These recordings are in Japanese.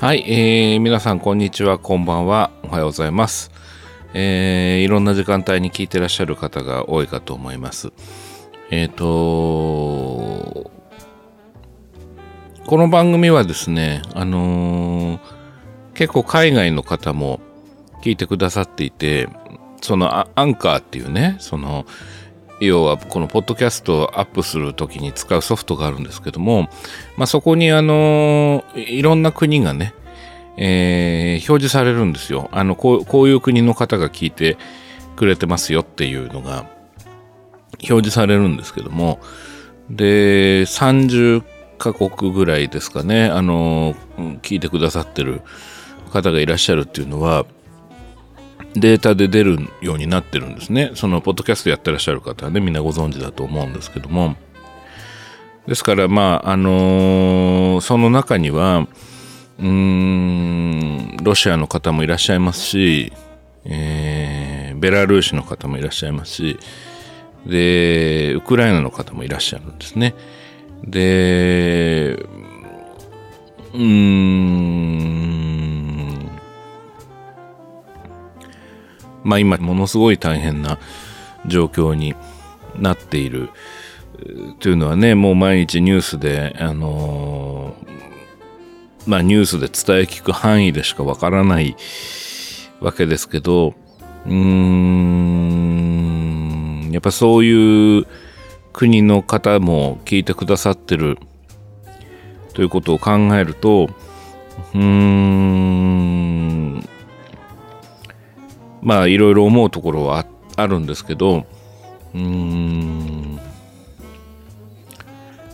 はい、えー、皆さんこんにちは、こんばんは、おはようございます。えー、いろんな時間帯に聞いてらっしゃる方が多いかと思います。えっ、ー、とこの番組はですね、あのー、結構海外の方も聞いてくださっていて、そのアンカーっていうね、その、要はこのポッドキャストをアップするときに使うソフトがあるんですけども、まあ、そこにあの、いろんな国がね、えー、表示されるんですよ。あのこう、こういう国の方が聞いてくれてますよっていうのが表示されるんですけども、で、30カ国ぐらいですかね、あの、聞いてくださってる方がいらっしゃるっていうのは、データで出るようになってるんですね。その、ポッドキャストやってらっしゃる方はね、みんなご存知だと思うんですけども。ですから、まあ、あのー、その中には、うん、ロシアの方もいらっしゃいますし、えー、ベラルーシの方もいらっしゃいますし、で、ウクライナの方もいらっしゃるんですね。で、うん、まあ今ものすごい大変な状況になっているというのはね、もう毎日ニュースで、あのまあニュースで伝え聞く範囲でしかわからないわけですけど、うーん、やっぱそういう国の方も聞いてくださってるということを考えると、うーん、まあいろいろ思うところはあるんですけど、うーん、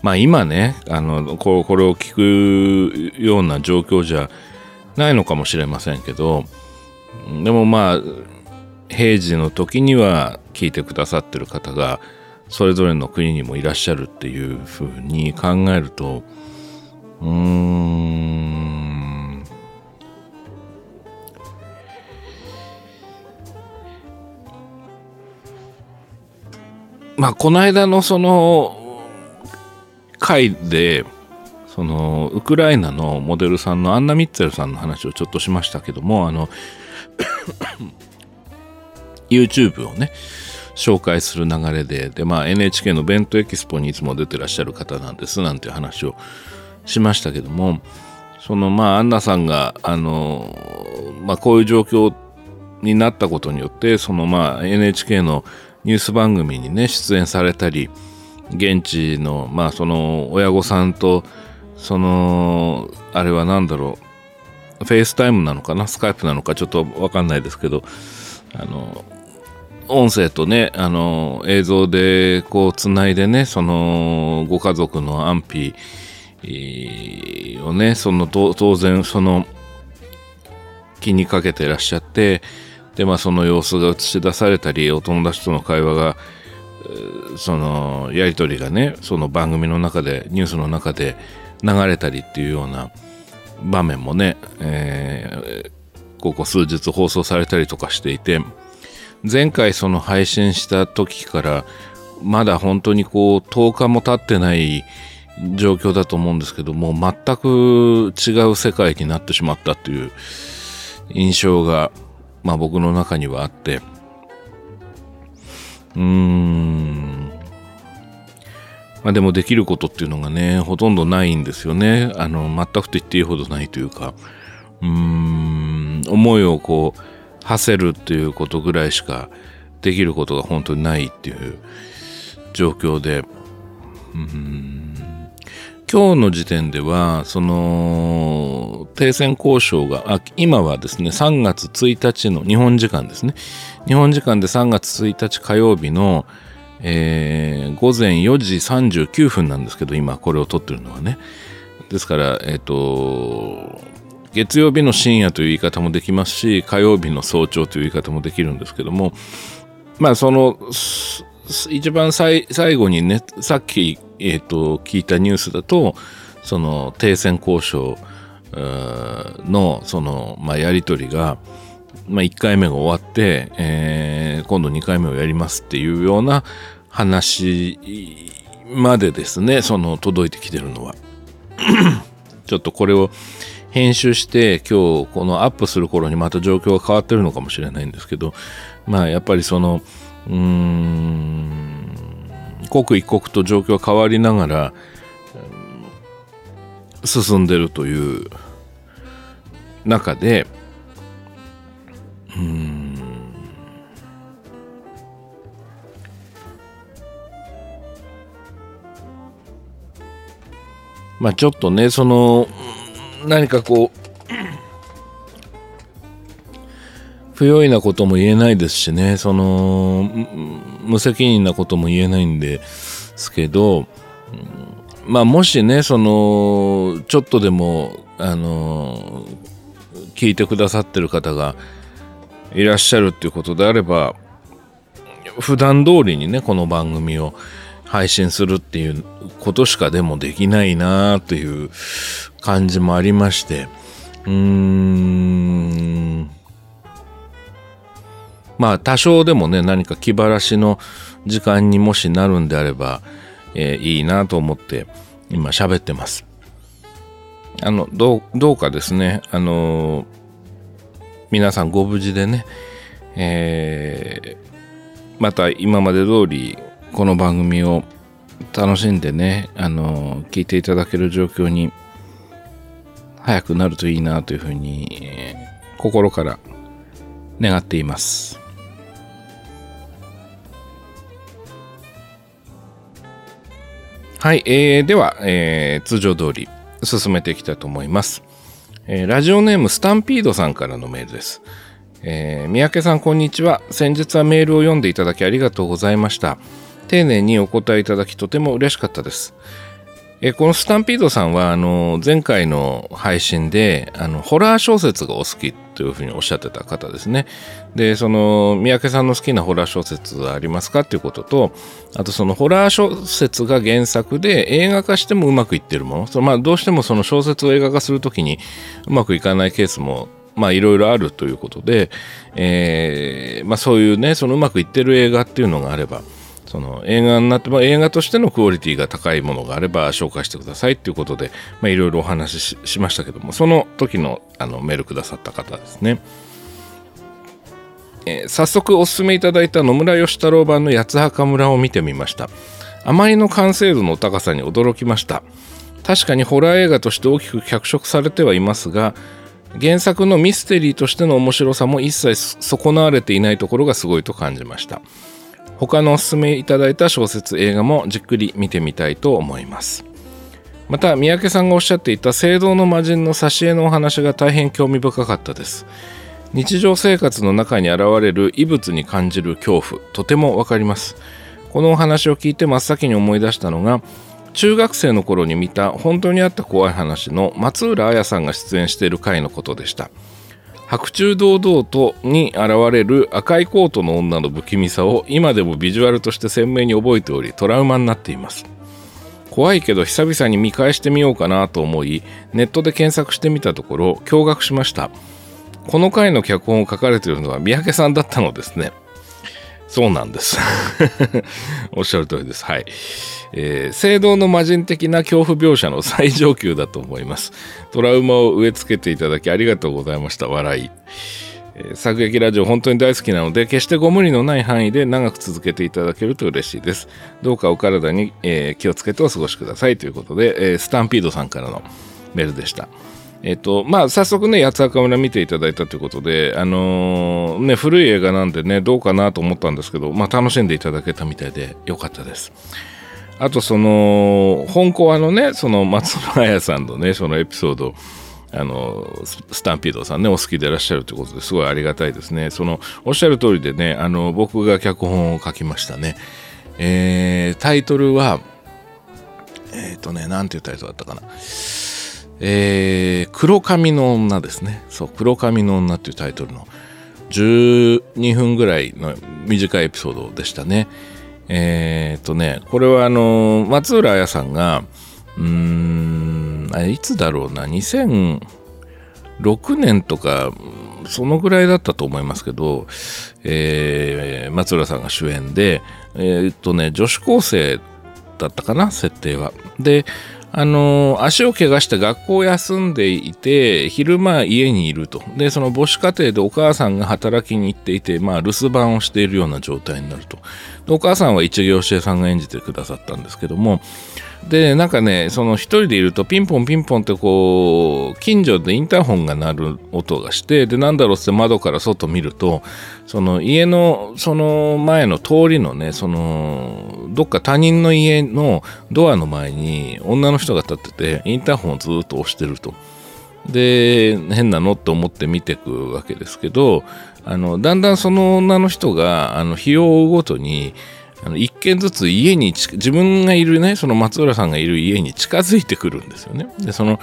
まあ今ね、あの、ここれを聞くような状況じゃないのかもしれませんけど、でもまあ、平時の時には聞いてくださってる方が、それぞれの国にもいらっしゃるっていうふうに考えると、うーん、まあ、この間のその、回で、その、ウクライナのモデルさんのアンナ・ミッツェルさんの話をちょっとしましたけども、あの、YouTube をね、紹介する流れで、で、まあ NHK のベントエキスポにいつも出てらっしゃる方なんです、なんて話をしましたけども、そのまあアンナさんが、あの、まあこういう状況になったことによって、そのまあ NHK のニュース番組にね、出演されたり、現地の、まあその親御さんと、その、あれは何だろう、フェイスタイムなのかな、スカイプなのか？ちょっとわかんないですけど、あの、音声とね、あの、映像でこうつないでね、そのご家族の安否をね、その当然その気にかけてらっしゃって、で、まあその様子が映し出されたり、お友達との会話がそのやり取りがねその番組の中でニュースの中で流れたりっていうような場面もね、えー、ここ数日放送されたりとかしていて前回その配信した時からまだ本当にこう10日も経ってない状況だと思うんですけども全く違う世界になってしまったという印象が、まあ、僕の中にはあってうーん。まあでもできることっていうのがね、ほとんどないんですよね。あの、全くと言っていいほどないというか、うーん、思いをこう、馳せるっていうことぐらいしかできることが本当にないっていう状況で、うん今日の時点では、その、停戦交渉が、あ今はですね、3月1日の日本時間ですね。日本時間で3月1日火曜日の、えー、午前4時39分なんですけど、今これを撮ってるのはね。ですから、えっ、ー、と、月曜日の深夜という言い方もできますし、火曜日の早朝という言い方もできるんですけども、まあその、一番最後にね、さっき、え、ー、と、聞いたニュースだと、その停戦交渉の、その、まあ、やりとりが、まあ、1回目が終わって、えー、今度2回目をやりますっていうような話までですね、その届いてきてるのは。ちょっとこれを編集して今日このアップする頃にまた状況が変わってるのかもしれないんですけどまあやっぱりそのうーん刻一刻と状況が変わりながら進んでるという中でうんまあちょっとねその何かこう不用意なことも言えないですしね。その無責任なことも言えないんですけどまあもしねそのちょっとでもあの聞いてくださってる方がいらっしゃるっていうことであれば普段通りにねこの番組を配信するっていうことしかでもできないなという感じもありまして。うーん。まあ多少でもね何か気晴らしの時間にもしなるんであれば、えー、いいなと思って今喋ってます。あのどうどうかですねあの皆さんご無事でね、えー、また今まで通りこの番組を楽しんでねあの聞いていただける状況に早くなるといいなというふうに、えー、心から願っています。はい、えー、では、えー、通常通り進めていきたいと思います、えー、ラジオネームスタンピードさんからのメールです。えー、三宅さんこんにちは。先日はメールを読んでいただきありがとうございました。丁寧にお答えいただきとても嬉しかったです。えこのスタンピードさんはあの前回の配信であのホラー小説がお好きというふうにおっしゃってた方ですね。でその三宅さんの好きなホラー小説はありますかっていうこととあとそのホラー小説が原作で映画化してもうまくいってるものその、まあ、どうしてもその小説を映画化するときにうまくいかないケースもまあいろいろあるということで、えーまあ、そういうねそのうまくいってる映画っていうのがあればその映画になっても映画としてのクオリティが高いものがあれば紹介してくださいっていうことでいろいろお話ししましたけどもその時のあのメールくださった方ですね。えー、早速お勧めいただいた野村義太郎版の八つ墓村を見てみました。あまりの完成度の高さに驚きました。確かにホラー映画として大きく脚色されてはいますが原作のミステリーとしての面白さも一切損なわれていないところがすごいと感じました。他のおすすめいただいた小説映画もじっくり見てみたいと思います。また三宅さんがおっしゃっていた聖堂の魔人の挿絵のお話が大変興味深かったです。日常生活の中に現れる異物に感じる恐怖とてもわかります。このお話を聞いて真っ先に思い出したのが中学生の頃に見た本当にあった怖い話の松浦綾さんが出演している回のことでした。白昼堂々とに現れる赤いコートの女の不気味さを今でもビジュアルとして鮮明に覚えておりトラウマになっています。怖いけど久々に見返してみようかなと思いネットで検索してみたところ驚愕しました。この回の脚本を書かれているのは三宅さんだったのですね。そうなんです おっしゃる通りですはいえー、聖堂の魔人的な恐怖描写の最上級だと思います。トラウマを植え付けていただきありがとうございました。笑い。えー、作劇ラジオ本当に大好きなので、決してご無理のない範囲で長く続けていただけると嬉しいです。どうかお体に、えー、気をつけてお過ごしくださいということで、えー、スタンピードさんからのメールでした。えっ、と、まあ、早速ね、八つ赤村見ていただいたということで、あのー、ね、古い映画なんでね、どうかなと思ったんですけど、まあ、楽しんでいただけたみたいでよかったです。あとその本コアのねその松村彩さんのねそのエピソードあのスタンピードさんねお好きでいらっしゃるということですごいありがたいですね。そのおっしゃる通りでねあの僕が脚本を書きましたね。えー、タイトルはえっ、ー、とねなんていうタイトルだったかな。えー、黒髪の女ですねそう黒髪の女っていうタイトルの12分ぐらいの短いエピソードでしたねえー、っとね、これはあの、松浦彩さんが、うーん、いつだろうな、2006年とか、そのぐらいだったと思いますけど、えー、松浦さんが主演で、えー、っとね、女子高生だったかな、設定は。で、あの足を怪我して学校を休んでいて昼間家にいると。でその母子家庭でお母さんが働きに行っていて、まあ、留守番をしているような状態になると。お母さんは一行教えさんが演じてくださったんですけどもでなんかねその一人でいるとピンポンピンポンってこう近所でインターホンが鳴る音がしてでなんだろうって窓から外見るとその家のその前の通りのねそのどっか他人の家のドアの前に女の人が立っててインターホンをずっと押してると。で変なのって思って見ていくわけですけどあのだんだんその女の人があの日を追うごとにあの一軒ずつ家に自分がいるねその松浦さんがいる家に近づいてくるんですよね。でその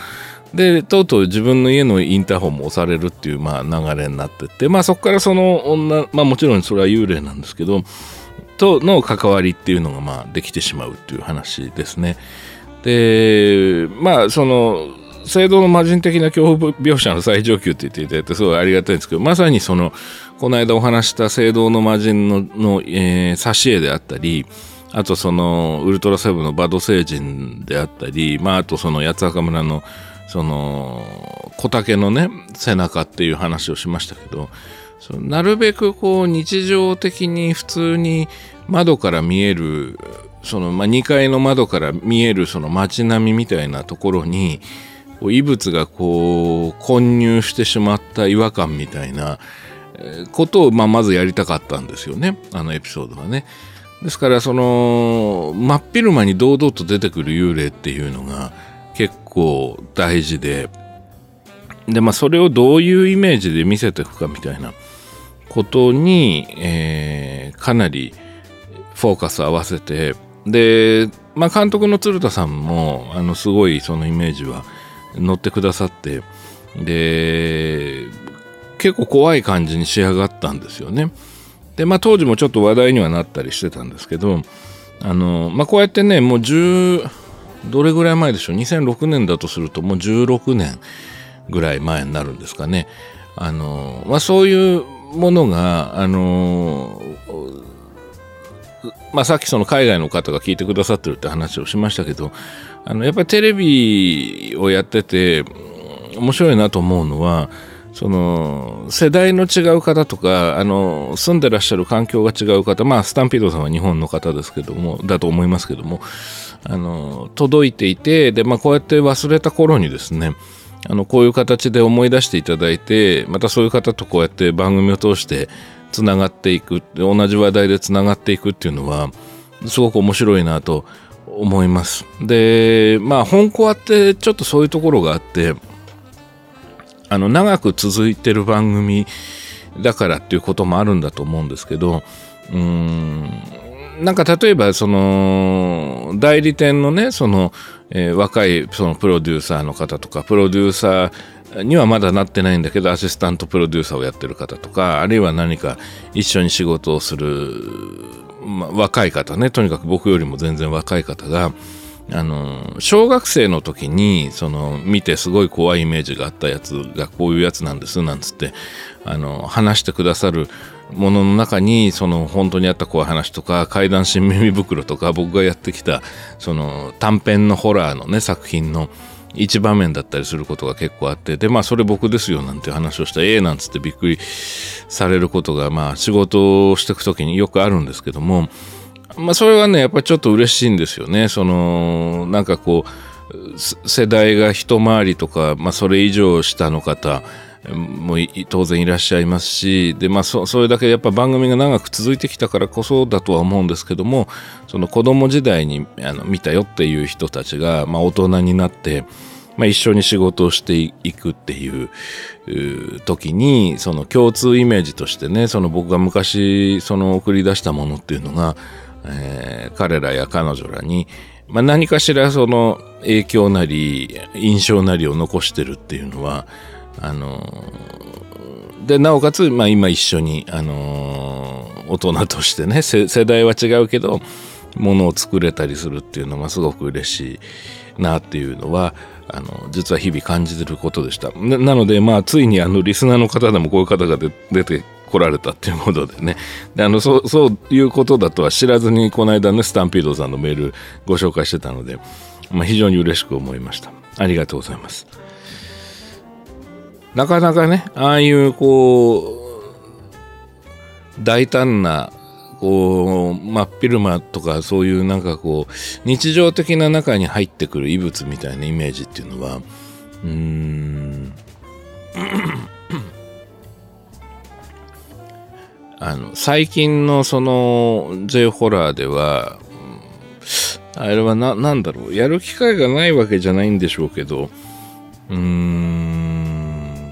でとうとう自分の家のインターホンも押されるっていう、まあ、流れになってってまあそこからその女まあもちろんそれは幽霊なんですけどとの関わりっていうのがまあできてしまうっていう話ですね。でまあその聖堂の魔人的な恐怖描写の最上級って言っていただいてすごいありがたいんですけどまさにそのこの間お話した聖堂の魔人のの、えー、挿絵であったりあとそのウルトラセブンのバド星人であったり、まあ、あとその八坂村のその小竹のね背中っていう話をしましたけどなるべくこう日常的に普通に窓から見えるその、まあ、2階の窓から見えるその街並みみたいなところに異物がこう混入してしまった違和感みたいなことを、まあ、まずやりたかったんですよね。あのエピソードはね。ですからその真っ昼間に堂々と出てくる幽霊っていうのが結構大事で。でまあそれをどういうイメージで見せていくかみたいな。ことに、えー、かなりフォーカス合わせて。で、まあ、監督の鶴田さんもあのすごいそのイメージは乗ってくださって。で結構怖い感じに仕上がったんですよね。でまあ当時もちょっと話題にはなったりしてたんですけどあの、まあ、こうやってねもう10どれぐらい前でしょう？2006年だとするともう16年ぐらい前になるんですかね。あのまあ、そういうものがあのまあ、さっきその海外の方が聞いてくださってるって話をしましたけどあのやっぱりテレビをやってて面白いなと思うのはその世代の違う方とかあの住んでらっしゃる環境が違う方まあスタンピードさんは日本の方ですけどもだと思いますけどもあの届いていてで、まあ、こうやって忘れた頃にですねあのこういう形で思い出していただいてまたそういう方とこうやって番組を通してつながっていく同じ話題でつながっていくっていうのはすごく面白いなと思います。でまあ本コアってちょっとそういうところがあってあの長く続いてる番組だからっていうこともあるんだと思うんですけどうーんなんか例えばその代理店のねその、えー、若いそのプロデューサーの方とかプロデューサーにはまだなってないんだけどアシスタントプロデューサーをやってる方とかあるいは何か一緒に仕事をする、ま、若い方ねとにかく僕よりも全然若い方があの小学生の時にその見てすごい怖いイメージがあったやつがこういうやつなんですなんつってあの話してくださるものの中にその本当にあった怖い話とか怪談新耳袋とか僕がやってきたその短編のホラーのね作品の一場面だったりすることが結構あってでまあそれ僕ですよなんて話をしたらええなんつってびっくりされることがまあ仕事をしていく時によくあるんですけどもまあ、それはねやっぱりちょっと嬉しいんですよね。そのなんかこう世代が一回りとか、まあ、それ以上下の方も当然いらっしゃいますしで、まあそ、それだけやっぱ番組が長く続いてきたからこそだとは思うんですけどもその子供時代にあの見たよっていう人たちが、まあ、大人になって、まあ、一緒に仕事をしていくっていう時にその共通イメージとしてねその僕が昔その送り出したものっていうのがえー、彼らや彼女らに、まあ、何かしらその影響なり印象なりを残してるっていうのはあの、でなおかつ、まあ、今一緒に、あの、大人としてね世代は違うけどものを作れたりするっていうのがすごく嬉しいなっていうのはあの実は日々感じてることでした。なのでまあついにあのリスナーの方でもこういう方が出て来られたっていうことでね。であのそうそういうことだとは知らずにこの間ねスタンピードさんのメールご紹介してたのでまあ、非常に嬉しく思いました。ありがとうございます。なかなかねああいうこう大胆なこう真っ昼間とかそういうなんかこう日常的な中に入ってくる異物みたいなイメージっていうのはうーん。あの最近のその J ホラーではあれはな、なんだろう、やる機会がないわけじゃないんでしょうけど、うーん、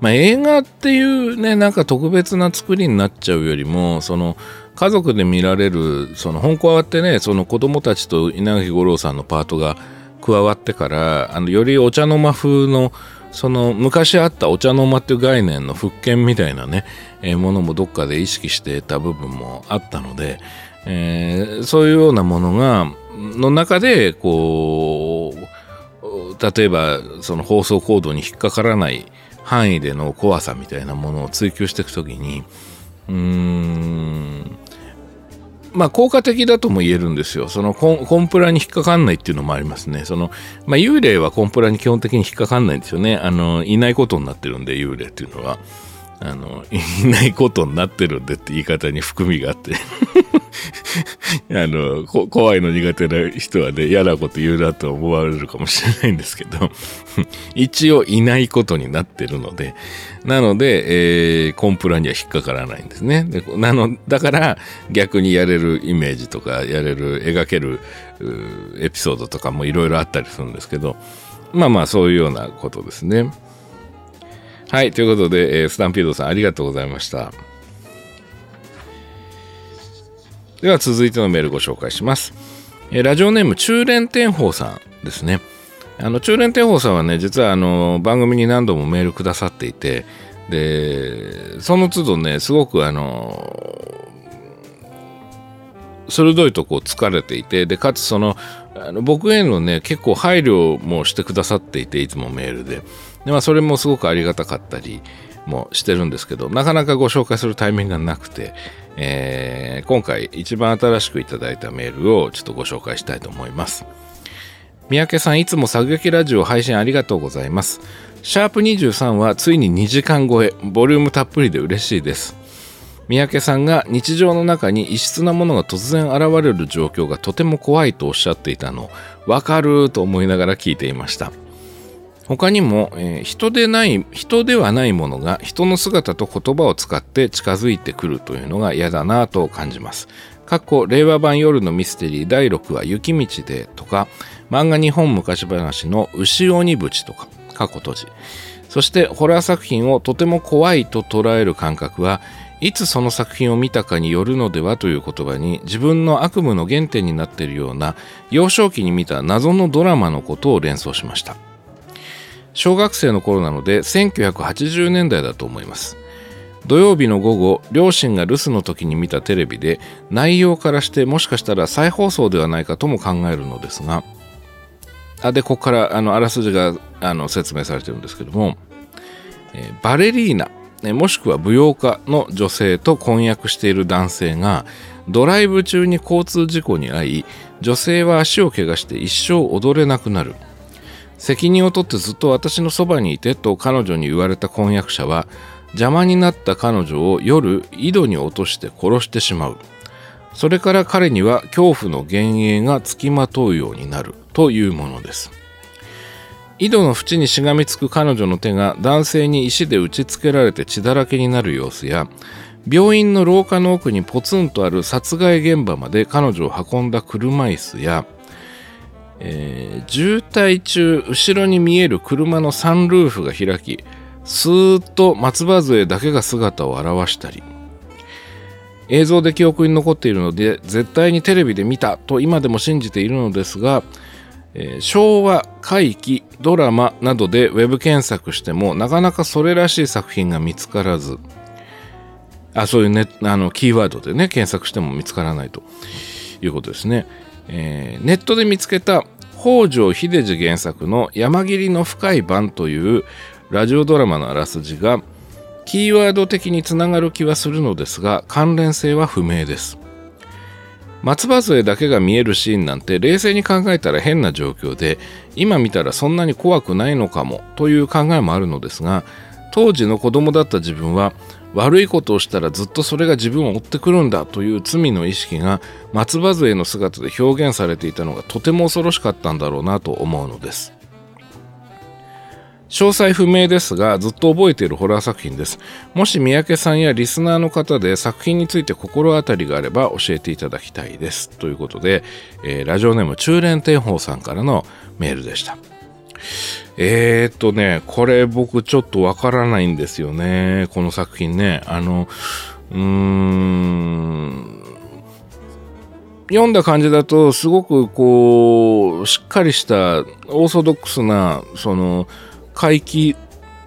まあ映画っていうね、なんか特別な作りになっちゃうよりも、その、家族で見られる、その本校はってね、その子供たちと稲垣吾郎さんのパートが加わってから、あの、よりお茶の間風の、その昔あったお茶の間っていう概念の復権みたいなね、えー、ものもどっかで意識してた部分もあったので、えー、そういうようなものがの中でこう例えばその放送コードに引っかからない範囲での怖さみたいなものを追求していくときにうーんまあ効果的だとも言えるんですよ。そのコンコンプラに引っかかんないっていうのもありますね。その、まあ幽霊はコンプラに基本的に引っかかんないんですよね。あの、いないことになってるんで、幽霊っていうのは。あの、いないことになってるんでって言い方に含みがあって あの怖いの苦手な人はね、嫌なこと言うなと思われるかもしれないんですけど 一応いないことになってるので、なので、えー、コンプラには引っかからないんですね。でなのだから逆にやれるイメージとか、やれる、描けるエピソードとかもいろいろあったりするんですけど、まあまあそういうようなことですね。はい、ということで、えー、スタンピードさんありがとうございました。では続いてのメールご紹介します。えー、ラジオネーム中連天宝さんですね。あの中連天宝さんはね、実はあの番組に何度もメールくださっていて、で、その都度ね、すごくあの鋭いとこを疲れていて、で、かつその、あの僕へのね、結構配慮もしてくださっていて、いつもメールで。でまあ、それもすごくありがたかったりもしてるんですけど、なかなかご紹介するタイミングがなくて、えー、今回一番新しくいただいたメールをちょっとご紹介したいと思います。三宅さん、いつも作劇ラジオ配信ありがとうございます。シャープ23はついに2時間超え、ボリュームたっぷりで嬉しいです。三宅さんが日常の中に異質なものが突然現れる状況がとても怖いとおっしゃっていたの、わかると思いながら聞いていました。他にも、えー、人でない人ではないものが人の姿と言葉を使って近づいてくるというのが嫌だなと感じます。過去令和版夜のミステリー第6話雪道でとか漫画日本昔話の牛鬼淵とか過去閉じそしてホラー作品をとても怖いと捉える感覚はいつその作品を見たかによるのではという言葉に自分の悪夢の原点になっているような幼少期に見た謎のドラマのことを連想しました。小学生の頃なので1980年代だと思います。土曜日の午後両親が留守の時に見たテレビで内容からしてもしかしたら再放送ではないかとも考えるのですがあでここからあのあらすじがあの説明されてるんですけども、え、バレリーナもしくは舞踊家の女性と婚約している男性がドライブ中に交通事故に遭い女性は足を怪我して一生踊れなくなる。責任を取ってずっと私のそばにいてと彼女に言われた婚約者は邪魔になった彼女を夜井戸に落として殺してしまう。それから彼には恐怖の幻影がつきまとうようになるというものです。井戸の縁にしがみつく彼女の手が男性に石で打ちつけられて血だらけになる様子や病院の廊下の奥にポツンとある殺害現場まで彼女を運んだ車椅子やえー、渋滞中後ろに見える車のサンルーフが開きスーッと松葉杖だけが姿を現したり映像で記憶に残っているので絶対にテレビで見たと今でも信じているのですが、えー、昭和怪奇ドラマなどでウェブ検索してもなかなかそれらしい作品が見つからずあそういうねあのキーワードでね検索しても見つからないということですね。えー、ネットで見つけた北条秀治原作の山切の深い版というラジオドラマのあらすじがキーワード的につながる気はするのですが関連性は不明です。松葉杖だけが見えるシーンなんて冷静に考えたら変な状況で今見たらそんなに怖くないのかもという考えもあるのですが当時の子供だった自分は悪いことをしたらずっとそれが自分を追ってくるんだという罪の意識が松葉杖の姿で表現されていたのがとても恐ろしかったんだろうなと思うのです。詳細不明ですがずっと覚えているホラー作品です。もし三宅さんやリスナーの方で作品について心当たりがあれば教えていただきたいです。ということで、えー、ラジオネーム中連天宝さんからのメールでした。えー、っとね、これ僕ちょっとわからないんですよね。この作品ね。あの、うーん、読んだ感じだとすごくこう、しっかりしたオーソドックスな、その、怪奇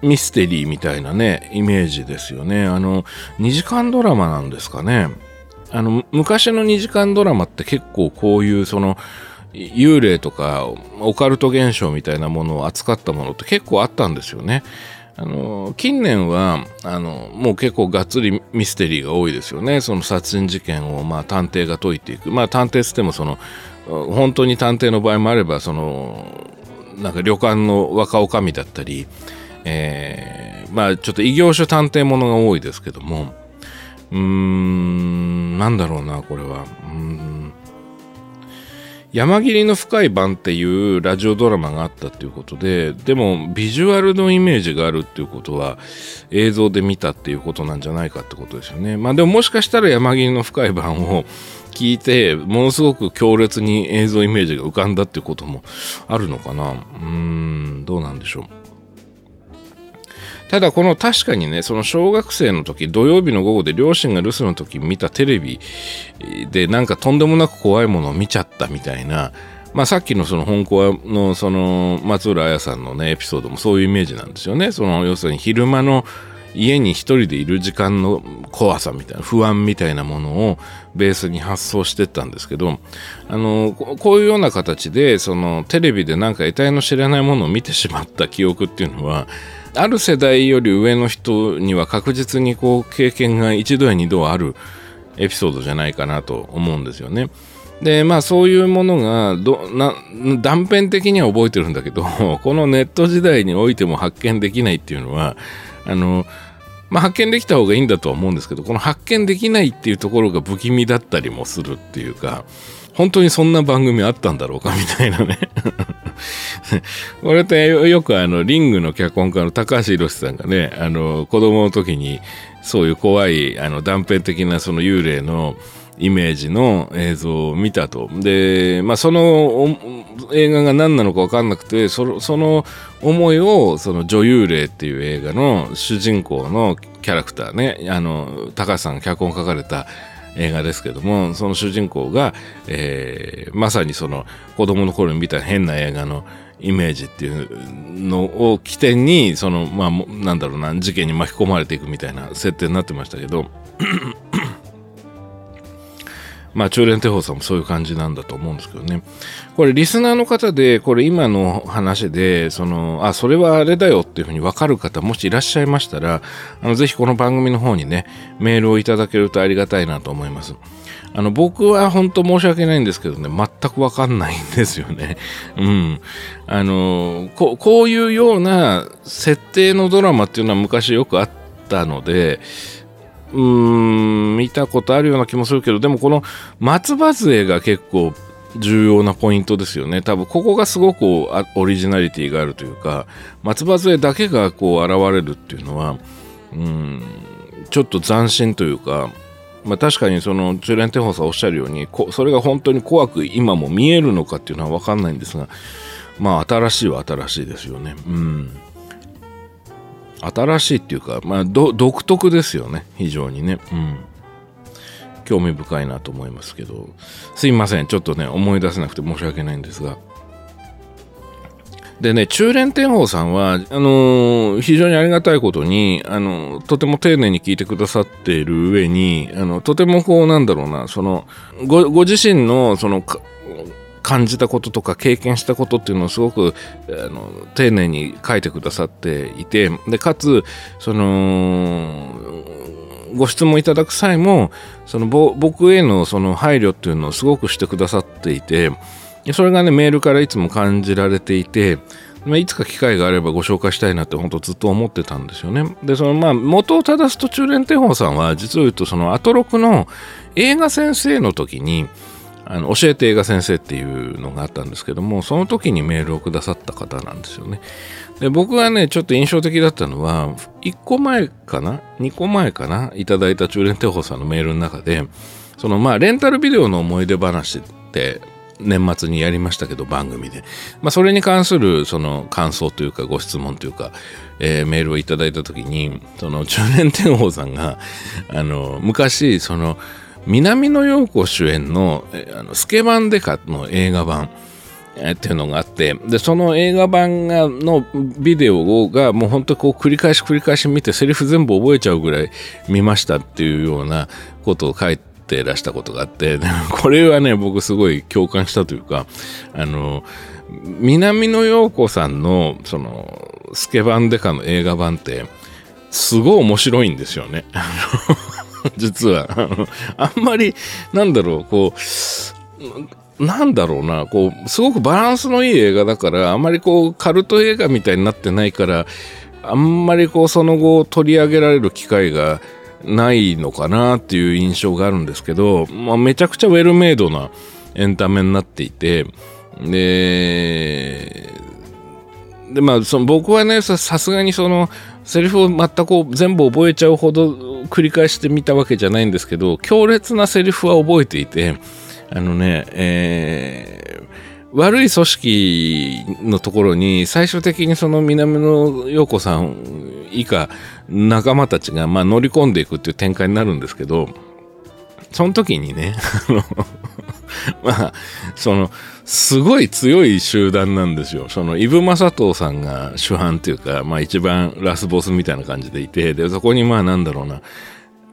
ミステリーみたいなね、イメージですよね。あの、2時間ドラマなんですかね。あの、昔の2時間ドラマって結構こういうその、幽霊とかオカルト現象みたいなものを扱ったものって結構あったんですよね。あの近年はあのもう結構がっつりミステリーが多いですよね。その殺人事件をまあ探偵が解いていく。まあ探偵つってもその本当に探偵の場合もあればそのなんか旅館の若女将だったり、えー、まあちょっと異業種探偵ものが多いですけどもうーんなんだろうなこれは。うん山切りの深い版っていうラジオドラマがあったっていうことで、でもビジュアルのイメージがあるっていうことは映像で見たっていうことなんじゃないかってことですよね。まあでももしかしたら山切りの深い版を聞いて、ものすごく強烈に映像イメージが浮かんだっていうこともあるのかな。うーん、どうなんでしょう。ただこの確かにね、その小学生の時、土曜日の午後で両親が留守の時見たテレビでなんかとんでもなく怖いものを見ちゃったみたいな、まあさっきのその本校のその松浦綾さんのね、エピソードもそういうイメージなんですよね。その要するに昼間の家に一人でいる時間の怖さみたいな不安みたいなものをベースに発想してったんですけどあのこういうような形でそのテレビでなんか得体の知らないものを見てしまった記憶っていうのはある世代より上の人には確実にこう経験が一度や二度あるエピソードじゃないかなと思うんですよね。でまあそういうものがどな断片的には覚えてるんだけど このネット時代においても発見できないっていうのはあの、まあ、発見できた方がいいんだとは思うんですけどこの発見できないっていうところが不気味だったりもするっていうか本当にそんな番組あったんだろうかみたいなねこれってよくあの、リングの脚本家の高橋宏さんがね、あの、子供の時にそういう怖い、あの、断片的なその幽霊のイメージの映像を見たと。で、まあ、その映画が何なのか分かんなくて、その、その思いを、その女優霊っていう映画の主人公のキャラクターね、あの、高橋さんが脚本書かれた映画ですけどもその主人公が、えー、まさにその子供の頃に見た変な映画のイメージっていうのを起点にそのまあなんだろうな事件に巻き込まれていくみたいな設定になってましたけどまあ、中連手法さんもそういう感じなんだと思うんですけどね。これ、リスナーの方で、これ今の話で、その、あ、それはあれだよっていうふうにわかる方、もしいらっしゃいましたら、あの、ぜひこの番組の方にね、メールをいただけるとありがたいなと思います。あの、僕は本当申し訳ないんですけどね、全くわかんないんですよね。うん。あの、ここういうような設定のドラマっていうのは昔よくあったので、うーん、見たことあるような気もするけど、でもこの松葉杖が結構重要なポイントですよね。多分ここがすごくオリジナリティがあるというか、松葉杖だけがこう現れるっていうのは、うん、ちょっと斬新というか、まあ、確かにその中連天宝さんおっしゃるようにそれが本当に怖く今も見えるのかっていうのは分かんないんですがまあ新しいは新しいですよね。うん新しいっていうか、まあ、独特ですよね。非常にね。うん。興味深いなと思いますけど。すいません。ちょっとね思い出せなくて申し訳ないんですが。でね中連天宝さんはあのー、非常にありがたいことに、あのー、とても丁寧に聞いてくださっている上にあのとてもこうなんだろうなそのごご自身のその感じたこととか経験したことっていうのをすごくあの丁寧に書いてくださっていてでかつそのご質問いただく際もその僕へのその配慮っていうのをすごくしてくださっていてそれがねメールからいつも感じられていて、いつか機会があればご紹介したいなって本当ずっと思ってたんですよね。で、そのまあ元を正すと中連天宝さんは実を言うとそのアトロクの映画先生の時にあの教えて映画先生っていうのがあったんですけどもその時にメールをくださった方なんですよね。で僕がねちょっと印象的だったのは1個前かな？2個前かな？いただいた中連天宝さんのメールの中でそのまあレンタルビデオの思い出話って年末にやりましたけど番組で、まあ、それに関するその感想というかご質問というか、えー、メールをいただいた時にその中年天宝さんがあの昔その南野陽子主演のあのスケバンデカの映画版っていうのがあってでその映画版がのビデオがもう本当こう繰り返し繰り返し見てセリフ全部覚えちゃうぐらい見ましたっていうようなことを書いてらしたことがあって これはね僕すごい共感したというかあの南野陽子さんのそのスケバンデカの映画版ってすごい面白いんですよね。実は。あんまり、なんだろう、こう、なんだろうな、こう、すごくバランスのいい映画だから、あんまりこう、カルト映画みたいになってないから、あんまりこう、その後取り上げられる機会がないのかなっていう印象があるんですけど、まあ、めちゃくちゃウェルメイドなエンタメになっていて、で、でまあ、その僕はね、さすがにその、セリフを全く全部覚えちゃうほど繰り返してみたわけじゃないんですけど強烈なセリフは覚えていてあのね、えー、悪い組織のところに最終的にその南野陽子さん以下仲間たちがまあ乗り込んでいくっていう展開になるんですけどその時にね まあそのすごい強い集団なんですよ。その、イブ・マサトウさんが主犯っていうか、まあ一番ラスボスみたいな感じでいて、で、そこにまあなんだろうな、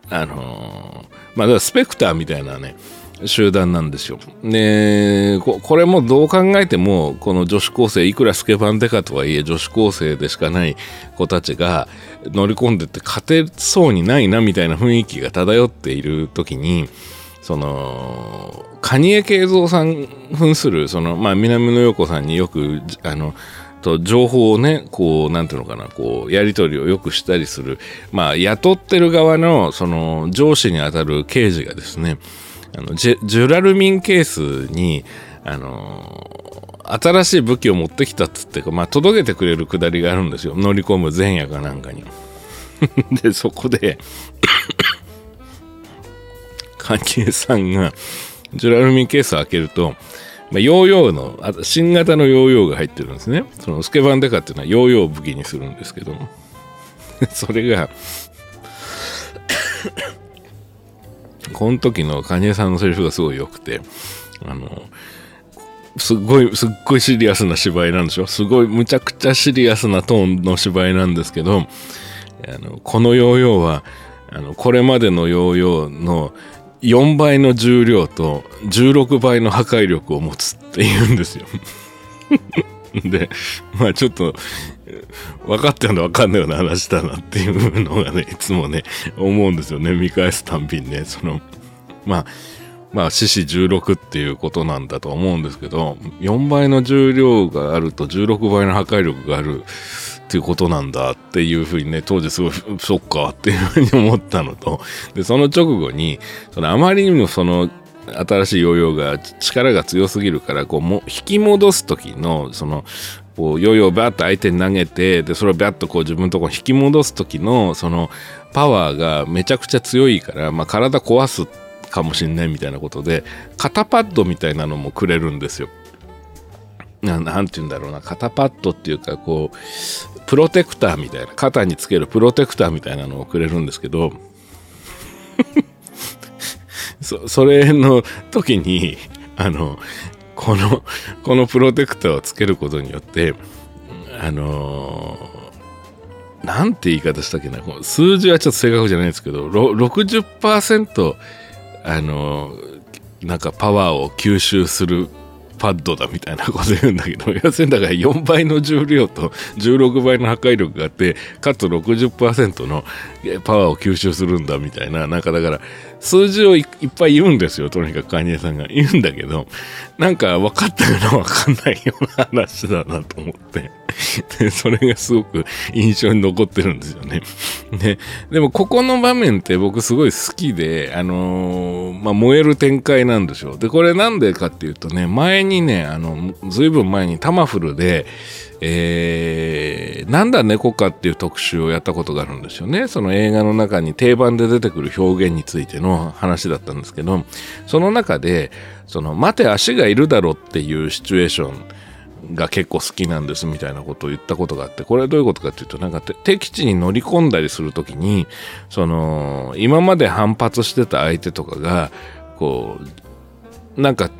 あのー、まあスペクターみたいなね、集団なんですよ。でこ、これもどう考えても、この女子高生、いくらスケバンデカとはいえ女子高生でしかない子たちが乗り込んでって勝てそうにないなみたいな雰囲気が漂っている時に、その、蟹江慶三さん扮する、その、まあ、南野陽子さんによく、あの、と情報をね、こう、なんていうのかな、こう、やり取りをよくしたりする、まあ、雇ってる側の、その、上司にあたる刑事がですね、あのジュラルミンケースに、あの新しい武器を持ってきたっつってまあ、届けてくれるくだりがあるんですよ。乗り込む前夜かなんかに。で、そこで関係さんが、ジュラルミンケースを開けると、まあ、ヨーヨーの、あ新型のヨーヨーが入ってるんですね。そのスケバンデカっていうのはヨーヨーを武器にするんですけども。それがこの時のカニエさんのセリフがすごい良くて、あの、すっごい、すっごいシリアスな芝居なんでしょ？すごい、むちゃくちゃシリアスなトーンの芝居なんですけど、あのこのヨーヨーは、あの、これまでのヨーヨーの4倍の重量と16倍の破壊力を持つって言うんですよ で、まあちょっと、分かってるの分かんないような話だなっていうのがね、いつもね、思うんですよね。見返すたんびにね、その、まあ、まあ、獅子16っていうことなんだと思うんですけど、4倍の重量があると16倍の破壊力があるっていうことなんだっていうふうにね、当時すごい、そっかっていうふうに思ったのと、で、その直後に、そのあまりにもその、新しいヨーヨーが力が強すぎるからこうも引き戻す時のそのこうヨーヨーをバッと相手に投げてでそれをバッとこう自分のところに引き戻す時のそのパワーがめちゃくちゃ強いから、まあ、体壊すってかもしんないみたいなことで肩パッドみたいなのもくれるんですよ。なんて言うんだろうな肩パッドっていうかこうプロテクターみたいな肩につけるプロテクターみたいなのをくれるんですけど そそれの時にあのこのこのプロテクターをつけることによってあのなんて言い方したっけな数字はちょっと正確じゃないんですけど60%あのなんかパワーを吸収するパッドだみたいなこと言うんだけど 要するにだから4倍の重量と16倍の破壊力があってかつ60%のパワーを吸収するんだみたいななんかだから数字をいっぱい言うんですよとにかくカニエさんが。言うんだけどなんか分かったような分かんないような話だなと思って。でそれがすごく印象に残ってるんですよね。ででもここの場面って僕すごい好きであのー、まあ燃える展開なんでしょう。でこれなんでかっていうとね前にねあのずいぶん前にタマフルでえー、なんだ猫かっていう特集をやったことがあるんですよね。その映画の中に定番で出てくる表現についての話だったんですけど、その中で、その、待て足がいるだろっていうシチュエーションが結構好きなんですみたいなことを言ったことがあって、これはどういうことかっていうと、なんか敵地に乗り込んだりするときに、その、今まで反発してた相手とかが、こう、なんか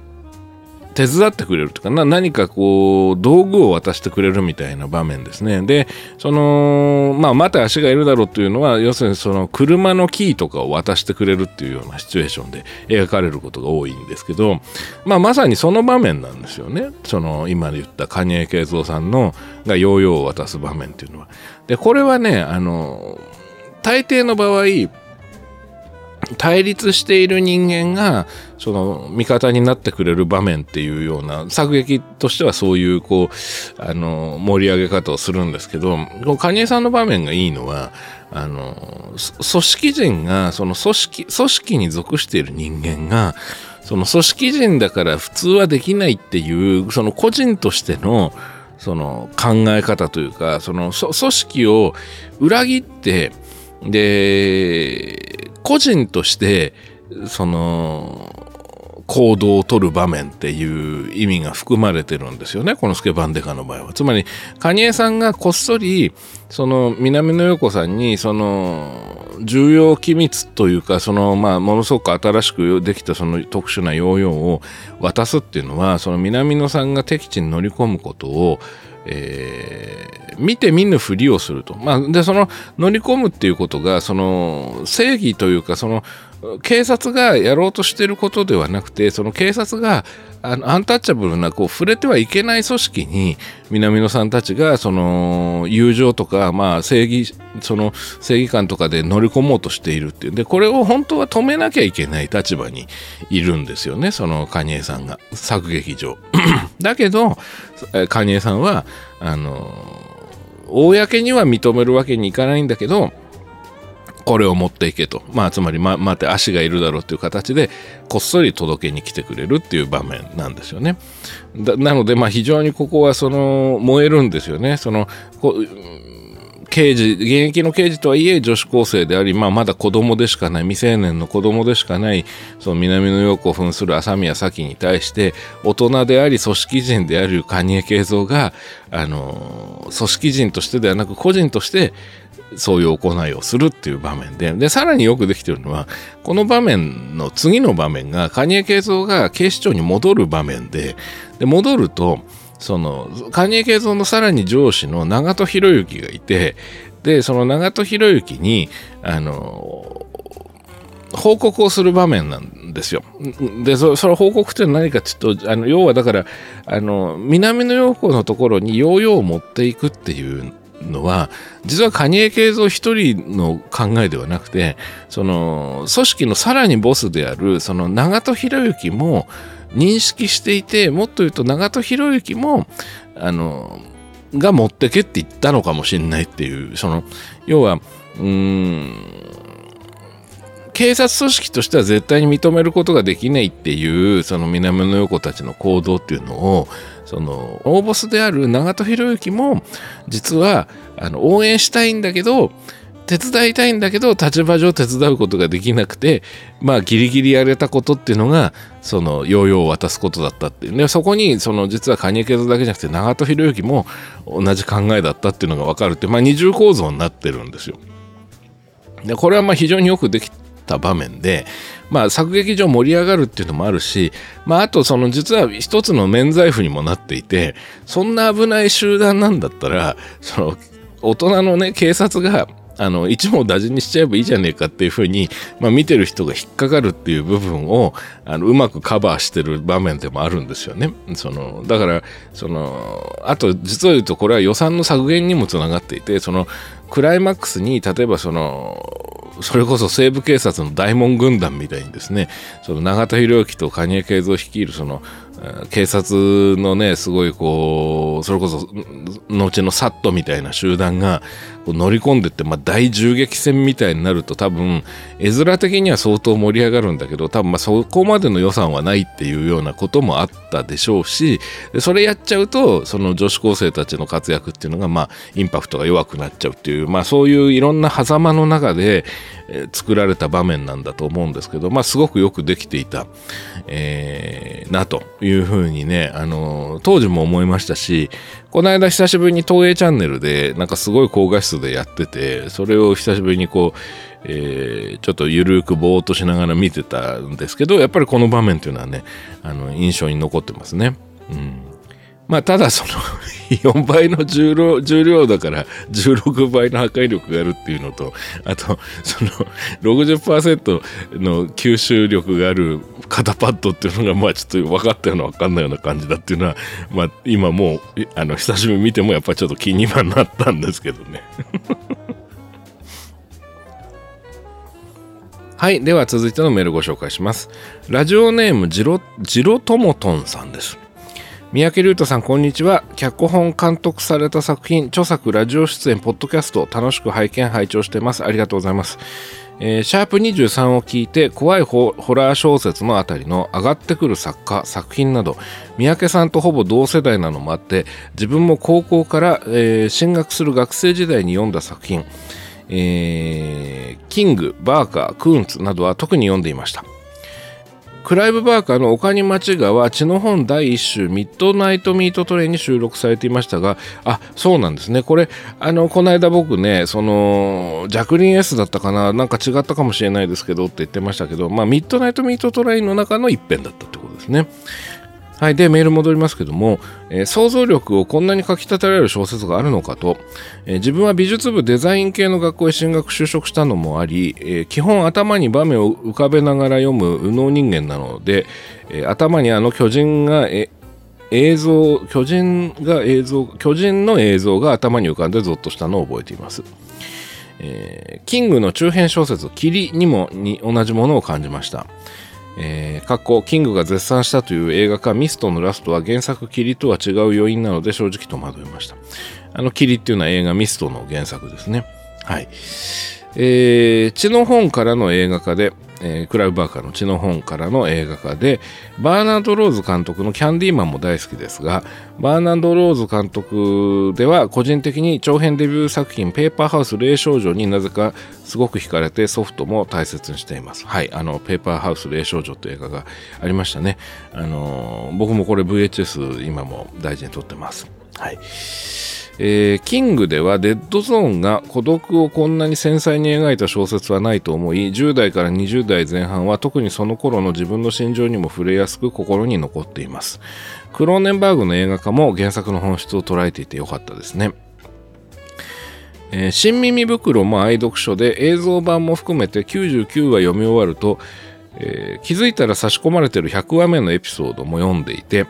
手伝ってくれるとかな何かこう道具を渡してくれるみたいな場面ですね。でそのまあまた足がいるだろうっていうのは要するにその車のキーとかを渡してくれるっていうようなシチュエーションで描かれることが多いんですけどまあまさにその場面なんですよね。その今言った蟹江慶三さんのがヨーヨーを渡す場面っていうのは。でこれはねあの大抵の場合対立している人間がその味方になってくれる場面っていうような作劇としてはそういうこうあの盛り上げ方をするんですけど蟹江さんの場面がいいのはあの組織人がその組織組織に属している人間がその組織人だから普通はできないっていうその個人としてのその考え方というかその組織を裏切ってで個人としてその行動を取る場面っていう意味が含まれてるんですよねこのスケバンデカの場合はつまり蟹江さんがこっそりその南野陽子さんにその重要機密というかそのまあものすごく新しくできたその特殊なヨーヨーを渡すっていうのはその南野さんが敵地に乗り込むことをえー、見て見ぬふりをすると。まあ、で、その乗り込むっていうことが、その正義というか、その警察がやろうとしてることではなくて、その警察があのアンタッチャブルなこう触れてはいけない組織に南野さんたちがその友情とか、まあ、正義その正義感とかで乗り込もうとしているっていうでこれを本当は止めなきゃいけない立場にいるんですよねその蟹江さんが作劇場。だけど蟹江さんはあの公には認めるわけにいかないんだけどこれを持っていけと。まあ、つまり、ま、待て、足がいるだろうっていう形で、こっそり届けに来てくれるっていう場面なんですよね。なので、まあ、非常にここは、その、燃えるんですよね。その、刑事、現役の刑事とはいえ女子高生であり、まあ、まだ子供でしかない、未成年の子供でしかない、その南野陽子を扮する朝宮咲に対して、大人であり、組織人である蟹江慶三が、あの、組織人としてではなく、個人として、そういう行いをするっていう場面で、で、さらによくできてるのは、この場面の次の場面が、蟹江慶三が警視庁に戻る場面で、で、戻ると、その、蟹江慶三のさらに上司の長門博之がいて、で、その長門博之に、あの、報告をする場面なんですよ。で、そその報告って何かっていうと、あの要はだから、あの、南の陽子のところにヨーヨーを持っていくっていうのは実は蟹江慶三一人の考えではなくてその組織のさらにボスであるその長門博之も認識していてもっと言うと長門博之もあのが持ってけって言ったのかもしれないっていうその要はうーん警察組織としては絶対に認めることができないっていうその南野陽子たちの行動っていうのをその大ボスである長門博之も実はあの応援したいんだけど手伝いたいんだけど立場上手伝うことができなくてまあギリギリやれたことっていうのがそのヨーヨーを渡すことだったっていうねそこにその実はカニエケゾだけじゃなくて長門博之も同じ考えだったっていうのが分かるってまあ二重構造になってるんですよ。でこれはまあ非常によくできた場面で、まあ、作劇上盛り上がるっていうのもあるし、まあ、あとその実は一つの免罪符にもなっていてそんな危ない集団なんだったらその大人のね警察があの一網打尽にしちゃえばいいじゃねえかっていうふうに、まあ、見てる人が引っかかるっていう部分をあのうまくカバーしてる場面でもあるんですよね。そのだからそのあと実を言うとこれは予算の削減にもつながっていてそのクライマックスに例えばそのそれこそ西部警察の大門軍団みたいにですねその永田博之と蟹江慶三率いるその警察のねすごいこうそれこそ後のサットみたいな集団がこう乗り込んでって、まあ、大銃撃戦みたいになると多分絵面的には相当盛り上がるんだけど多分まあそこまでの予算はないっていうようなこともあったでしょうしそれやっちゃうとその女子高生たちの活躍っていうのがまあインパクトが弱くなっちゃうっていう、まあ、そういういろんな狭間の中で作られた場面なんだと思うんですけど、まあ、すごくよくできていた、えー、なというふうにね、あの当時も思いましたしこの間久しぶりに東映チャンネルでなんかすごい高画質でやっててそれを久しぶりにこう、えー、ちょっとゆるくぼーっとしながら見てたんですけどやっぱりこの場面っていうのはねあの印象に残ってますね。うんまあ、ただその 4倍の重量重量だから16倍の破壊力があるっていうのとあとその60%の吸収力がある肩パッドっていうのがまあちょっと分かったような分かんないような感じだっていうのは、まあ、今もうあの久しぶりに見てもやっぱりちょっと気にはなったんですけどね はい。では続いてのメールご紹介します。ラジオネームジロ、ジロトモトンさんです。三宅龍太さんこんにちは脚本監督された作品著作ラジオ出演ポッドキャスト楽しく拝見拝聴してますありがとうございます、えー、シャープ23を聞いて怖いホラー小説のあたりの上がってくる作家作品など三宅さんとほぼ同世代なのもあって自分も高校から、えー、進学する学生時代に読んだ作品えー、キング、バーカー、クーンツなどは特に読んでいました。クライブ・バーカーの丘に町がは血の本第1集ミッドナイト・ミート・トレインに収録されていましたがあそうなんですね。これあのこの間僕ねそのジャクリン S だったかななんか違ったかもしれないですけどって言ってましたけどまあミッドナイト・ミート・トレインの中の一編だったってことですね。はい。で、メール戻りますけども、えー、想像力をこんなにかき立てられる小説があるのかと、えー、自分は美術部デザイン系の学校へ進学就職したのもあり、えー、基本頭に場面を浮かべながら読む右脳人間なので、え頭にあの巨人が、え映像、巨人が映像、巨人の映像が頭に浮かんでゾッとしたのを覚えています。えー、キングの中編小説「霧」にもに同じものを感じました。えー、過去キングが絶賛したという映画化ミストのラストは原作霧とは違う余韻なので正直戸惑いました。あの霧っていうのは映画ミストの原作ですね。はい。えー、血の本からの映画化でえー、クラブ・バーカーの血の本からの映画化でバーナード・ローズ監督のキャンディーマンも大好きですがバーナード・ローズ監督では個人的に長編デビュー作品ペーパーハウス霊少女になぜかすごく惹かれてソフトも大切にしています。はいあのペーパーハウス霊少女という映画がありましたね。あのー、僕もこれ VHS 今も大事に撮ってます。はい。えー、キングではデッドゾーンが孤独をこんなに繊細に描いた小説はないと思い10代から20代前半は特にその頃の自分の心情にも触れやすく心に残っています。クローネンバーグの映画化も原作の本質を捉えていてよかったですね。えー、新耳袋も愛読書で映像版も含めて99話読み終わると、えー、気づいたら差し込まれてる100話目のエピソードも読んでいて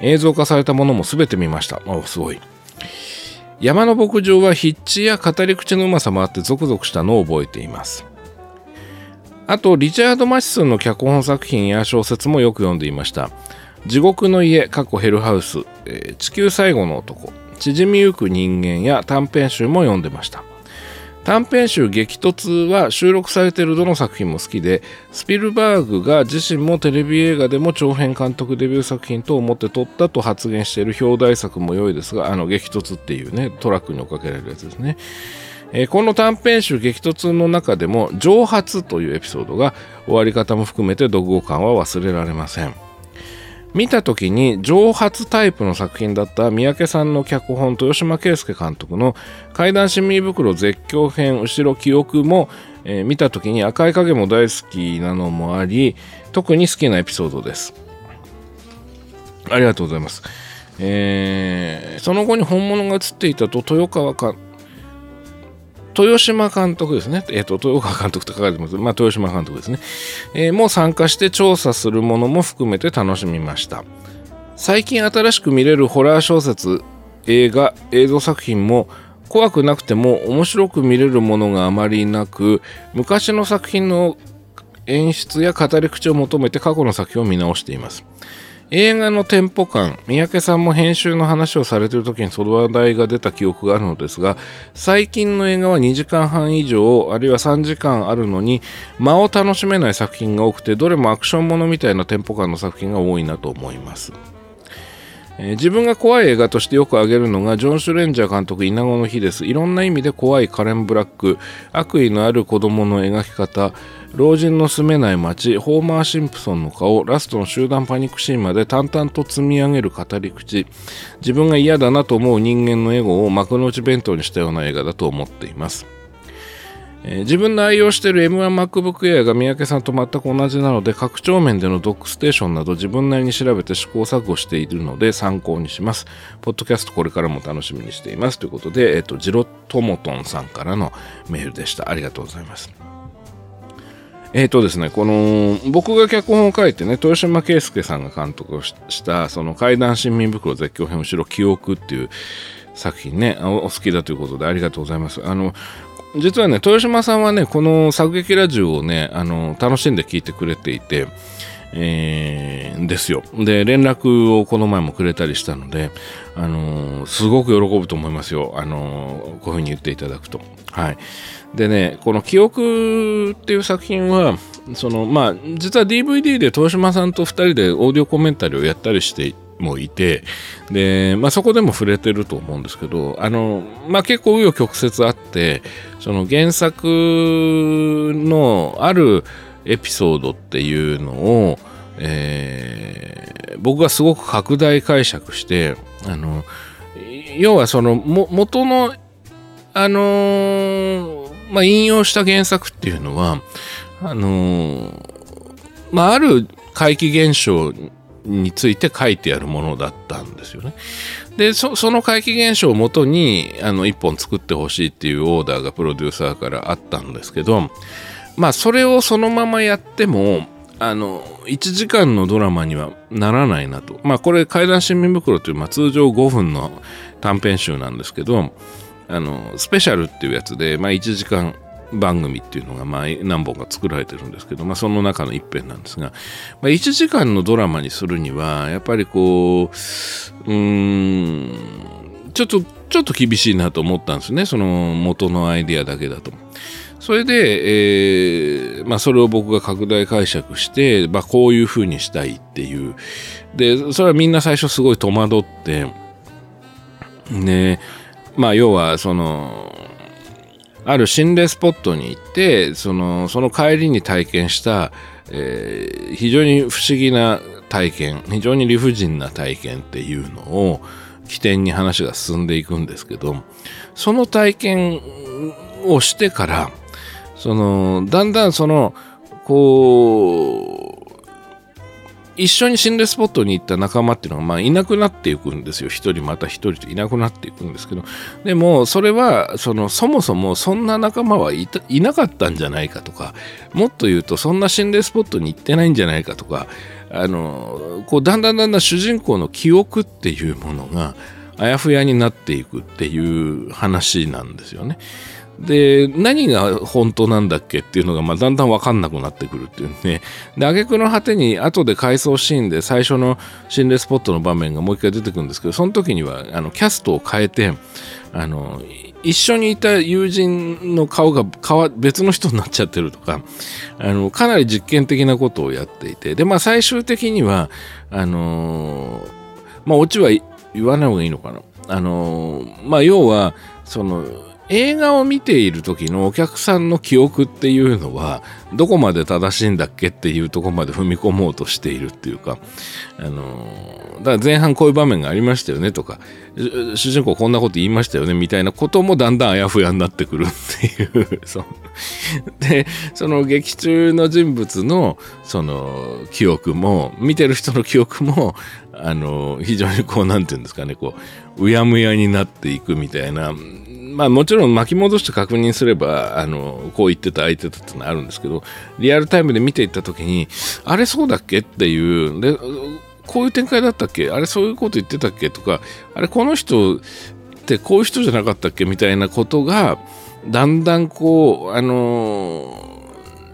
映像化されたものも全て見ました。あすごい。山の牧場は筆致や語り口のうまさもあってゾクゾクしたのを覚えています。あとリチャード・マシスンの脚本作品や小説もよく読んでいました。地獄の家過去ヘルハウス、えー、地球最後の男。縮みゆく人間や短編集も読んでました。短編集「激突」は収録されているどの作品も好きでスピルバーグが自身もテレビ映画でも長編監督デビュー作品と思って撮ったと発言している表題作も良いですがあの激突っていうねトラックに追っかけられるやつですね、えー、この短編集「激突」の中でも「蒸発」というエピソードが終わり方も含めて読後感は忘れられません。見た時に蒸発タイプの作品だった三宅さんの脚本と吉間圭介監督の怪談市民袋絶叫編後ろ記憶も、えー、見た時に赤い影も大好きなのもあり特に好きなエピソードです。ありがとうございます、えー、その後に本物が映っていたと豊川か豊島監督ですね、えーと、豊川監督と書かれてます、まあ、豊島監督ですね、えー、も参加して調査するものも含めて楽しみました。最近新しく見れるホラー小説映画映像作品も怖くなくても面白く見れるものがあまりなく昔の作品の演出や語り口を求めて過去の作品を見直しています。映画のテンポ感三宅さんも編集の話をされている時にその話題が出た記憶があるのですが最近の映画は2時間半以上あるいは3時間あるのに間を楽しめない作品が多くてどれもアクションものみたいなテンポ感の作品が多いなと思います。えー、自分が怖い映画としてよく挙げるのがジョン・シュレンジャー監督「稲子の日」です。いろんな意味で怖いカレン・ブラック悪意のある子供の描き方老人の住めない街ホーマー・シンプソンの顔ラストの集団パニックシーンまで淡々と積み上げる語り口自分が嫌だなと思う人間のエゴを幕の内弁当にしたような映画だと思っていますえ、自分の愛用している M1MacBook Air が三宅さんと全く同じなので拡張面でのドックステーションなど自分なりに調べて試行錯誤しているので参考にします。ポッドキャストこれからも楽しみにしています。ということで、えっ、と、ジロトモトンさんからのメールでした。ありがとうございます。えっ、ー、とですね、この、僕が脚本を書いてね、豊島圭介さんが監督をした、その怪談新民袋絶叫編後ろ記憶っていう作品ねお、好きだということでありがとうございます。あの、実はね、豊島さんはね、この作劇ラジオをね、あの、楽しんで聞いてくれていて、えー、ですよ。で、連絡をこの前もくれたりしたので、あのー、すごく喜ぶと思いますよ。あのー、こういうふうに言っていただくと。はい。でね、この記憶っていう作品は、その、まあ、実は DVD で豊島さんと2人でオーディオコメンタリーをやったりしてもいて、で、まあ、そこでも触れてると思うんですけど、あの、まあ、結構紆余曲折あって、その原作のあるエピソードっていうのを、えー、僕がすごく拡大解釈して、あの、要はその、も、元の、あのー、まあ、引用した原作っていうのは、あのー、まあ、ある怪奇現象について書いてあるものだったんですよね。でその怪奇現象をもとにあの1本作ってほしいっていうオーダーがプロデューサーからあったんですけどまあそれをそのままやってもあの1時間のドラマにはならないなとまあこれ「怪談新民袋」という、まあ、通常5分の短編集なんですけどあのスペシャルっていうやつで、まあ、1時間番組っていうのがまあ何本か作られてるんですけど、まあ、その中の一編なんですが、まあ、1時間のドラマにするにはやっぱりこううんちょっとちょっと厳しいなと思ったんですねその元のアイディアだけだと。それで、えーまあ、それを僕が拡大解釈して、まあ、こういうふうにしたいっていうでそれはみんな最初すごい戸惑ってねまあ要はそのある心霊スポットに行ってそのその帰りに体験した、えー、非常に不思議な体験非常に理不尽な体験っていうのを起点に話が進んでいくんですけどその体験をしてからそのだんだんそのこう一緒に心霊スポットに行った仲間っていうのが、まあ、いなくなっていくんですよ。一人また一人といなくなっていくんですけど。でも、それは、その、そもそもそんな仲間はいたいなかったんじゃないかとか、もっと言うと、そんな心霊スポットに行ってないんじゃないかとか、あの、こう、だんだんだんだん主人公の記憶っていうものが、あやふやになっていくっていう話なんですよね。で、何が本当なんだっけっていうのが、まあ、だんだん分かんなくなってくるっていうね。で、挙句の果てに、後で回想シーンで最初の心霊スポットの場面がもう一回出てくるんですけど、その時には、あの、キャストを変えて、あの、一緒にいた友人の顔が別の人になっちゃってるとか、あの、かなり実験的なことをやっていて、で、まあ、最終的には、あのまあ、オチは言わない方がいいのかな。あのまあ、要は、その、映画を見ている時のお客さんの記憶っていうのはどこまで正しいんだっけっていうとこまで踏み込もうとしているっていうか、あのだから前半こういう場面がありましたよねとか主人公こんなこと言いましたよねみたいなこともだんだんあやふやになってくるっていうそでその劇中の人物のその記憶も見てる人の記憶もあの非常にこうなんていうんですかねこううやむやになっていくみたいなまあもちろん巻き戻して確認すれば、あの、こう言ってた相手だってのはあるんですけど、リアルタイムで見ていった時に、あれそうだっけっていう、で、こういう展開だったっけ？あれそういうこと言ってたっけとか、あれこの人ってこういう人じゃなかったっけみたいなことが、だんだんこう、あの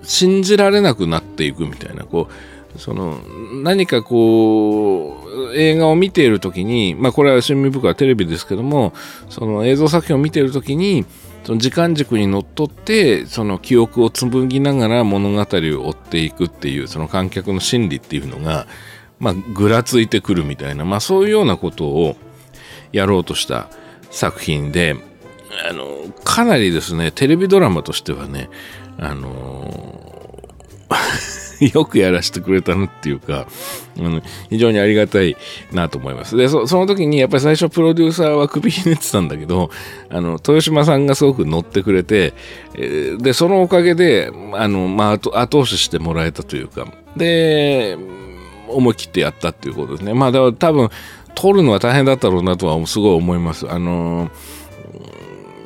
ー、信じられなくなっていくみたいな、こう、その、何かこう、映画を見ている時に、まあこれは趣味深はテレビですけども、その映像作品を見ている時に、その時間軸にのっとってその記憶を紡ぎながら物語を追っていくっていうその観客の心理っていうのがまあぐらついてくるみたいなまあそういうようなことをやろうとした作品であのかなりですねテレビドラマとしてはねあの よくやらせてくれたなっていうか、あの非常にありがたいなと思います。でそ、の時にやっぱり最初プロデューサーは首ひねってたんだけど、あの、豊島さんがすごく乗ってくれて、で、そのおかげで、あの、まあ、後押ししてもらえたというか、で、思い切ってやったっていうことですね。まあ、だから多分、撮るのは大変だったろうなとはすごい思います。あのー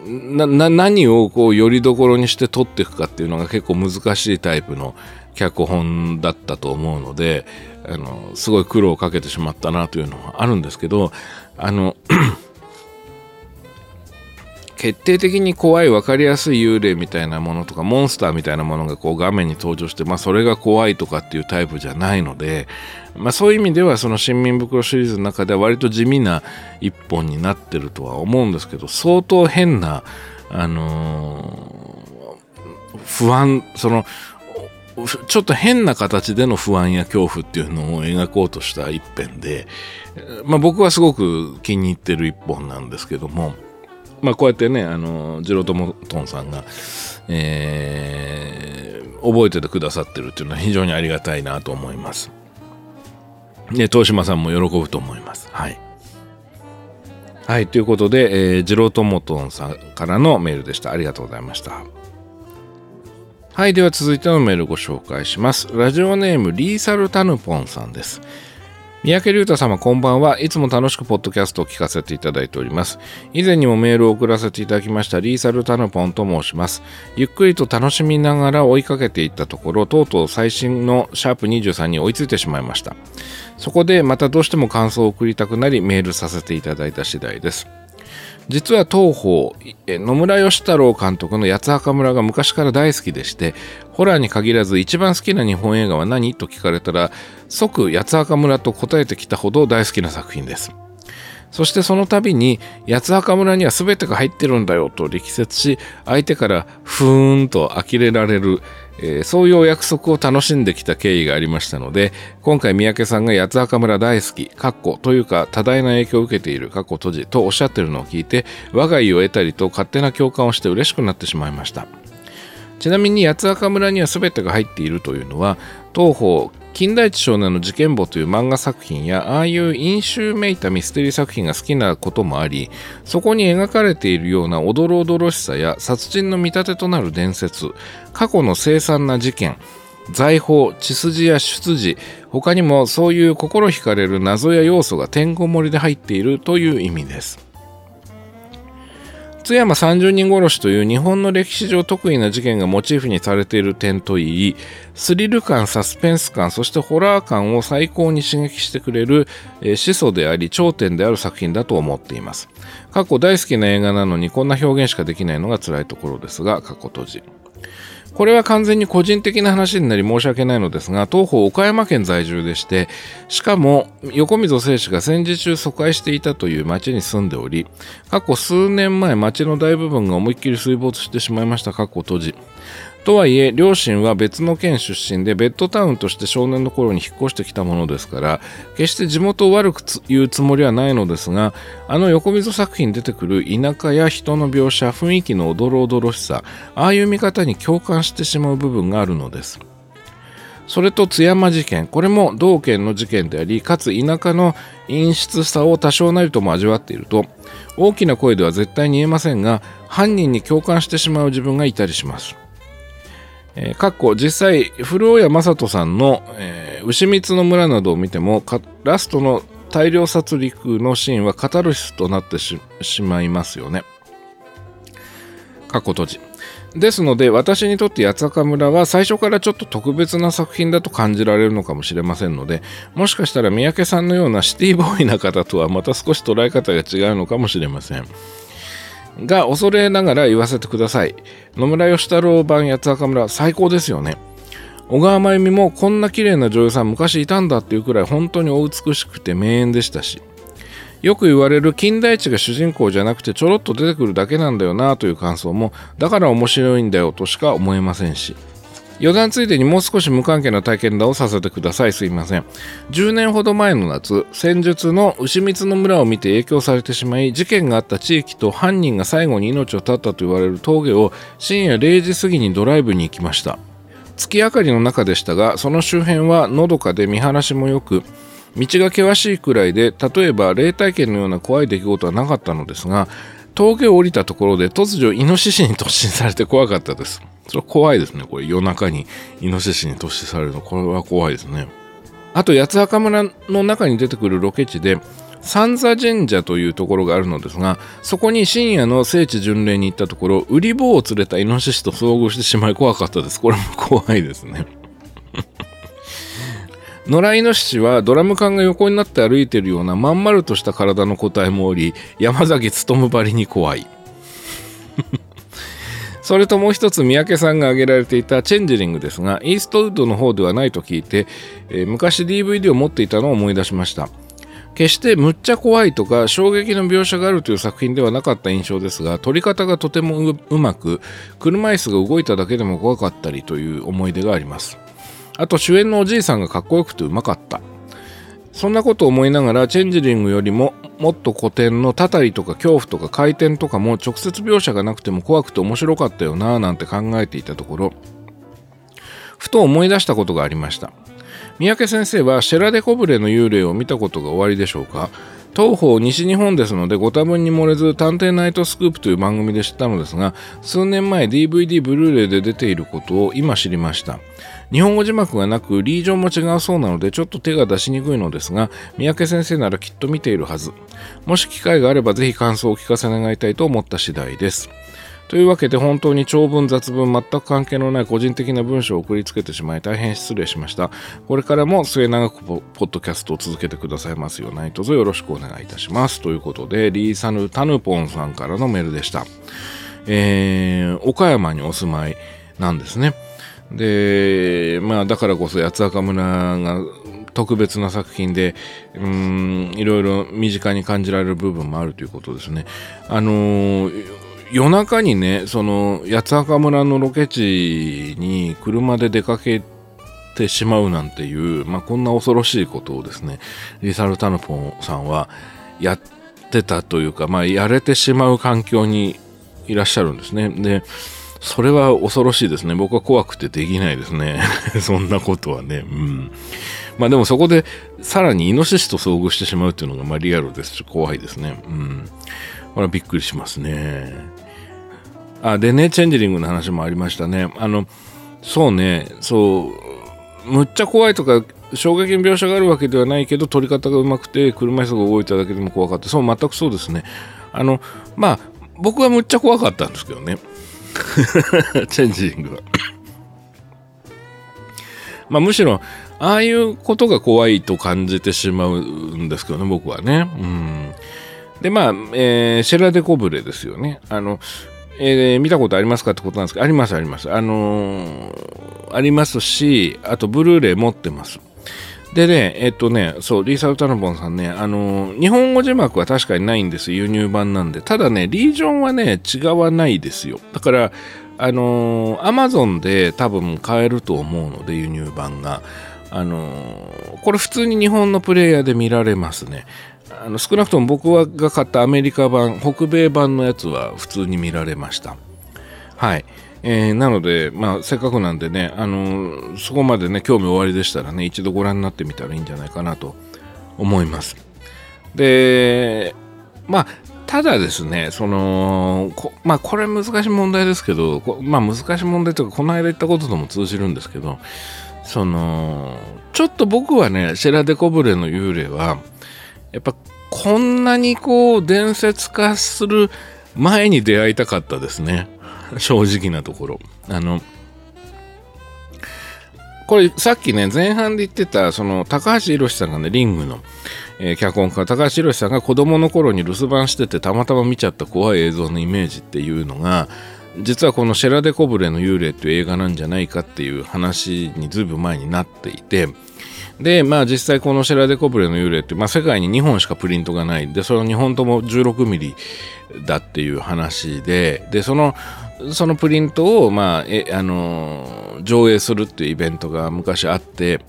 な何をこうよりどころにして撮っていくかっていうのが結構難しいタイプの脚本だったと思うのであのすごい苦労をかけてしまったなというのはあるんですけどあの 決定的に怖い分かりやすい幽霊みたいなものとかモンスターみたいなものがこう画面に登場して、まあ、それが怖いとかっていうタイプじゃないので、まあ、そういう意味ではその新民袋シリーズの中では割と地味な一本になってるとは思うんですけど相当変な、あのー、不安そのちょっと変な形での不安や恐怖っていうのを描こうとした一編で、まあ、僕はすごく気に入ってる一本なんですけども、まあ、こうやってね、あの、ジロトモトンさんが、えー、覚えててくださってるっていうのは非常にありがたいなと思います。で、東島さんも喜ぶと思います。はい。はい、ということで、えー、ジロトモトンさんからのメールでした。ありがとうございました。はい、では続いてのメールをご紹介します。ラジオネームリーサルタヌポンさんです。三宅隆太様こんばんは。いつも楽しくポッドキャストを聞かせていただいております。以前にもメールを送らせていただきましたリーサルタヌポンと申します。ゆっくりと楽しみながら追いかけていったところとうとう最新のシャープ23に追いついてしまいました。そこでまたどうしても感想を送りたくなりメールさせていただいた次第です。実は東宝野村義太郎監督の八つ墓村が昔から大好きでしてホラーに限らず一番好きな日本映画は何と聞かれたら即八つ墓村と答えてきたほど大好きな作品です。そしてその度に八つ墓村には全てが入ってるんだよと力説し相手からふーんと呆れられるえー、そういうお約束を楽しんできた経緯がありましたので、今回三宅さんが八つ墓村大好き、かっこというか多大な影響を受けている、かっこ閉じとおっしゃってるのを聞いて、我が家を得たりと勝手な共感をして嬉しくなってしまいました。ちなみに八つ墓村には全てが入っているというのは、東方金田一少年の事件簿という漫画作品やああいう飲酒めいたミステリー作品が好きなこともありそこに描かれているようなおどろおどろしさや殺人の見立てとなる伝説過去の凄惨な事件財宝血筋や出自他にもそういう心惹かれる謎や要素がてんこ盛りで入っているという意味です。津山30人殺しという日本の歴史上得意な事件がモチーフにされている点といい、スリル感、サスペンス感、そしてホラー感を最高に刺激してくれる、えー、始祖であり頂点である作品だと思っています。過去大好きな映画なのにこんな表現しかできないのが辛いところですが、過去閉じ。これは完全に個人的な話になり申し訳ないのですが、当方岡山県在住でして、しかも横溝正史が戦時中疎開していたという町に住んでおり、過去数年前町の大部分が思いっきり水没してしまいました過去閉じ。とはいえ両親は別の県出身でベッドタウンとして少年の頃に引っ越してきたものですから決して地元を悪く言うつもりはないのですがあの横溝作品に出てくる田舎や人の描写雰囲気のおどろおどろしさああいう見方に共感してしまう部分があるのです。それと津山事件これも同県の事件でありかつ田舎の陰湿さを多少なりとも味わっていると大きな声では絶対に言えませんが犯人に共感してしまう自分がいたりします。えー、かっこ実際古尾谷正人さんの、えー、牛光の村などを見てもラストの大量殺戮のシーンはカタルシスとなってしまいますよね過去閉じ。ですので私にとって八坂村は最初からちょっと特別な作品だと感じられるのかもしれませんのでもしかしたら三宅さんのようなシティボーイな方とはまた少し捉え方が違うのかもしれません。が恐れながら言わせてください。野村義太郎版八つ赤村最高ですよね。小川真由美もこんな綺麗な女優さん昔いたんだっていうくらい本当にお美しくて名演でしたし。よく言われる金田一が主人公じゃなくてちょろっと出てくるだけなんだよなという感想もだから面白いんだよとしか思えませんし余談ついでにもう少し無関係な体験談をさせてください。すいません。10年ほど前の夏戦術の牛光の村を見て影響されてしまい事件があった地域と犯人が最後に命を絶ったと言われる峠を深夜0時過ぎにドライブに行きました。月明かりの中でしたがその周辺はのどかで見晴らしも良く道が険しいくらいで例えば霊体験のような怖い出来事はなかったのですが峠を降りたところで突如イノシシに突進されて怖かったです。それは怖いですねこれ。夜中にイノシシに突進されるの。これは怖いですね。あと八幡村の中に出てくるロケ地で三座神社というところがあるのですがそこに深夜の聖地巡礼に行ったところ売り棒を連れたイノシシと遭遇してしまい怖かったです。これも怖いですね。野良イノシシはドラム缶が横になって歩いてるようなまん丸とした体の個体もおり山崎努ばりに怖い。それともう一つ三宅さんが挙げられていたチェンジリングですがイーストウッドの方ではないと聞いて、えー、昔 DVD を持っていたのを思い出しました。決してむっちゃ怖いとか衝撃の描写があるという作品ではなかった印象ですが撮り方がとてもうまく車椅子が動いただけでも怖かったりという思い出があります。あと主演のおじいさんがかっこよくてうまかった。そんなことを思いながらチェンジリングよりももっと古典のたたりとか恐怖とか回転とかも直接描写がなくても怖くて面白かったよなぁなんて考えていたところ。ふと思い出したことがありました。三宅先生はシェラデコブレの幽霊を見たことがおありでしょうか？東方西日本ですのでご多分に漏れず探偵ナイトスクープという番組で知ったのですが数年前 DVD ブルーレイで出ていることを今知りました。日本語字幕がなくリージョンも違うそうなのでちょっと手が出しにくいのですが三宅先生ならきっと見ているはず。もし機会があればぜひ感想をお聞かせ願いたいと思った次第です。というわけで本当に長文雑文全く関係のない個人的な文章を送りつけてしまい大変失礼しました。これからも末永くポッドキャストを続けてくださいますよう何卒よろしくお願いいたします。ということでリーサヌ・タヌポンさんからのメールでした。えー、岡山にお住まいなんですね。でまあだからこそ八坂村が特別な作品でうんいろいろ身近に感じられる部分もあるということですね。あの、夜中にねその八坂村のロケ地に車で出かけてしまうなんていう、まあ、こんな恐ろしいことをですねリサル・タヌポンさんはやってたというか、まあ、やれてしまう環境にいらっしゃるんですね。でそれは恐ろしいですね。僕は怖くてできないですね。そんなことはね。うん。まあでもそこでさらにイノシシと遭遇してしまうっていうのがまあリアルですし怖いですね。うん。これはびっくりしますね。あ、でね、チェンジリングの話もありましたね。あの、そうね、そう、むっちゃ怖いとか衝撃の描写があるわけではないけど撮り方がうまくて車椅子が動いただけでも怖かったそう全くそうですねあのまあ僕はむっちゃ怖かったんですけどね チェンジングはまあ、むしろああいうことが怖いと感じてしまうんですけどね僕はね。うん、でまあ、えー、シェラデコブレですよね。あのえー、見たことありますかってことなんですけどありますあります。あのー、ありますしあとブルーレイ持ってます。でね、えっとね、そう、リーサル・タナボンさんね、あのー、日本語字幕は確かにないんです、輸入版なんで。ただね、リージョンはね、違わないですよ。だから、あのー、アマゾンで多分買えると思うので、輸入版が。あのー、これ普通に日本のプレイヤーで見られますね。あの少なくとも僕が買ったアメリカ版、北米版のやつは普通に見られました。はい。えー、なので、まあ、せっかくなんでね、あの、そこまでね、興味おありでしたらね、一度ご覧になってみたらいいんじゃないかなと思います。で、まあ、ただですね、その、こまあ、これ難しい問題ですけど、まあ、難しい問題というか、この間言ったこととも通じるんですけど、その、ちょっと僕はね、シェラデコブレの幽霊は、やっぱ、こんなにこう、伝説化する前に出会いたかったですね。正直なところ。あの、これさっきね、前半で言ってた、その高橋宏さんがね、リングの、えー、脚本家、高橋宏さんが子供の頃に留守番しててたまたま見ちゃった怖い映像のイメージっていうのが、実はこのシェラデコブレの幽霊っていう映画なんじゃないかっていう話にずいぶん前になっていて、で、まあ実際このシェラデコブレの幽霊って、まあ世界に2本しかプリントがない。で、その2本とも16ミリだっていう話で、で、その、そのプリントを、まあ、え、あの、上映するっていうイベントが昔あって、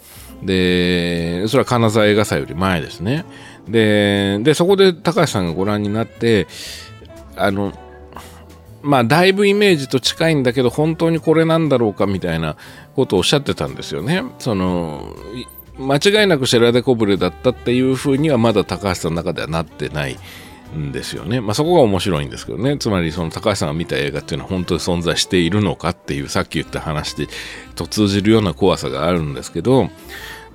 で、それは金沢映画祭より前ですね。で、で、そこで高橋さんがご覧になって、あの、まあ、だいぶイメージと近いんだけど、本当にこれなんだろうかみたいなことをおっしゃってたんですよね。その、間違いなくシェラデコブレだったっていうふうにはまだ高橋さんの中ではなってないんですよね。まあそこが面白いんですけどね。つまりその高橋さんが見た映画っていうのは本当に存在しているのかっていうさっき言った話でと通じるような怖さがあるんですけど、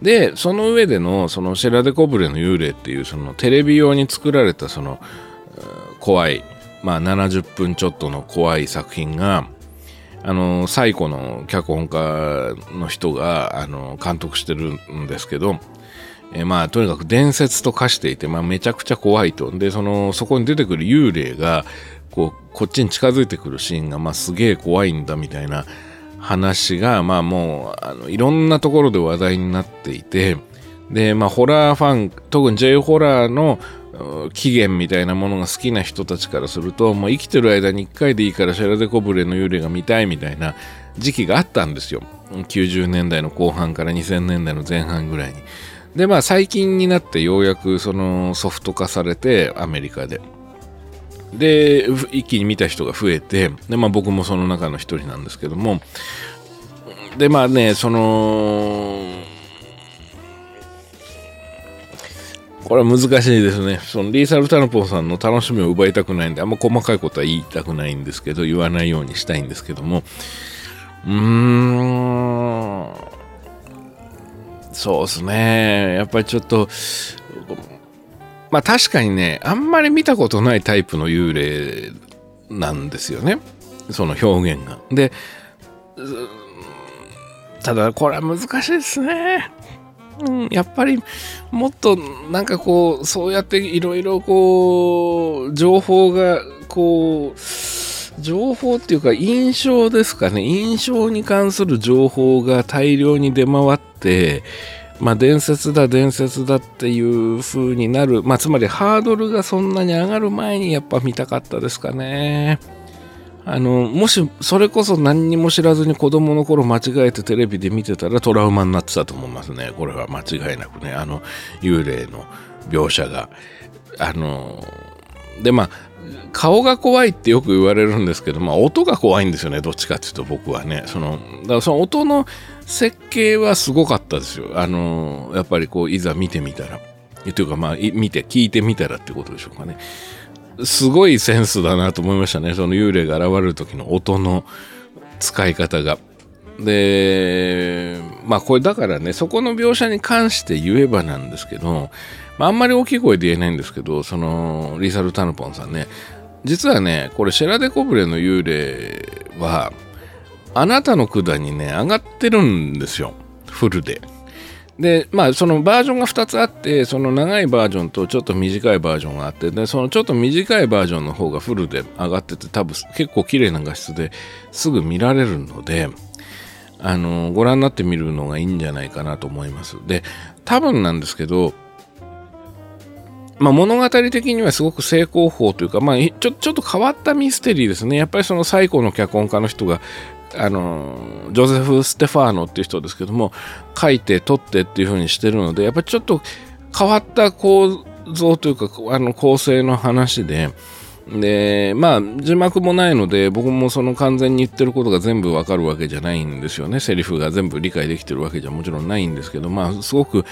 で、その上でのそのシェラデコブレの幽霊っていうそのテレビ用に作られたその怖い、まあ70分ちょっとの怖い作品があの最古の脚本家の人があの監督してるんですけど、えまあとにかく伝説と化していて、まあ、めちゃくちゃ怖いとでそのそこに出てくる幽霊がこうこっちに近づいてくるシーンが、まあ、すげえ怖いんだみたいな話が、まあもうあのいろんなところで話題になっていてでまあホラーファン特に J ホラーの起源みたいなものが好きな人たちからすると、もう生きてる間に1回でいいからシャラデコブレの幽霊が見たいみたいな時期があったんですよ。90年代の後半から2000年代の前半ぐらいに。で、まあ最近になってようやくそのソフト化されて、アメリカで。で、一気に見た人が増えて、で、まあ僕もその中の一人なんですけども、で、まあね、その、これは難しいですね。そのリーサル・タルポンさんの楽しみを奪いたくないんで、あんま細かいことは言いたくないんですけど、言わないようにしたいんですけども、うーん、そうですね。やっぱりちょっと、まあ確かにね、あんまり見たことないタイプの幽霊なんですよね。その表現が。で、ただこれは難しいですね。うん、やっぱりもっとなんかこうそうやっていろいろこう情報がこう情報っていうか印象ですかね印象に関する情報が大量に出回っまあ伝説だ伝説だっていう風になるまあつまりハードルがそんなに上がる前にやっぱ見たかったですかね。あの、もし、それこそ何にも知らずに子供の頃間違えてテレビで見てたらトラウマになってたと思いますね。これは間違いなくね。あの、幽霊の描写が。あの、で、まあ、顔が怖いってよく言われるんですけど、まあ、音が怖いんですよね。どっちかっていうと僕はね。その、だからその音の設計はすごかったですよ。あの、やっぱりこう、いざ見てみたら。というか、まあ、見て、聞いてみたらってことでしょうかね。すごいセンスだなと思いましたね。その幽霊が現れる時の音の使い方が。で、まあこれだからね、そこの描写に関して言えばなんですけど、まあ、あんまり大きい声で言えないんですけど、そのリーサル・タヌポンさんね、実はね、これシェラデコブレの幽霊は、あなたの管にね、上がってるんですよ。フルで。で、まあ、そのバージョンが2つあって、その長いバージョンとちょっと短いバージョンがあって、で、そのちょっと短いバージョンの方がフルで上がってて、多分結構綺麗な画質ですぐ見られるので、あの、ご覧になってみるのがいいんじゃないかなと思います。で、多分なんですけど、まあ、物語的にはすごく成功法というか、まあ、ちょちょっと変わったミステリーですね。やっぱりその最古の脚本家の人があのジョゼフ・ステファーノっていう人ですけども書いて撮ってっていう風にしてるのでやっぱりちょっと変わった構造というかあの構成の話ででまあ字幕もないので僕もその完全に言ってることが全部わかるわけじゃないんですよね。セリフが全部理解できてるわけじゃもちろんないんですけどまあすごく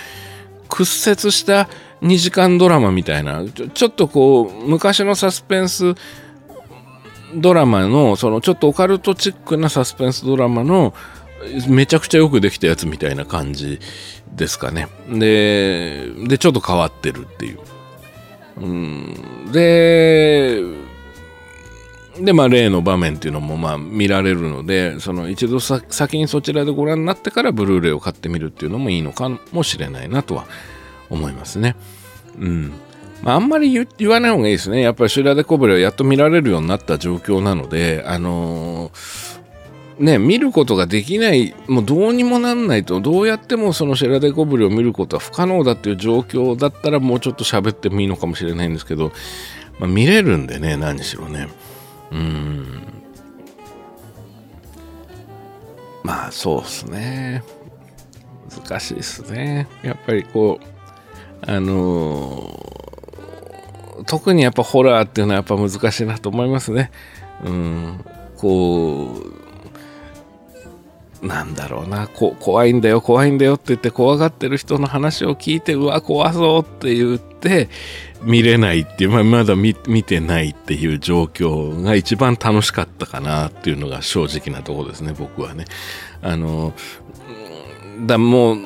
屈折した2時間ドラマみたいなちょっとこう昔のサスペンスドラマの、そのちょっとオカルトチックなサスペンスドラマの、めちゃくちゃよくできたやつみたいな感じですかね。で、で、ちょっと変わってるっていう。うん、で、で、まあ、例の場面っていうのもまあ見られるので、その一度先にそちらでご覧になってからブルーレイを買ってみるっていうのもいいのかもしれないなとは思いますね。うん。まあ、あんまり言わない方がいいですね。やっぱり修羅でコブレはやっと見られるようになった状況なので、あのー、ね、見ることができない、もうどうにもなんないと、どうやってもそのシェラデコブレを見ることは不可能だっていう状況だったらもうちょっと喋ってもいいのかもしれないんですけど、まあ、見れるんでね、何しろね。うん。まあそうっすね。難しいっすね。やっぱりこう、あのー、特にやっぱホラーっていうのはやっぱ難しいなと思いますね。うん。こう、なんだろうなこ怖いんだよ怖いんだよって言って怖がってる人の話を聞いてうわ怖そうって言って見れないっていう、まあ、まだ見てないっていう状況が一番楽しかったかなっていうのが正直なところですね僕はね。あのだもう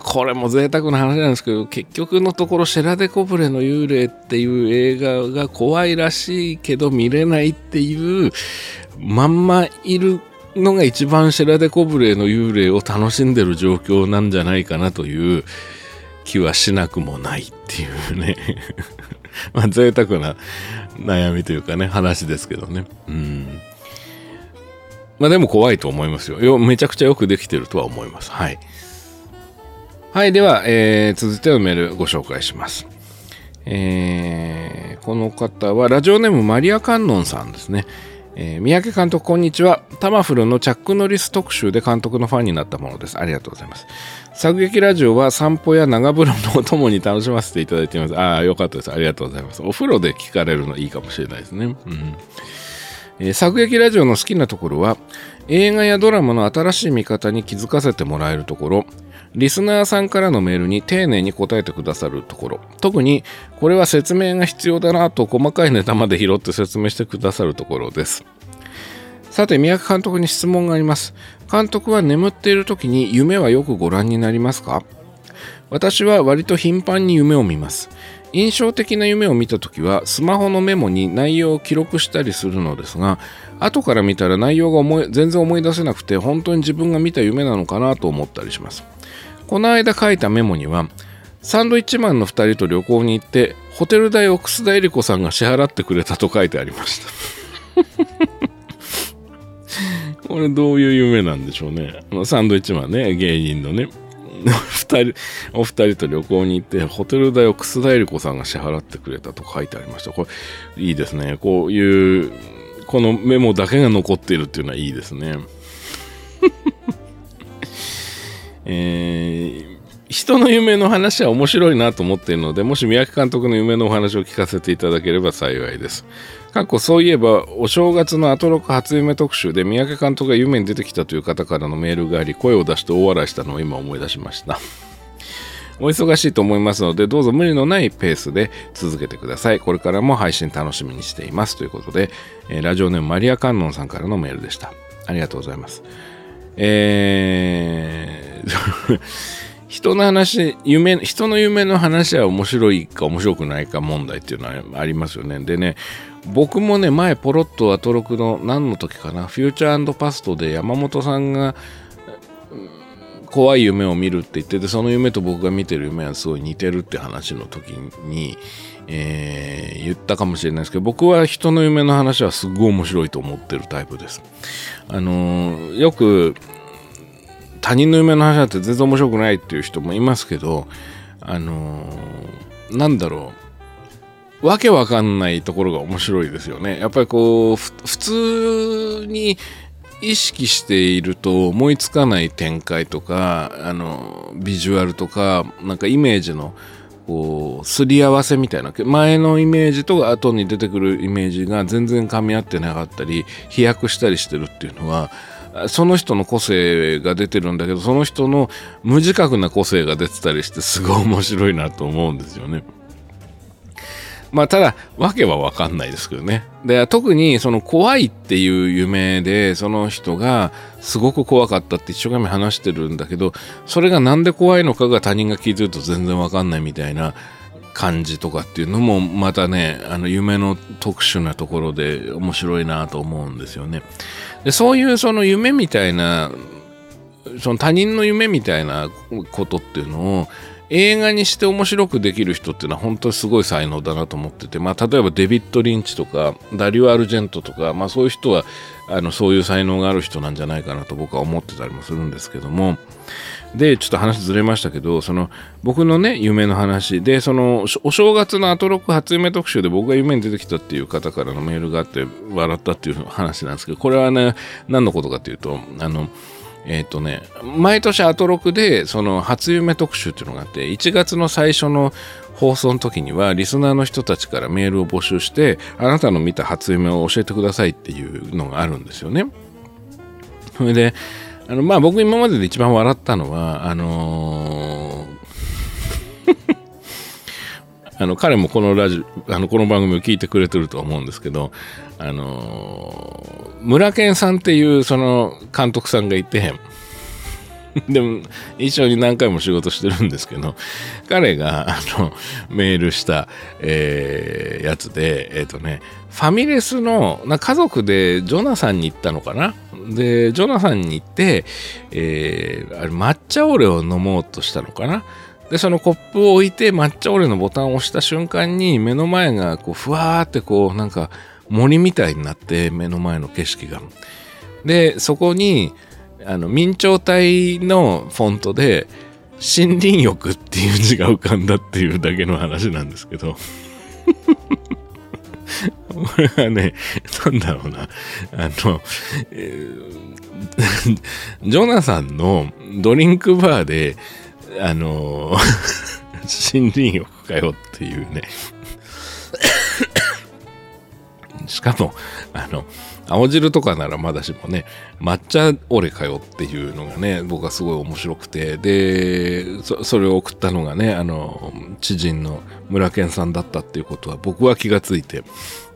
これも贅沢な話なんですけど結局のところシェラデコブレの幽霊っていう映画が怖いらしいけど見れないっていうまんまいるのが一番シェラデコブレの幽霊を楽しんでる状況なんじゃないかなという気はしなくもないっていうね。まあ贅沢な悩みというかね話ですけどね。うん。まあでも怖いと思いますよめちゃくちゃよくできてるとは思います。はい。はいでは、えー、続いてのメールご紹介します。えー、この方はラジオネームマリア・カンノンさんですね。えー、三宅監督こんにちは。タマフルのチャック・ノリス特集で監督のファンになったものです。ありがとうございます。作劇ラジオは散歩や長風呂のお供に楽しませていただいています。ああよかったです。ありがとうございます。お風呂で聞かれるのいいかもしれないですね。うん。えー、作劇ラジオの好きなところは映画やドラマの新しい見方に気づかせてもらえるところ。リスナーさんからのメールに丁寧に答えてくださるところ。特にこれは説明が必要だなと細かいネタまで拾って説明してくださるところです。さて三宅監督に質問があります。監督は眠っている時に夢はよくご覧になりますか？私は割と頻繁に夢を見ます。印象的な夢を見た時はスマホのメモに内容を記録したりするのですが後から見たら内容が思い全然思い出せなくて本当に自分が見た夢なのかなと思ったりします。この間書いたメモにはサンドイッチマンの2人と旅行に行ってホテル代を楠田絵理 子さんが支払ってくれたと書いてありました。これどういう夢なんでしょうね。サンドイッチマンね芸人のね。二人お二人と旅行に行ってホテル代を楠田絵理子さんが支払ってくれたと書いてありました。これいいですね。こういうこのメモだけが残っているっていうのはいいですね。えー、人の夢の話は面白いなと思っているので、もし宮城監督の夢のお話を聞かせていただければ幸いです。過去そういえば、お正月のアトロク初夢特集で宮城監督が夢に出てきたという方からのメールがあり、声を出して大笑いしたのを今思い出しました。お忙しいと思いますので、どうぞ無理のないペースで続けてください。これからも配信楽しみにしています。ということで、えー、ラジオネームマリア・カンノンさんからのメールでした。ありがとうございます。えー 人の話、夢、人の夢の話は面白いか面白くないか問題っていうのはありますよね。でね、僕もね、前ポロッとアトロクの何の時かな、フューチャーパストで山本さんが怖い夢を見るって言ってて、その夢と僕が見てる夢はすごい似てるって話の時に、えー、言ったかもしれないですけど、僕は人の夢の話はすごい面白いと思ってるタイプです。あのー、よく他人の夢の話だって全然面白くないっていう人もいますけど、あのー、なんだろう。わけわかんないところが面白いですよね。やっぱりこう、普通に意識していると思いつかない展開とか、あの、ビジュアルとか、なんかイメージの、こう、すり合わせみたいな、前のイメージと後に出てくるイメージが全然噛み合ってなかったり、飛躍したりしてるっていうのは、その人の個性が出てるんだけど、その人の無自覚な個性が出てたりして、すごい面白いなと思うんですよね。まあ、ただ、わけはわかんないですけどね。で、特に、その怖いっていう夢で、その人がすごく怖かったって一生懸命話してるんだけど、それがなんで怖いのかが他人が聞いてると全然わかんないみたいな感じとかっていうのもまたねあの夢の特殊なところで面白いなと思うんですよね。でそういうその夢みたいなその他人の夢みたいなことっていうのを映画にして面白くできる人っていうのは本当にすごい才能だなと思ってて、まあ、例えばデビッド・リンチとかダリュー・アルジェントとか、まあ、そういう人はあのそういう才能がある人なんじゃないかなと僕は思ってたりもするんですけども。でちょっと話ずれましたけどその僕のね夢の話。でそのお正月のアトロック初夢特集で僕が夢に出てきたっていう方からのメールがあって笑ったっていう話なんですけどこれはね何のことかっていうとあのえっ、ー、とね、毎年アトロクでその初夢特集っていうのがあって、1月の最初の放送の時にはリスナーの人たちからメールを募集して、あなたの見た初夢を教えてくださいっていうのがあるんですよね。それで、あのまあ僕今までで一番笑ったのは、あのーあの彼もこのラジあのこの番組を聞いてくれてると思うんですけど、あのー、村健さんっていうその監督さんがいて、でも一緒に何回も仕事してるんですけど、彼があのメールした、えー、やつで、えっ、ー、とね、ファミレスのな家族でジョナサンに行ったのかな？で、ジョナサンに行って、えー、あれ抹茶オレを飲もうとしたのかな？で、そのコップを置いて抹茶オレのボタンを押した瞬間に目の前がこうふわーってこうなんか森みたいになって目の前の景色が。で、そこにあの明朝体のフォントで森林浴っていう字が浮かんだっていうだけの話なんですけど。これはね、なんだろうな。あの、えー、ジョナサンのドリンクバーであの 森林浴かよっていうね。しかも、あの、青汁とかならまだしもね、抹茶オレかよっていうのがね、僕はすごい面白くて、で、そそれを送ったのがね、あの、知人の村健さんだったっていうことは僕は気がついて、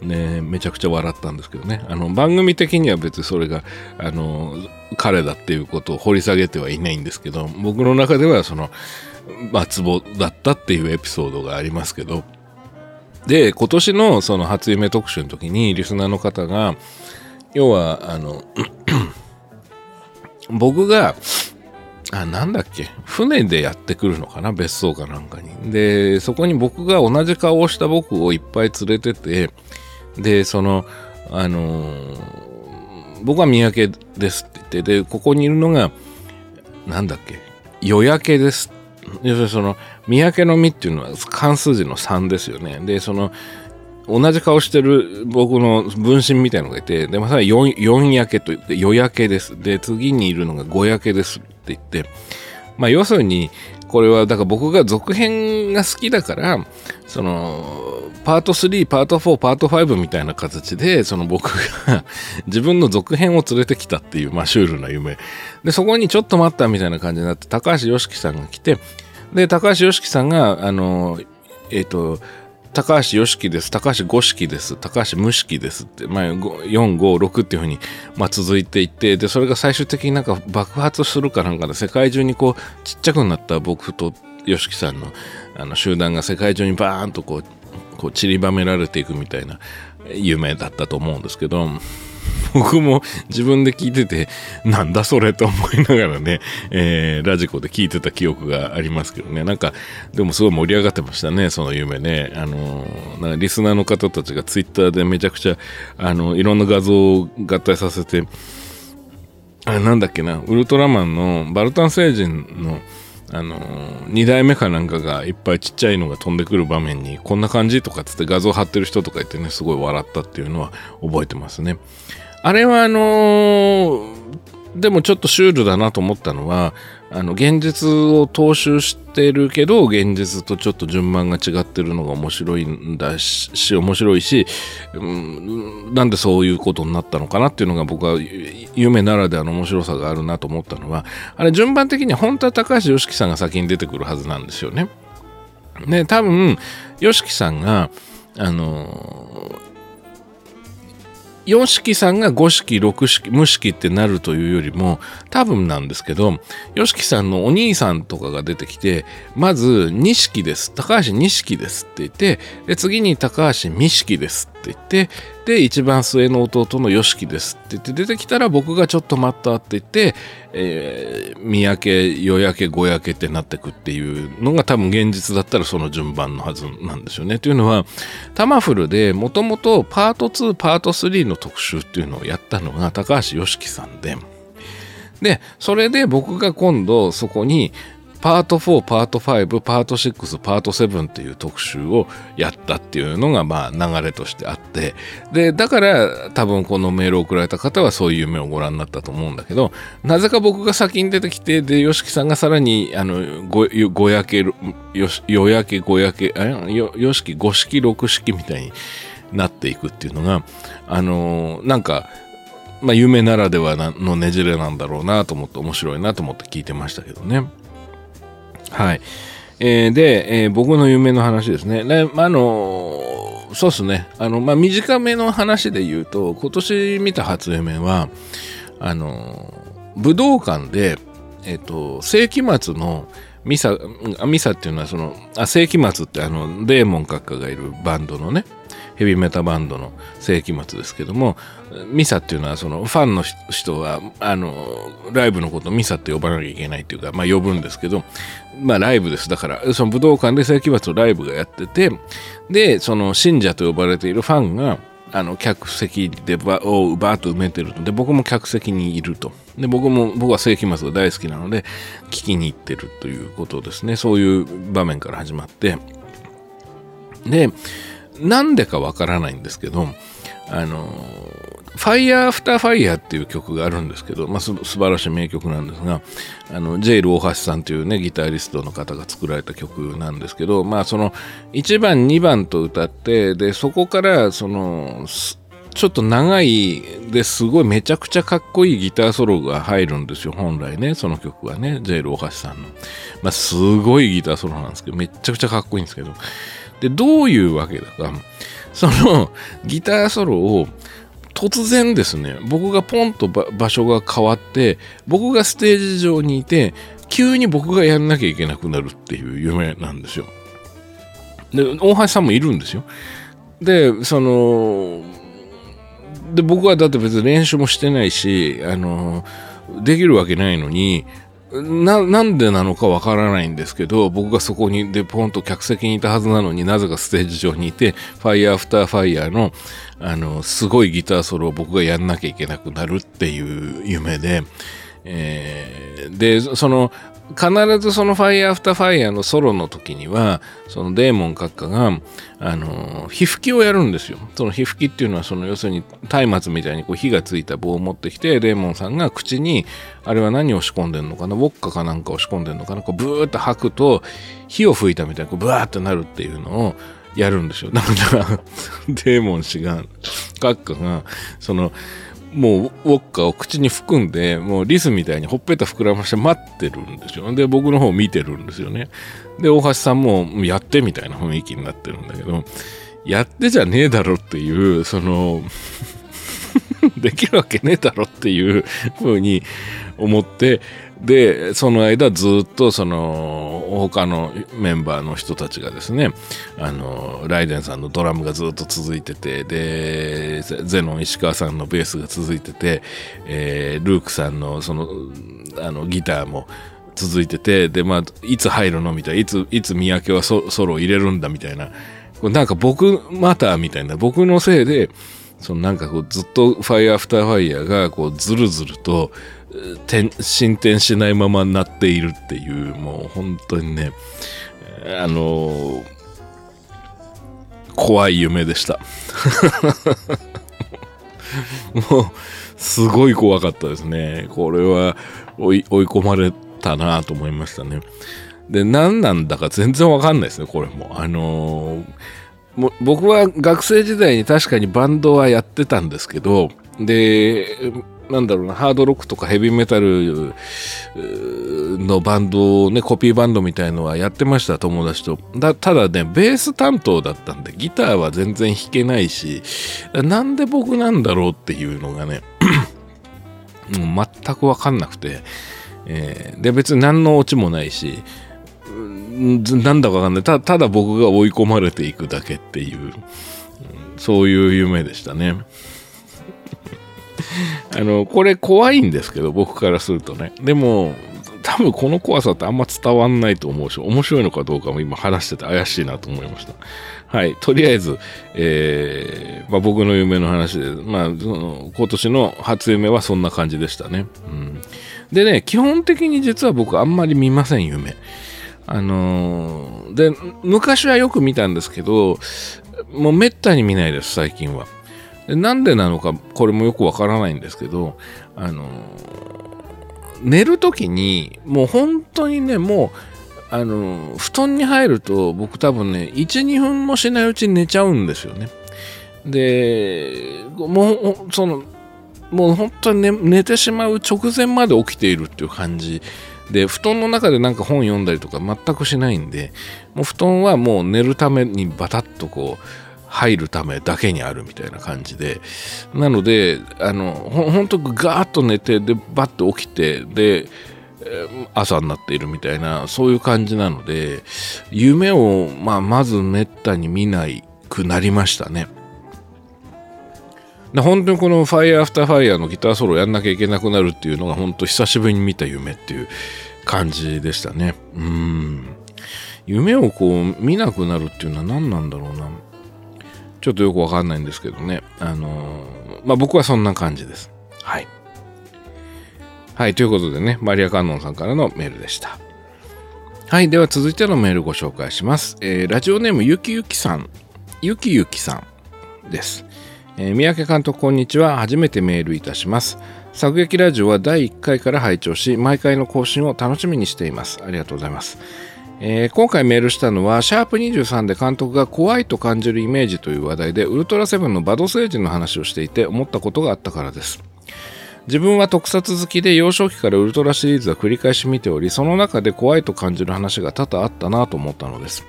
ね、めちゃくちゃ笑ったんですけどね、あの、番組的には別にそれが、あの、彼だっていうことを掘り下げてはいないんですけど、僕の中ではその、まあ、ツボだったっていうエピソードがありますけど、で、今年のその初夢特集の時にリスナーの方が、要は、あの、僕が、あ、なんだっけ、船でやってくるのかな、別荘かなんかに。で、そこに僕が同じ顔をした僕をいっぱい連れてて、で、その、あのー、僕は三宅ですって言って、で、ここにいるのが、なんだっけ、夜焼けです要するにその三宅の実っていうのは関数字の3ですよね。で、その同じ顔してる僕の分身みたいのがいて、で、まさに 4, 4焼けと言って、夜焼けです。で、次にいるのが5焼けですって言って、まあ要するに、これはだから僕が続編が好きだから、その、パート3、パート4、パート5みたいな形で、その僕が自分の続編を連れてきたっていう、まあシュールな夢。で、そこにちょっと待ったみたいな感じになって、高橋良樹さんが来て、で、高橋良樹さんが、あの、えっ、ー、と、高橋良樹です、高橋五式です、高橋無式ですって、まあ、4、5、6っていうふうに、まあ、続いていって、で、それが最終的になんか爆発するかなんかで、世界中にこう、ちっちゃくなった僕と良樹さんのあの集団が世界中にバーンとこう、こう散りばめられていくみたいな夢だったと思うんですけど、僕も自分で聞いてて、なんだそれと思いながらね、えー、ラジコで聞いてた記憶がありますけどね、なんか、でもすごい盛り上がってましたね、その夢ね。あのー、リスナーの方たちがツイッターでめちゃくちゃ、あの、いろんな画像を合体させて、あれなんだっけな、ウルトラマンのバルタン星人の、あのー、2代目かなんかがいっぱいちっちゃいのが飛んでくる場面にこんな感じとかつって画像貼ってる人とかいてねすごい笑ったっていうのは覚えてますねあれはあのー、でもちょっとシュールだなと思ったのはあの現実を踏襲してるけど現実とちょっと順番が違ってるのが面白いんだし面白いし、うん、なんでそういうことになったのかなっていうのが僕は夢ならではの面白さがあるなと思ったのはあれ順番的に本当は高橋良樹さんが先に出てくるはずなんですよね。で多分 YOSHIKI さんがあの4式さんが5式6式無式ってなるというよりも多分なんですけど YOSHIKI さんのお兄さんとかが出てきてまず2式です。高橋2式ですって言ってで次に高橋2式ですって言ってで一番末の弟の YOSHIKI ですって言って出てきたら僕がちょっと待ったって言って、えー、三宅夜焼け五焼けってなってくっていうのが多分現実だったらその順番のはずなんですよね。というのはタマフルでもともとパート2パート3の特集っていうのをやったのが高橋良樹さんででそれで僕が今度そこにパート4、パート5、パート6、パート7っていう特集をやったっていうのがまあ流れとしてあって、で、だから多分このメールを送られた方はそういう夢をご覧になったと思うんだけど、なぜか僕が先に出てきて、で、吉木さんがさらに、あの、ご、ごやけ、よ、よやけ、ごやけ、あよ、よしき、五式、六式みたいになっていくっていうのが、あのなんか、まあ、夢ならではのねじれなんだろうなと思って面白いなと思って聞いてましたけどね。はい。えー、で、えー、僕の夢の話ですね。であのー、そうっすね。あの、まあ、短めの話で言うと、今年見た初夢は、あの武道館で、えっ、と、世紀末のミサ、ミサっていうのはその、あ、世紀末ってあの、デーモン閣下がいるバンドのね、ヘビーメタバンドの世紀末ですけども、ミサっていうのはそのファンの人は、あの、ライブのことをミサって呼ばなきゃいけないっていうか、まあ呼ぶんですけど、まあライブです。だから、その武道館で世紀末のライブがやってて、で、その信者と呼ばれているファンが、あの客席でバをバーッと埋めてるので僕も客席にいると。で僕も僕は世紀末が大好きなので聞きに行ってるということですね。そういう場面から始まって。でなんでかわからないんですけど、あの、ファイヤーアフターファイヤーっていう曲があるんですけど、まあ、す素晴らしい名曲なんですが、あの、ジェイル大橋さんというね、ギタリストの方が作られた曲なんですけど、まあ、その、1番、2番と歌って、で、そこから、その、ちょっと長いですごいめちゃくちゃかっこいいギターソロが入るんですよ、本来ね、その曲はね、ジェイル大橋さんの。まあ、すごいギターソロなんですけど、めちゃくちゃかっこいいんですけど、で、どういうわけだか、そのギターソロを突然ですね、僕がポンと場所が変わって、僕がステージ上にいて、急に僕がやんなきゃいけなくなるっていう夢なんですよ。で、大橋さんもいるんですよ。で、その、で、僕はだって別に練習もしてないし、あの、できるわけないのに、な、なんでなのかわからないんですけど、僕がそこに、で、ポンと客席にいたはずなのになぜかステージ上にいて、ファイヤーアフターファイヤーの、あの、すごいギターソロを僕がやんなきゃいけなくなるっていう夢で、えー、で、その、必ずそのファイヤーアフターファイヤーのソロの時には、そのデーモン閣下が、あの、火吹きをやるんですよ。その火吹きっていうのは、その要するに松明みたいにこう火がついた棒を持ってきて、デーモンさんが口に、あれは何を仕込んでんのかな、ウォッカかなんかを仕込んでんのかな、こうブーッと吐くと、火を吹いたみたいにこうブワーッとなるっていうのをやるんですよ。だから、デーモン氏が、閣下が、その、もうウォッカを口に含んで、もうリスみたいにほっぺた膨らまして待ってるんですよ。で、僕の方見てるんですよね。で、大橋さんもやってみたいな雰囲気になってるんだけど、やってじゃねえだろっていう、その できるわけねえだろっていう風に思って、で、その間ずっとその他のメンバーの人たちがですね、あの、ライデンさんのドラムがずっと続いてて、で、ゼノン石川さんのベースが続いてて、えー、ルークさんのその、あの、ギターも続いてて、で、まあ、いつ入るのみたいな、いつ、いつ三宅はソロを入れるんだみたいな、なんか僕またみたいな、僕のせいで、そのなんかこうずっとファイアーフターファイヤーがこうずるずると進展しないままなっているっていうもう本当にねあの怖い夢でした。もうすごい怖かったですね。これは追い追い込まれたなと思いましたね。で何なんだか全然わかんないですねこれも。あのーも僕は学生時代に確かにバンドはやってたんですけど、で、なんだろうな、ハードロックとかヘビーメタルのバンドをね、コピーバンドみたいのはやってました、友達と。だただね、ベース担当だったんで、ギターは全然弾けないし、なんで僕なんだろうっていうのがね、もう全くわかんなくて、えー、で、別に何のオチもないし、なんだかわかんないた。ただ僕が追い込まれていくだけっていう、そういう夢でしたね。あの、これ怖いんですけど、僕からするとね。でも、多分この怖さってあんま伝わんないと思うし、面白いのかどうかも今話してて怪しいなと思いました。はい。とりあえず、えー、まあ、僕の夢の話で、まあ、その今年の初夢はそんな感じでしたね。うん。でね、基本的に実は僕あんまり見ません、夢。あのー、で、昔はよく見たんですけど、もうめったに見ないです、最近は。なんでなのか、これもよくわからないんですけど、あの、寝るときに、もう本当にね、もう、あの、布団に入ると、僕多分ね、1、2分もしないうちに寝ちゃうんですよね。で、もう、その、もう本当に寝寝てしまう直前まで起きているっていう感じで、布団の中でなんか本読んだりとか全くしないんで、もう布団はもう寝るためにバタッとこう、入るためだけにあるみたいな感じで、なので、あの、ほんとガーッと寝て、で、バッと起きて、で、朝になっているみたいな、そういう感じなので、夢を、まあ、まずめったに見ないくなりましたね。で本当にこの「ファイアーアフターファイヤーのギターソロやんなきゃいけなくなるっていうのが本当久しぶりに見た夢っていう感じでしたね。うん。夢をこう見なくなるっていうのは何なんだろうな。ちょっとよくわかんないんですけどね。あのー、まあ僕はそんな感じです。はい。はい、ということでね、マリア・カンノンさんからのメールでした。はい、では続いてのメールご紹介します。えー、ラジオネームゆきゆきさん、ゆきゆきさんです。えー、三宅監督こんにちは初めてメールいたします作劇ラジオは第1回から拝聴し毎回の更新を楽しみにしていますありがとうございますえー、今回メールしたのは、シャープ23で監督が怖いと感じるイメージという話題で、ウルトラセブンのバド星人の話をしていて思ったことがあったからです。自分は特撮好きで幼少期からウルトラシリーズは繰り返し見ており、その中で怖いと感じる話が多々あったなと思ったのです。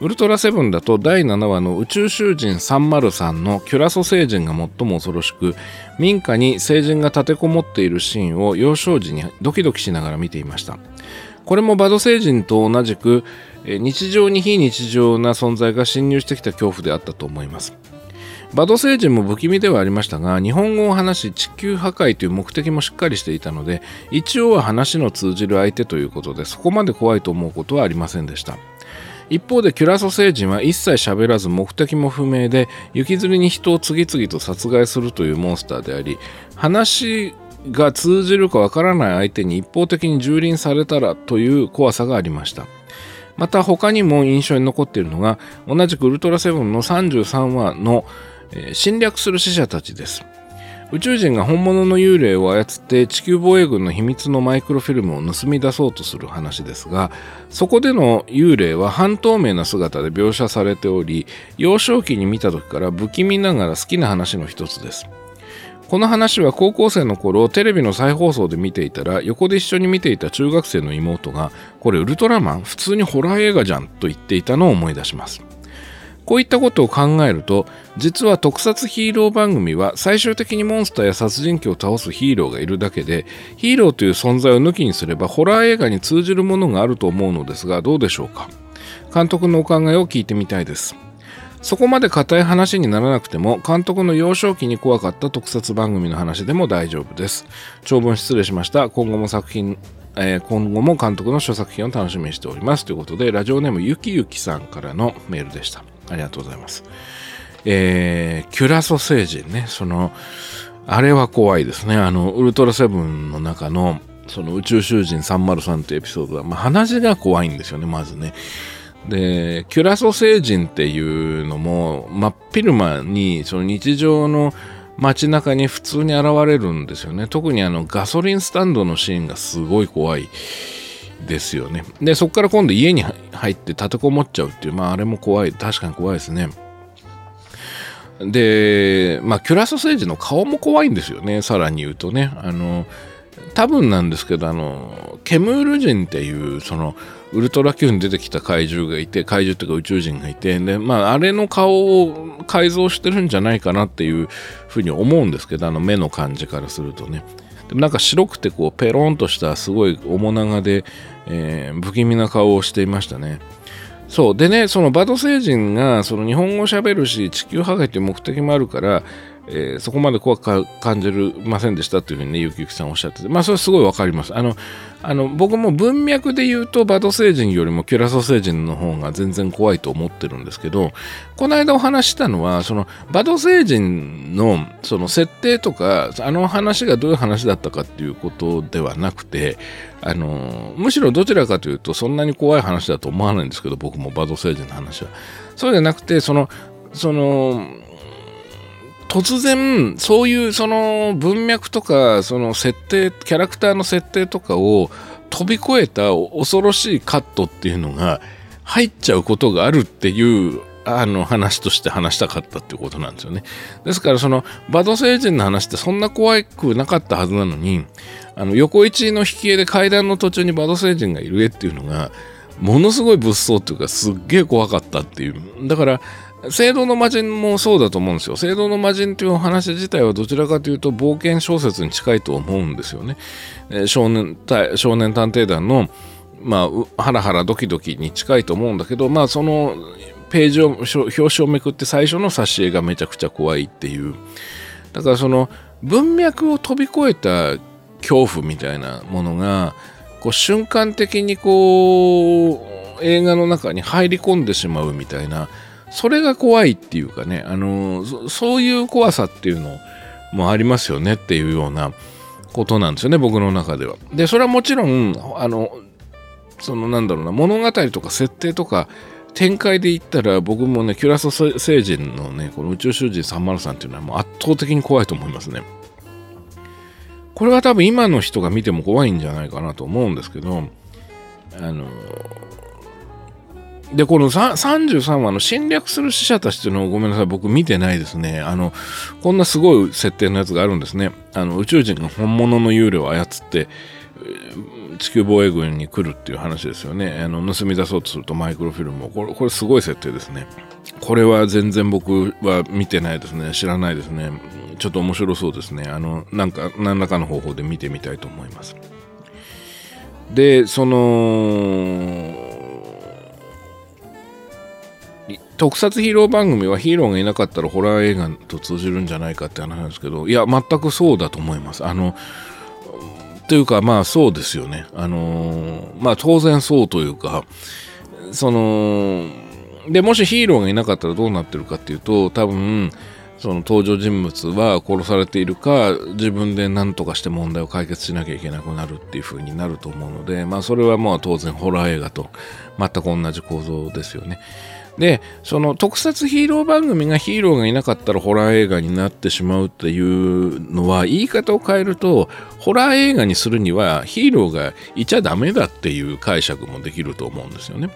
ウルトラセブンだと第7話の宇宙囚人303のキュラソ星人が最も恐ろしく民家に星人が立てこもっているシーンを幼少時にドキドキしながら見ていましたこれもバド星人と同じく日常に非日常な存在が侵入してきた恐怖であったと思います。バド星人も不気味ではありましたが日本語を話し地球破壊という目的もしっかりしていたので一応は話の通じる相手ということでそこまで怖いと思うことはありませんでした。一方でキュラソ星人は一切喋らず目的も不明で雪吊りに人を次々と殺害するというモンスターであり話が通じるかわからない相手に一方的に蹂躙されたらという怖さがありました。また他にも印象に残っているのが同じくウルトラセブンの33話の、えー、侵略する死者たちです。宇宙人が本物の幽霊を操って地球防衛軍の秘密のマイクロフィルムを盗み出そうとする話ですがそこでの幽霊は半透明な姿で描写されており幼少期に見た時から不気味ながら好きな話の一つです。この話は高校生の頃テレビの再放送で見ていたら横で一緒に見ていた中学生の妹がこれウルトラマン普通にホラー映画じゃんと言っていたのを思い出します。こういったことを考えると実は特撮ヒーロー番組は最終的にモンスターや殺人鬼を倒すヒーローがいるだけでヒーローという存在を抜きにすればホラー映画に通じるものがあると思うのですがどうでしょうか？監督のお考えを聞いてみたいです。そこまで硬い話にならなくても監督の幼少期に怖かった特撮番組の話でも大丈夫です長文失礼しました今後も作品えー、今後も監督の諸作品を楽しみにしておりますということでラジオネームゆきゆきさんからのメールでしたありがとうございます。えー、キュラソ星人ね、その、あれは怖いですね。あの、ウルトラセブンの中の、その宇宙囚人303ってエピソードは、まあ、話が怖いんですよね、まずね。で、キュラソ星人っていうのも、真っ昼間に、その日常の街中に普通に現れるんですよね。特にあの、ガソリンスタンドのシーンがすごい怖い。ですよね。で、そこから今度家に入って立てこもっちゃうっていう、まああれも怖い、確かに怖いですね。で、まあ、キュラソ星人の顔も怖いんですよね、さらに言うとね。あの、多分なんですけど、あの、ケムール人っていう、その、ウルトラ Q に出てきた怪獣がいて、怪獣っていうか宇宙人がいて、で、まあ、あれの顔を改造してるんじゃないかなっていうふうに思うんですけど、あの目の感じからするとね。でもなんか白くてこう、ペロンとしたすごい面長で、えー、不気味な顔をしていましたね。そうでねそのバド星人がその日本語喋るし地球破壊っていう目的もあるからえー、そこまで怖く感じるませんでしたというふうにね、ゆきゆきさんおっしゃってて、まあ、それすごいわかります。あの、あの僕も文脈で言うと、バド星人よりもキュラソ星人の方が全然怖いと思ってるんですけど、この間お話したのは、その、バド星人の、その設定とか、あの話がどういう話だったかっていうことではなくて、あの、むしろどちらかというと、そんなに怖い話だと思わないんですけど、僕もバド星人の話は。そうじゃなくて、その、その、突然そういうその文脈とかその設定キャラクターの設定とかを飛び越えた恐ろしいカットっていうのが入っちゃうことがあるっていうあの話として話したかったっていうことなんですよね。ですからそのバド星人の話ってそんな怖くなかったはずなのにあの横一の引き絵で階段の途中にバド星人がいる絵っていうのがものすごい物騒っていうかすっげえ怖かったっていうだから聖堂の魔人もそうだと思うんですよ。聖堂の魔人というお話自体はどちらかというと冒険小説に近いと思うんですよね。え少年少年探偵団の、まあ、ハラハラドキドキに近いと思うんだけど、まあ、そのページを、表紙をめくって最初の挿絵がめちゃくちゃ怖いっていう。だからその文脈を飛び越えた恐怖みたいなものが、こう瞬間的にこう映画の中に入り込んでしまうみたいなそれが怖いっていうかね、あのそういう怖さっていうのもありますよねっていうようなことなんですよね、僕の中では。で、それはもちろん、あの、そのなんだろうな、物語とか設定とか展開で言ったら、僕もね、キュラソ星人のね、この宇宙囚人303っていうのはもう圧倒的に怖いと思いますね。これは多分今の人が見ても怖いんじゃないかなと思うんですけど、あの、で、この33話の侵略する死者たちっていうのをごめんなさい、僕見てないですね。あの、こんなすごい設定のやつがあるんですね。あの、宇宙人が本物の幽霊を操って、地球防衛軍に来るっていう話ですよね。あの、盗み出そうとするとマイクロフィルムを。これ、これすごい設定ですね。これは全然僕は見てないですね。知らないですね。ちょっと面白そうですね。あの、なんか、何らかの方法で見てみたいと思います。で、その、特撮ヒーロー番組はヒーローがいなかったらホラー映画と通じるんじゃないかって話なんですけどいや全くそうだと思いますあのというかまあそうですよねあのまあ当然そうというかそのでもしヒーローがいなかったらどうなってるかっていうと多分その登場人物は殺されているか自分で何とかして問題を解決しなきゃいけなくなるっていう風になると思うのでまあそれはまあ当然ホラー映画と全く同じ構造ですよね。でその特撮ヒーロー番組がヒーローがいなかったらホラー映画になってしまうっていうのは言い方を変えるとホラー映画にするにはヒーローがいちゃダメだっていう解釈もできると思うんですよね。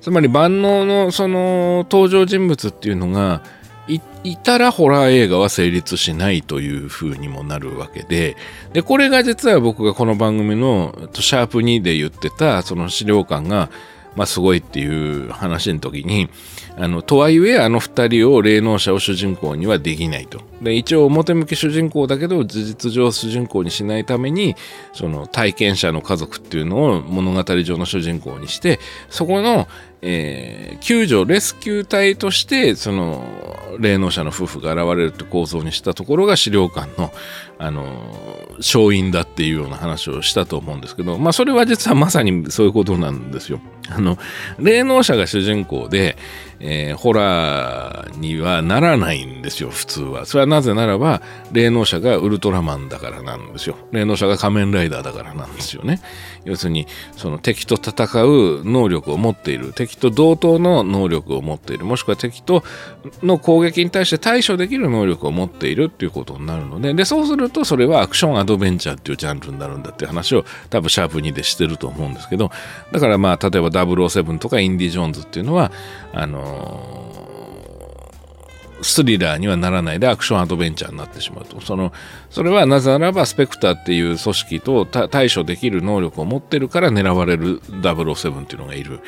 つまり万能のその登場人物っていうのがいたらホラー映画は成立しないという風にもなるわけで、で、これが実は僕がこの番組のシャープ2で言ってたその資料館がまあ、すごいっていう話の時に、あの、とはいえ、あの二人を霊能者を主人公にはできないと。で、一応表向き主人公だけど、事実上主人公にしないために、その体験者の家族っていうのを物語上の主人公にして、そこの、えー、救助レスキュー隊としてその霊能者の夫婦が現れるって構造にしたところが資料館のあの勝因だっていうような話をしたと思うんですけどまあそれは実はまさにそういうことなんですよ。あの霊能者が主人公で、えー、ホラーにはならないんですよ普通は。それはなぜならば霊能者がウルトラマンだからなんですよ。霊能者が仮面ライダーだからなんですよね。要するにその敵と戦う能力を持っている敵と同等の能力を持っているもしくは敵との攻撃に対して対処できる能力を持っているっていうことになるのででそうするとそれはアクションアドベンチャーっていうジャンルになるんだっていう話を多分シャープ2でしてると思うんですけどだからまあ例えば007とかインディ・ジョーンズっていうのはあのスリラーにはならないでアクションアドベンチャーになってしまうと。その、それはなぜならばスペクターっていう組織と対処できる能力を持ってるから狙われる007っていうのがいる。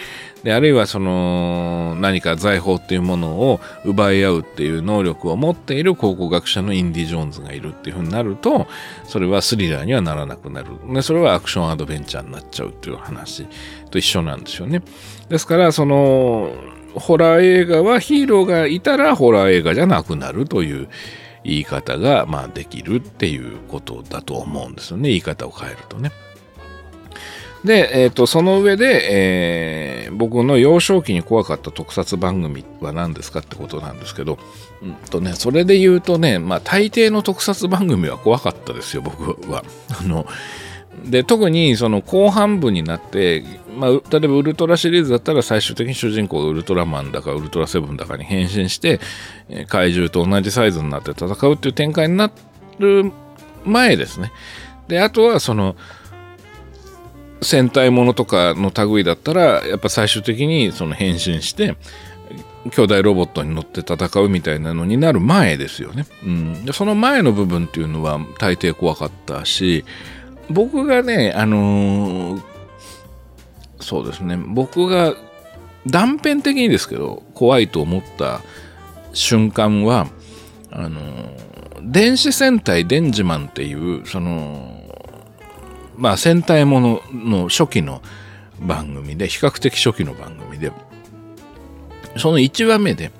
で、あるいはその何か財宝っていうものを奪い合うっていう能力を持っている考古学者のインディ・ジョーンズがいるっていうふうになると、それはスリラーにはならなくなる。で、それはアクションアドベンチャーになっちゃうっていう話と一緒なんですよね。ですから、その、ホラー映画はヒーローがいたらホラー映画じゃなくなるという言い方が、まあ、できるっていうことだと思うんですよね。言い方を変えるとね。で、えーと、その上で、えー、僕の幼少期に怖かった特撮番組は何ですかってことなんですけど、うんとね、それで言うとね、まあ、大抵の特撮番組は怖かったですよ、僕は。あので特にその後半部になって、まあ、例えばウルトラシリーズだったら最終的に主人公がウルトラマンだかウルトラセブンだかに変身して怪獣と同じサイズになって戦うっていう展開になる前ですね。であとはその戦隊ものとかの類だったらやっぱ最終的にその変身して兄弟ロボットに乗って戦うみたいなのになる前ですよね。うん、でその前の部分っていうのは大抵怖かったし僕がね、あのー、そうですね、僕が断片的にですけど、怖いと思った瞬間は、あのー、電子戦隊デンジマンっていう、その、まあ戦隊ものの初期の番組で、比較的初期の番組で、その1話目で、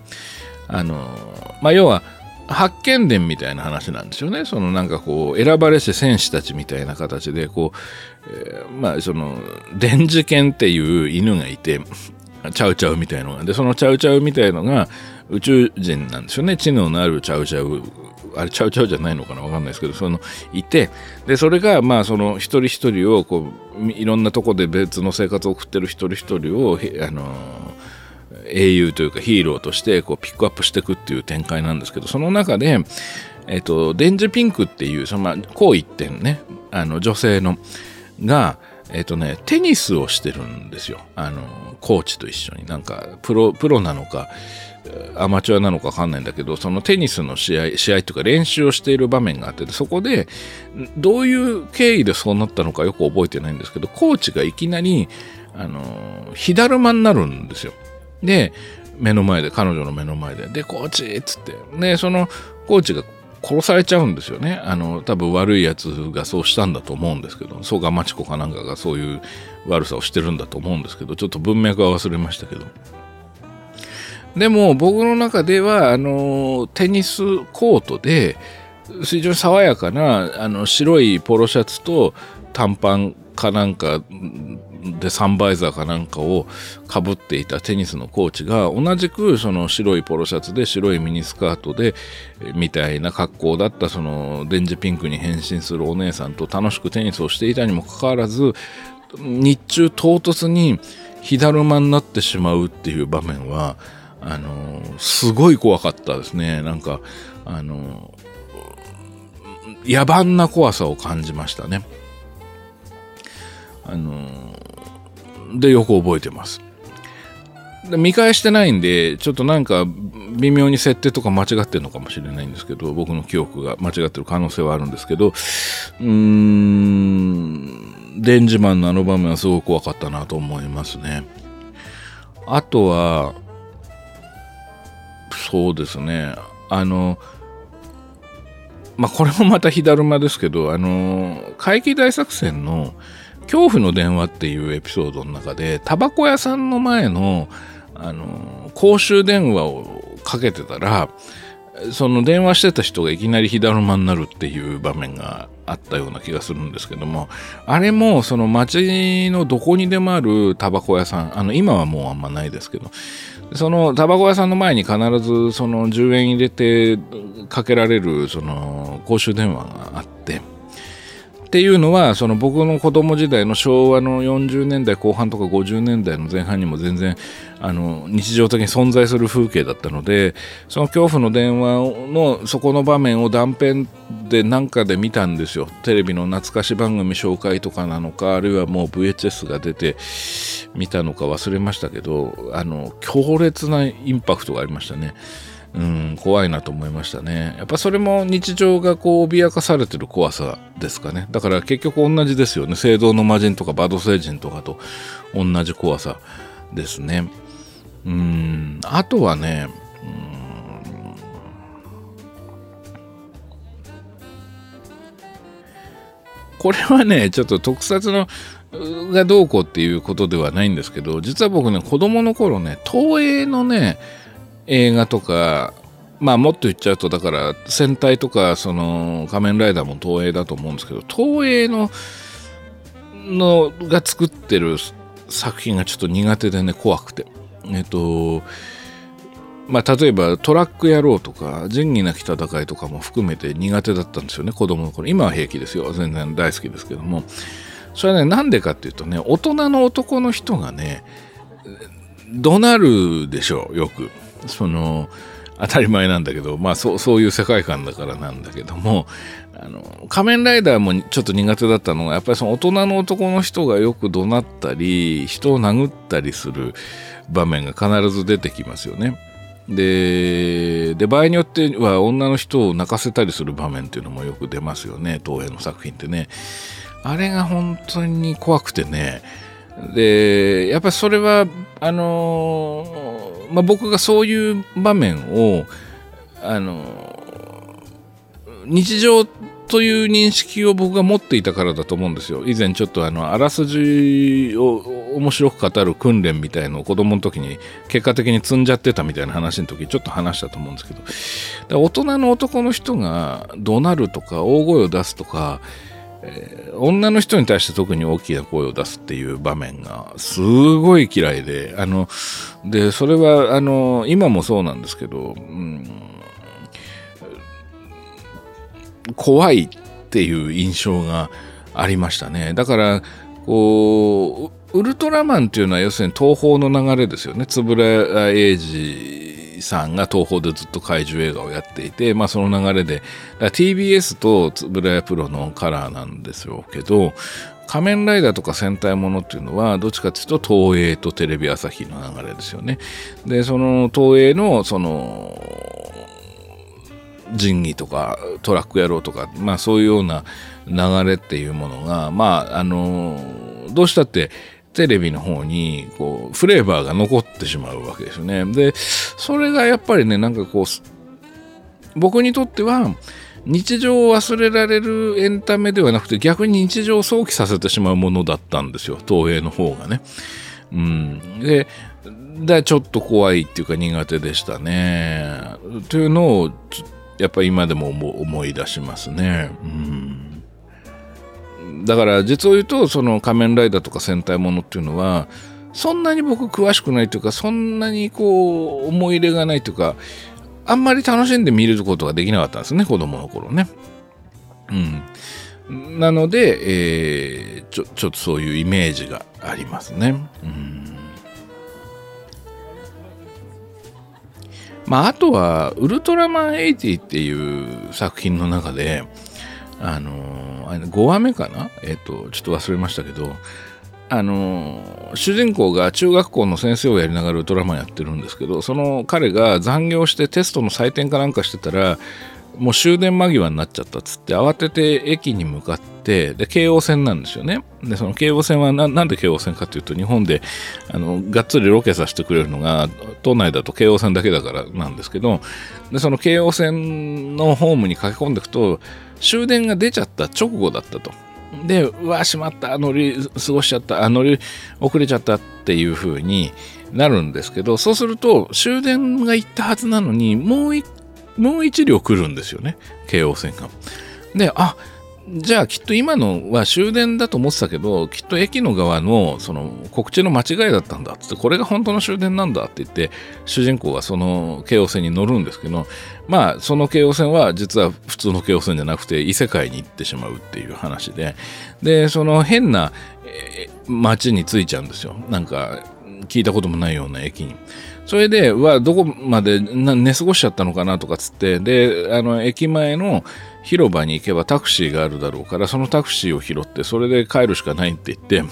あのー、まあ要は、発見伝みたいな話なんですよね。そのなんかこう、選ばれし戦士たちみたいな形で、こう、えー、まあその、電磁犬っていう犬がいて、チャウチャウみたいのが。で、そのチャウチャウみたいのが宇宙人なんですよね。知能のあるチャウチャウ。あれ、チャウチャウじゃないのかなわかんないですけど、その、いて、で、それが、まあ、その、一人一人を、こう、いろんなとこで別の生活を送ってる一人一人を、あの英雄というかヒーローとしてこうピックアップしていくっていう展開なんですけどその中で、えっと、デンジピンクっていうその、まあ、こう一点ねあの女性のが、えっとね、テニスをしてるんですよ。あのコーチと一緒に。なんかプロプロなのかアマチュアなのか分かんないんだけどそのテニスの試合試合というか練習をしている場面があってそこでどういう経緯でそうなったのかよく覚えてないんですけどコーチがいきなりあの火だるまになるんですよ。で、目の前で、彼女の目の前で、で、コーチっつって、で、そのコーチが殺されちゃうんですよね。あの、多分悪いやつがそうしたんだと思うんですけど、ソガマチコかなんかがそういう悪さをしてるんだと思うんですけど、ちょっと文脈は忘れましたけど。でも僕の中では、あの、テニスコートで、非常に爽やかなあの白いポロシャツと短パンかなんかでサンバイザーかなんかをかぶっていたテニスのコーチが同じくその白いポロシャツで白いミニスカートでみたいな格好だったそのデンジピンクに変身するお姉さんと楽しくテニスをしていたにもかかわらず日中唐突に火だるまになってしまうっていう場面はあのすごい怖かったですねなんかあの野蛮な怖さを感じましたね。あのでよく覚えてます。見返してないんで、ちょっとなんか微妙に設定とか間違ってるのかもしれないんですけど、僕の記憶が間違ってる可能性はあるんですけど、うーん、デンジマンのあの場面はすごく怖かったなと思いますね。あとは、そうですね、あの、まあ、これもまた火だるまですけど、あの、怪奇大作戦の、恐怖の電話っていうエピソードの中で、タバコ屋さんの前の、あの、公衆電話をかけてたら、その電話してた人がいきなり火だるまになるっていう場面があったような気がするんですけども、あれもその街のどこにでもあるタバコ屋さん、あの今はもうあんまないですけど、そのタバコ屋さんの前に必ずその10円入れてかけられるその公衆電話があって、っていうのはその僕の子供時代の昭和の40年代後半とか50年代の前半にも全然あの日常的に存在する風景だったのでその恐怖の電話のそこの場面を断片で何かで見たんですよテレビの懐かし番組紹介とかなのかあるいはもう VHS が出て見たのか忘れましたけどあの強烈なインパクトがありましたね。うん、怖いなと思いましたね。やっぱそれも日常がこう脅かされてる怖さですかね。だから結局同じですよね。聖堂の魔人とかバド星人とかと同じ怖さですね。うん、あとはね、これはね、ちょっと特撮のがどうこうっていうことではないんですけど、実は僕ね、子供の頃ね、東映のね、映画とか、まあもっと言っちゃうと、だから戦隊とか、その仮面ライダーも東映だと思うんですけど、東映の、のが作ってる作品がちょっと苦手でね、怖くて。えっと、まあ、例えばトラック野郎とか仁義なき戦いとかも含めて苦手だったんですよね子供の頃。今は平気ですよ。全然大好きですけども。それはねなんでかっていうとね大人の男の人がね怒鳴るでしょうよく。その当たり前なんだけどまあそうそういう世界観だからなんだけどもあの仮面ライダーもちょっと苦手だったのがやっぱりその大人の男の人がよく怒鳴ったり人を殴ったりする場面が必ず出てきますよね。でで場合によっては女の人を泣かせたりする場面っていうのもよく出ますよね東映の作品ってねあれが本当に怖くてねでやっぱりそれはあのまあ、僕がそういう場面をあの日常という認識を僕が持っていたからだと思うんですよ。以前ちょっとあの、あらすじを面白く語る訓練みたいのを子供の時に結果的に積んじゃってたみたいな話の時ちょっと話したと思うんですけど、大人の男の人が怒鳴るとか大声を出すとか、えー、女の人に対して特に大きな声を出すっていう場面がすごい嫌いで、あの、で、それは、あの、今もそうなんですけど、うん怖いっていう印象がありましたね。だから、こう、ウルトラマンっていうのは要するに東宝の流れですよね。円谷英二さんが東宝でずっと怪獣映画をやっていて、まあその流れで、TBS と円谷プロのカラーなんですよけど、仮面ライダーとか戦隊ものっていうのはどっちかっていうと東映とテレビ朝日の流れですよね。で、その東映のその仁義とかトラック野郎とか、まあそういうような流れっていうものが、まああの、どうしたってテレビの方にこうフレーバーが残ってしまうわけですよね。で、それがやっぱりね、なんかこう、僕にとっては日常を忘れられるエンタメではなくて逆に日常を想起させてしまうものだったんですよ、東映の方がね。うん。で、でちょっと怖いっていうか苦手でしたね。というのをやっぱ今でも思い出しますね。うんだから実を言うとその仮面ライダーとか戦隊ものっていうのはそんなに僕詳しくないというかそんなにこう思い入れがないというかあんまり楽しんで見ることができなかったんですね子供の頃ね。うん、なので、えー、ちょちょっとそういうイメージがありますね。うんまあ、あとは、ウルトラマン80っていう作品の中で、あのー、5話目かな？えっ、と、ちょっと忘れましたけど、あの、主人公が中学校の先生をやりながらウルトラマやってるんですけど、その彼が残業してテストの採点かなんかしてたら、もう終電間際になっちゃったっつって慌てて駅に向かってで京王線なんですよね。でその京王線はなんで京王線かというと日本であのがっつりロケさせてくれるのが都内だと京王線だけだからなんですけどでその京王線のホームに駆け込んでいくと終電が出ちゃった直後だったと。で、うわ、しまった、乗り過ごしちゃった、乗り遅れちゃったっていう風になるんですけど、そうすると終電が行ったはずなのに、もう一もう一両来るんですよね、京王線が。で、あじゃあきっと今のは終電だと思ってたけど、きっと駅の側のその告知の間違いだったんだって、これが本当の終電なんだって言って、主人公がその京王線に乗るんですけど、まあその京王線は実は普通の京王線じゃなくて異世界に行ってしまうっていう話で、で、その変な街に着いちゃうんですよ。なんか聞いたこともないような駅に。それで、は、どこまで寝過ごしちゃったのかなとかつって、で、あの、駅前の広場に行けばタクシーがあるだろうから、そのタクシーを拾って、それで帰るしかないって言って、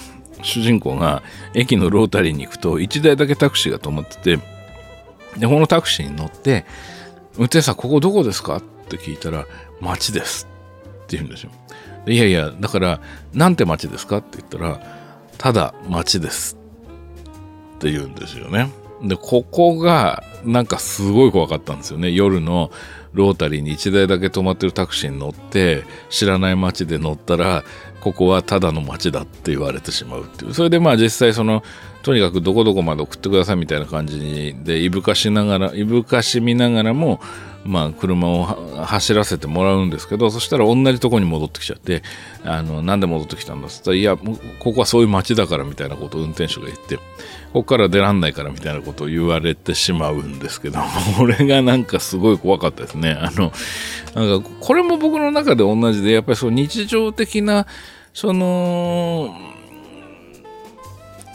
主人公が駅のロータリーに行くと、1台だけタクシーが止まってて、で、このタクシーに乗って、運転手さん、ここどこですか？って聞いたら、町ですって言うんですよ。いやいや、だから、なんて町ですか？って言ったら、ただ町ですって言うんですよね。で、ここが、なんかすごい怖かったんですよね。夜のロータリーに1台だけ止まってるタクシーに乗って、知らない街で乗ったら、ここはただの街だって言われてしまうっていう。それでまあ実際その、とにかくどこどこまで送ってくださいみたいな感じで、いぶかしながら、いぶかしみながらも、まあ、車を走らせてもらうんですけど、そしたら同じとこに戻ってきちゃって、あの、なんで戻ってきたんだって言ったら、いや、ここはそういう街だからみたいなことを運転手が言って、ここから出らんないからみたいなことを言われてしまうんですけど、これがなんかすごい怖かったですね。あの、なんか、これも僕の中で同じで、やっぱりそう日常的な、その、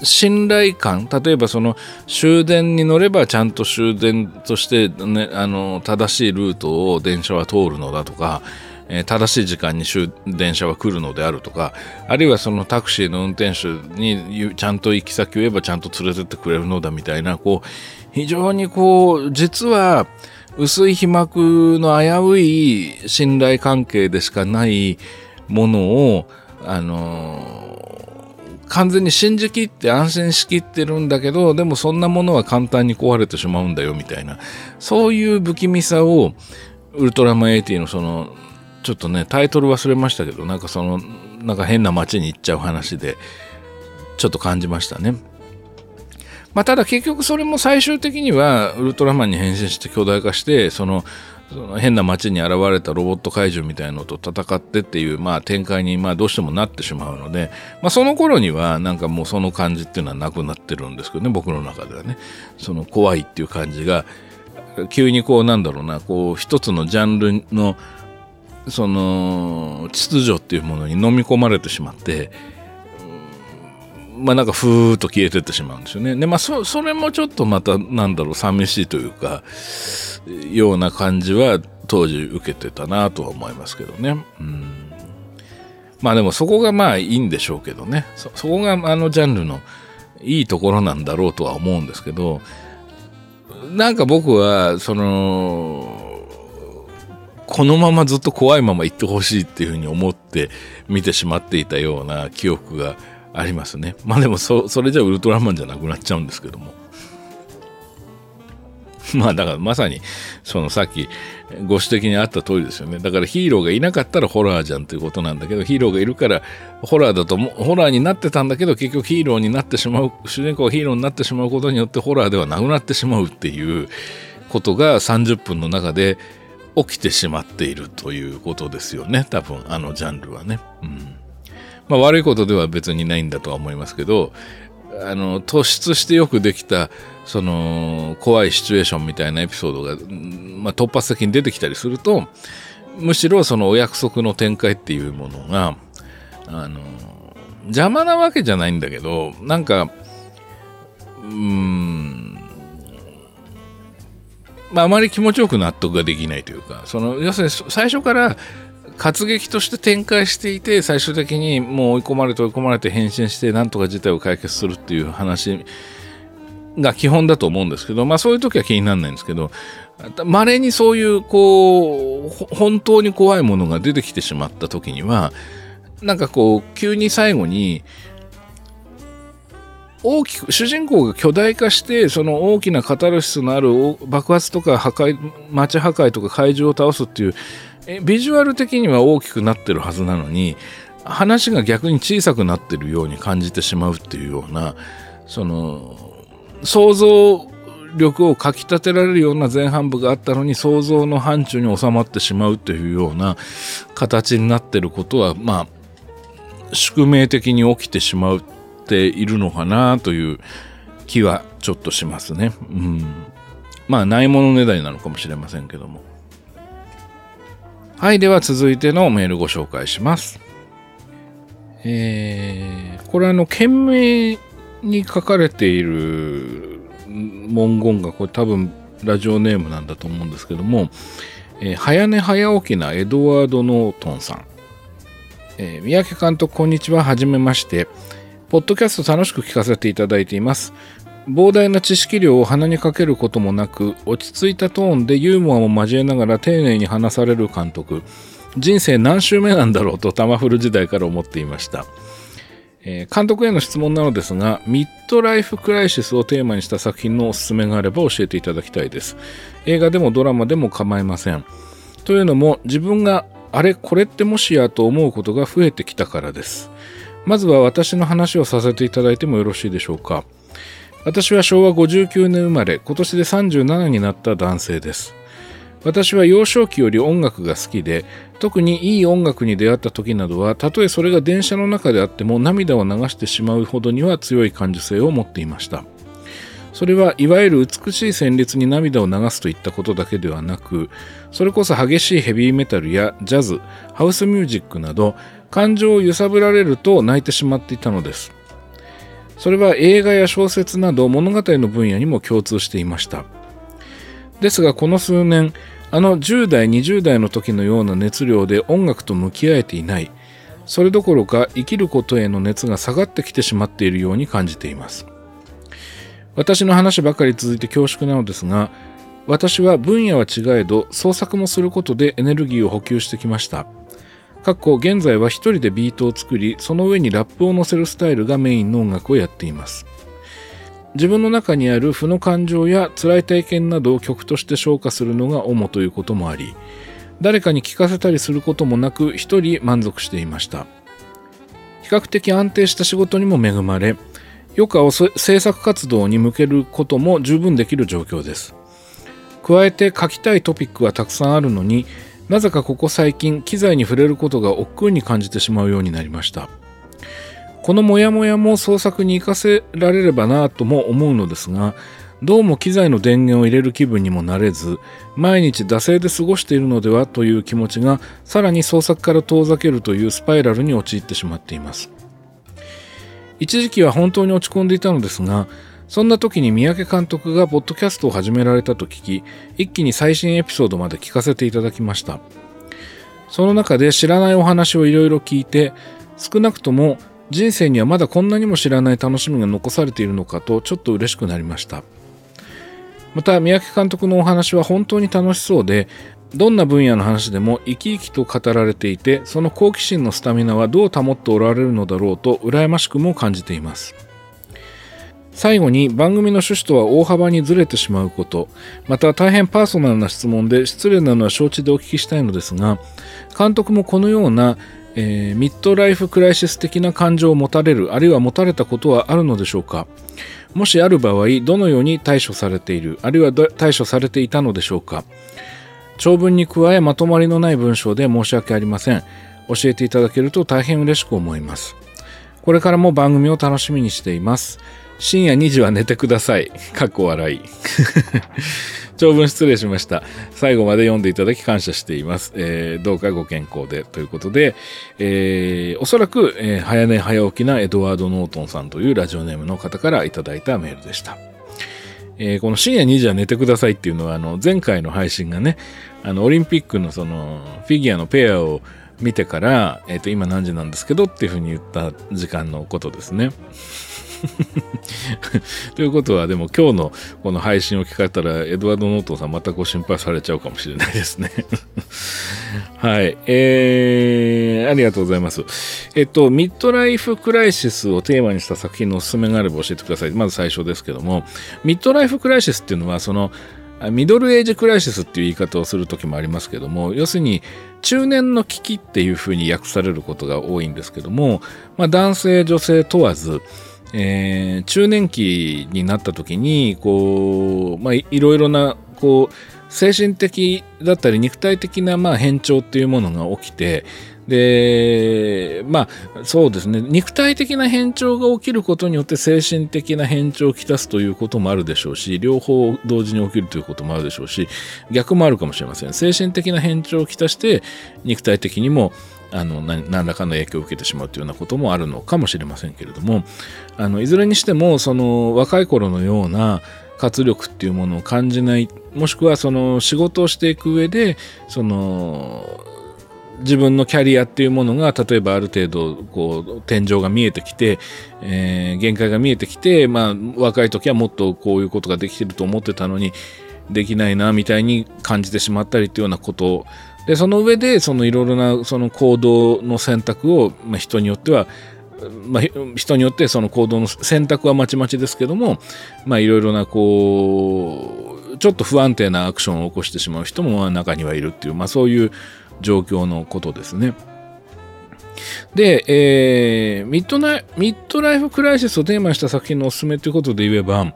信頼感例えばその終電に乗ればちゃんと終電として、ね、あの正しいルートを電車は通るのだとか、えー、正しい時間に電車は来るのであるとかあるいはそのタクシーの運転手にちゃんと行き先を言えばちゃんと連れてってくれるのだみたいなこう非常にこう実は薄い皮膜の危うい信頼関係でしかないものをあのー完全に信じきって安心しきってるんだけど、でもそんなものは簡単に壊れてしまうんだよみたいな、そういう不気味さを、ウルトラマン80のその、ちょっとね、タイトル忘れましたけど、なんかその、なんか変な街に行っちゃう話で、ちょっと感じましたね。まあ、ただ結局それも最終的にはウルトラマンに変身して巨大化してそのその変な街に現れたロボット怪獣みたいのと戦ってっていう、まあ、展開にまあどうしてもなってしまうので、まあ、その頃にはなんかもうその感じっていうのはなくなってるんですけどね僕の中ではね。その怖いっていう感じが急にこうなんだろうなこう一つのジャンルのその秩序っていうものに飲み込まれてしまってまあなんかふーっと消えてってしまうんですよね。でまあそそれもちょっとまたなんだろう寂しいというかような感じは当時受けてたなとは思いますけどね。うんまあでもそこがまあいいんでしょうけどねそこがあのジャンルのいいところなんだろうとは思うんですけどなんか僕はそのこのままずっと怖いまま行ってほしいっていうふうに思って見てしまっていたような記憶がありますねまあでもそそれじゃウルトラマンじゃなくなっちゃうんですけども まあだからまさにそのさっきご指摘にあった通りですよね。だからヒーローがいなかったらホラーじゃんということなんだけど、ヒーローがいるからホラーだとホラーになってたんだけど、結局ヒーローになってしまう、主人公がヒーローになってしまうことによってホラーではなくなってしまうっていうことが30分の中で起きてしまっているということですよね。多分あのジャンルはね。うん。まあ悪いことでは別にないんだとは思いますけど、あの突出してよくできたその怖いシチュエーションみたいなエピソードが、まあ、突発的に出てきたりするとむしろそのお約束の展開っていうものがあの邪魔なわけじゃないんだけどなんかうーんまああまり気持ちよく納得ができないというかその要するに最初から活劇として展開していて最終的にもう追い込まれて追い込まれて変身してなんとか事態を解決するっていう話が基本だと思うんですけどまあそういう時は気にならないんですけどまれにそういうこう本当に怖いものが出てきてしまった時にはなんかこう急に最後に大きく主人公が巨大化してその大きなカタルシスのある爆発とか破壊街破壊とか怪獣を倒すっていうビジュアル的には大きくなってるはずなのに話が逆に小さくなってるように感じてしまうっていうようなその想像力をかきたてられるような前半部があったのに想像の範疇に収まってしまうというような形になってることはまあ宿命的に起きてしまっているのかなという気はちょっとしますね。うん、まあないものねだりなのかもしれませんけども。はい、では続いてのメールご紹介します。えー、これあの、件名に書かれている文言が、これ多分ラジオネームなんだと思うんですけども、えー、早寝早起きなエドワード・ノートンさん。えー、三宅監督、こんにちは。はじめまして。ポッドキャスト楽しく聞かせていただいています。膨大な知識量を鼻にかけることもなく落ち着いたトーンでユーモアも交えながら丁寧に話される監督。人生何周目なんだろうとタマフル時代から思っていました、えー、監督への質問なのですがミッドライフクライシスをテーマにした作品のおすすめがあれば教えていただきたいです。映画でもドラマでも構いません。というのも自分があれこれってもしやと思うことが増えてきたからです。まずは私の話をさせていただいてもよろしいでしょうか。私は昭和59年生まれ今年で37になった男性です。私は幼少期より音楽が好きで特にいい音楽に出会った時などはたとえそれが電車の中であっても涙を流してしまうほどには強い感受性を持っていました。それはいわゆる美しい旋律に涙を流すといったことだけではなくそれこそ激しいヘビーメタルやジャズハウスミュージックなど感情を揺さぶられると泣いてしまっていたのです。それは映画や小説など物語の分野にも共通していました。ですがこの数年あの10代20代の時のような熱量で音楽と向き合えていない。それどころか生きることへの熱が下がってきてしまっているように感じています。私の話ばかり続いて恐縮なのですが私は分野は違えど創作もすることでエネルギーを補給してきました。かっこ現在は一人でビートを作りその上にラップを乗せるスタイルがメインの音楽をやっています。自分の中にある負の感情や辛い体験などを曲として消化するのが主ということもあり誰かに聞かせたりすることもなく一人満足していました。比較的安定した仕事にも恵まれ余暇を制作活動に向けることも十分できる状況です。加えて書きたいトピックはたくさんあるのになぜかここ最近機材に触れることが億劫に感じてしまうようになりました。このモヤモヤも創作に活かせられればなとも思うのですがどうも機材の電源を入れる気分にもなれず毎日惰性で過ごしているのではという気持ちがさらに創作から遠ざけるというスパイラルに陥ってしまっています。一時期は本当に落ち込んでいたのですがそんな時に三宅監督がポッドキャストを始められたと聞き一気に最新エピソードまで聞かせていただきました。その中で知らないお話をいろいろ聞いて少なくとも人生にはまだこんなにも知らない楽しみが残されているのかとちょっと嬉しくなりました。また三宅監督のお話は本当に楽しそうでどんな分野の話でも生き生きと語られていてその好奇心のスタミナはどう保っておられるのだろうと羨ましくも感じています。最後に番組の趣旨とは大幅にずれてしまうこと。また大変パーソナルな質問で失礼なのは承知でお聞きしたいのですが監督もこのようなえー、ミッドライフクライシス的な感情を持たれるあるいは持たれたことはあるのでしょうか。もしある場合どのように対処されているあるいは対処されていたのでしょうか。長文に加えまとまりのない文章で申し訳ありません。教えていただけると大変嬉しく思います。これからも番組を楽しみにしています。深夜2時は寝てくださいかっこ笑い 長文失礼しました。最後まで読んでいただき感謝しています。えー、どうかご健康でということで、えー、おそらく、えー、早寝早起きなエドワード・ノートンさんというラジオネームの方からいただいたメールでした。えー、この深夜2時は寝てくださいっていうのは、あの、前回の配信がね、あの、オリンピックのその、フィギュアのペアを見てから、えっ、ー、と、今何時なんですけどっていうふうに言った時間のことですね。ということは、でも今日のこの配信を聞かれたら、エドワード・ノートンさんまたご心配されちゃうかもしれないですね。はい。えー、ありがとうございます。えっと、ミッドライフ・クライシスをテーマにした作品のおすすめがあれば教えてください。まず最初ですけども、ミッドライフ・クライシスっていうのは、その、ミドルエイジクライシスっていう言い方をする時もありますけども要するに中年の危機っていうふうに訳されることが多いんですけども、まあ、男性女性問わずえー、中年期になった時にこう、まあ、いろいろなこう精神的だったり肉体的なまあ変調っていうものが起きてでまあそうですね。肉体的な変調が起きることによって精神的な変調をきたすということもあるでしょうし両方同時に起きるということもあるでしょうし逆もあるかもしれません。精神的な変調をきたして肉体的にもあの何らかの影響を受けてしまうというようなこともあるのかもしれませんけれどもあのいずれにしてもその若い頃のような活力っていうものを感じないもしくはその仕事をしていく上でその自分のキャリアっていうものが例えばある程度こう天井が見えてきて、えー、限界が見えてきて、まあ、若い時はもっとこういうことができてると思ってたのにできないなみたいに感じてしまったりっていうようなことでその上でそのいろいろなその行動の選択を、まあ、人によってはまあ、人によってその行動の選択はまちまちですけども、まあ、いろいろなこうちょっと不安定なアクションを起こしてしまう人も中にはいるっていう、まあ、そういう状況のことですね。で、えー、ミッドナイミッドライフ・クライシスをテーマにした作品のおすすめということで言えば、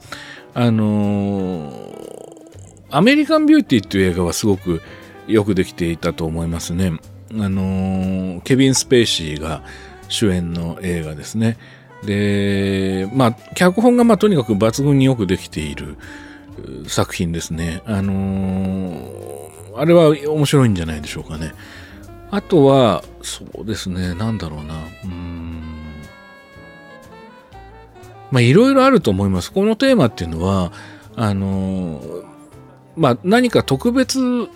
あのー、アメリカン・ビューティーっていう映画はすごくよくできていたと思いますね。あのー、ケビン・スペイシーが主演の映画ですね。で、まあ、脚本がまあとにかく抜群によくできている作品ですね。あのー、あれは面白いんじゃないでしょうかね。あとは、そうですね、なんだろうな。うーん。まあ、いろいろあると思います。このテーマっていうのは、あのー、まあ、何か特別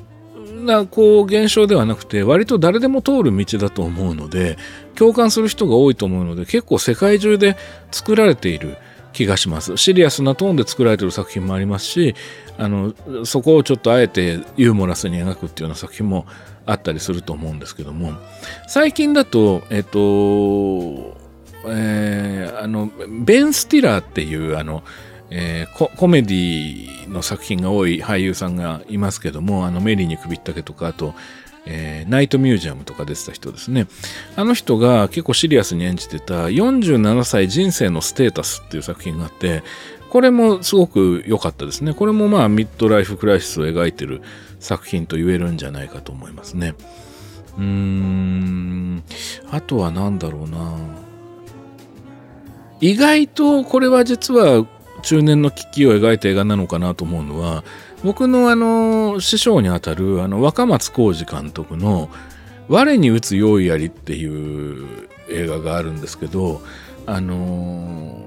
なこう現象ではなくて割と誰でも通る道だと思うので共感する人が多いと思うので結構世界中で作られている気がします。シリアスなトーンで作られてる作品もありますしあのそこをちょっとあえてユーモラスに描くっていうような作品もあったりすると思うんですけども。最近だとえっとえー、あのベン・スティラーっていうあのえー、コメディの作品が多い俳優さんがいますけどもあのメリーに首ったけとかあと、えー、ナイトミュージアムとか出てた人ですね。あの人が結構シリアスに演じてた47歳人生のステータスっていう作品があってこれもすごく良かったですね。これもまあミッドライフクライシスを描いてる作品と言えるんじゃないかと思いますね。うーん。あとは何だろうな。意外とこれは実は中年の危機を描いた映画なのかなと思うのは僕のあの師匠にあたるあの若松浩二監督の「我に打つ用意あり」っていう映画があるんですけどあの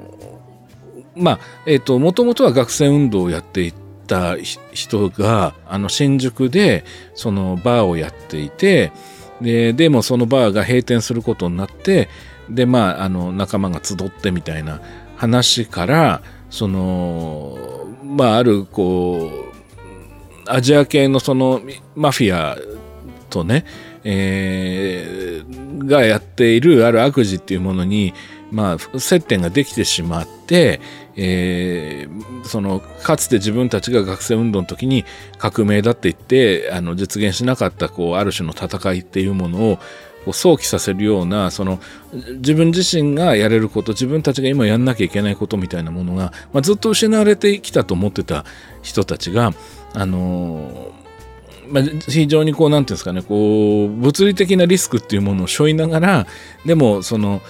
まあえっ、ともともとは学生運動をやっていた人があの新宿でそのバーをやっていてででもそのバーが閉店することになってでまああの仲間が集ってみたいな話からそのまああるこうアジア系のそのマフィアとね、えー、がやっているある悪事っていうものにまあ接点ができてしまって、えー、そのかつて自分たちが学生運動の時に革命だって言ってあの実現しなかったこうある種の戦いっていうものをこう想起させるようなその自分自身がやれること自分たちが今やんなきゃいけないことみたいなものが、まあ、ずっと失われてきたと思ってた人たちがあのまあ、非常にこう何て言うんですかねこう物理的なリスクっていうものを背負いながらでもその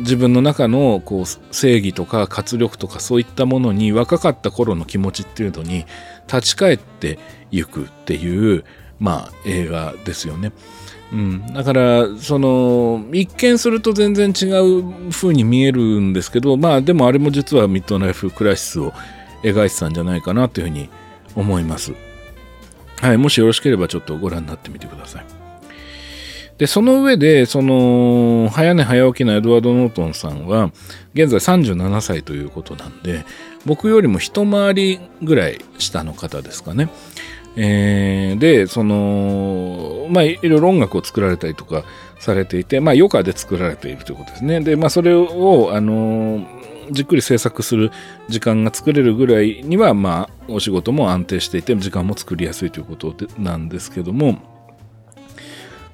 自分の中のこう正義とか活力とかそういったものに若かった頃の気持ちっていうのに立ち返っていくっていうまあ映画ですよね。うん、だからその一見すると全然違う風に見えるんですけどまあでもあれも実はミッドナイフクライシスを描いてたんじゃないかなというふうに思います。はい、もしよろしければちょっとご覧になってみてください。で、その上で、その、早寝早起きなエドワード・ノートンさんは、現在37歳ということなんで、僕よりも一回りぐらい下の方ですかね。えー、でそのまあいろいろ音楽を作られたりとかされていてまあ余暇で作られているということですね。でまあそれをあのじっくり制作する時間が作れるぐらいにはまあお仕事も安定していて時間も作りやすいということでなんですけども。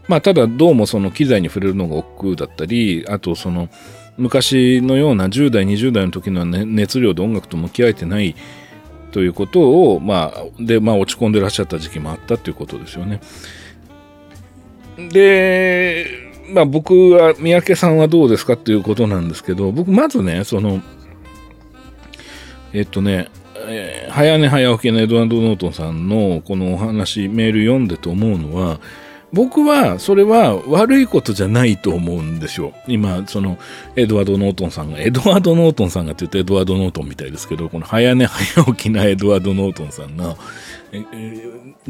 まあただどうもその機材に触れるのが億劫だったりあとその昔のような10代20代の時の熱量で音楽と向き合えてないということを、まあ、で、まあ、落ち込んでらっしゃった時期もあったということですよね。で、まあ、僕は、三宅さんはどうですかっていうことなんですけど、僕、まずね、その、えっとね、えー、早寝早起きのエドワード・ノートンさんのこのお話、メール読んでと思うのは、僕はそれは悪いことじゃないと思うんですよ。今、そのエドワード・ノートンさんが、エドワード・ノートンさんがって言うとエドワード・ノートンみたいですけど、この早寝早起きなエドワード・ノートンさんが、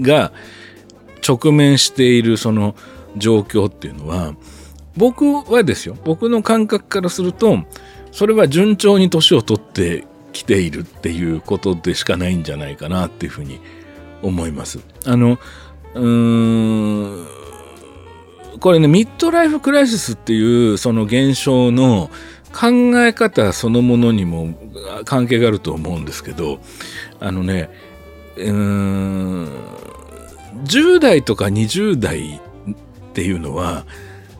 が直面しているその状況っていうのは僕はですよ僕の感覚からするとそれは順調に年を取ってきているっていうことでしかないんじゃないかなっていうふうに思います。あのこれねミッドライフクライシスっていうその現象の考え方そのものにも関係があると思うんですけどあのねうーん10代とか20代っていうのは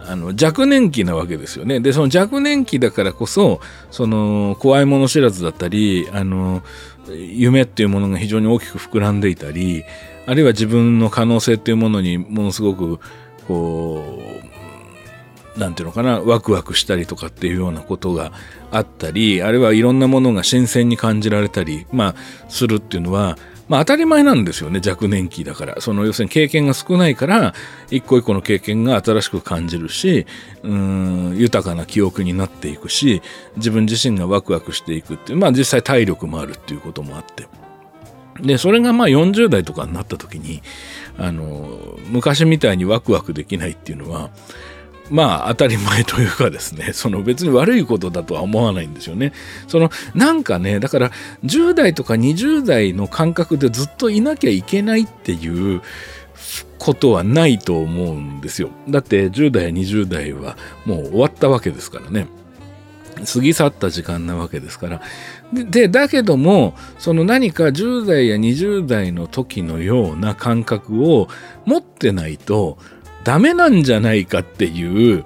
あの若年期なわけですよね。でその若年期だからこそその怖いもの知らずだったりあの夢っていうものが非常に大きく膨らんでいたりあるいは自分の可能性っていうものにものすごくこうなんていうのかなワクワクしたりとかっていうようなことがあったりあるいはいろんなものが新鮮に感じられたり、まあ、するっていうのはまあ当たり前なんですよね若年期だから。その要するに経験が少ないから一個一個の経験が新しく感じるしうん豊かな記憶になっていくし自分自身がワクワクしていくっていうまあ実際体力もあるっていうこともあって。でそれがまあ40代とかになった時にあの昔みたいにワクワクできないっていうのはまあ当たり前というかですね、その別に悪いことだとは思わないんですよね。そのなんかね、だから10代とか20代の感覚でずっといなきゃいけないっていうことはないと思うんですよ。だって10代や20代はもう終わったわけですからね。過ぎ去った時間なわけですから。で、だけども、その何か10代や20代の時のような感覚を持ってないと、ダメなんじゃないかっていう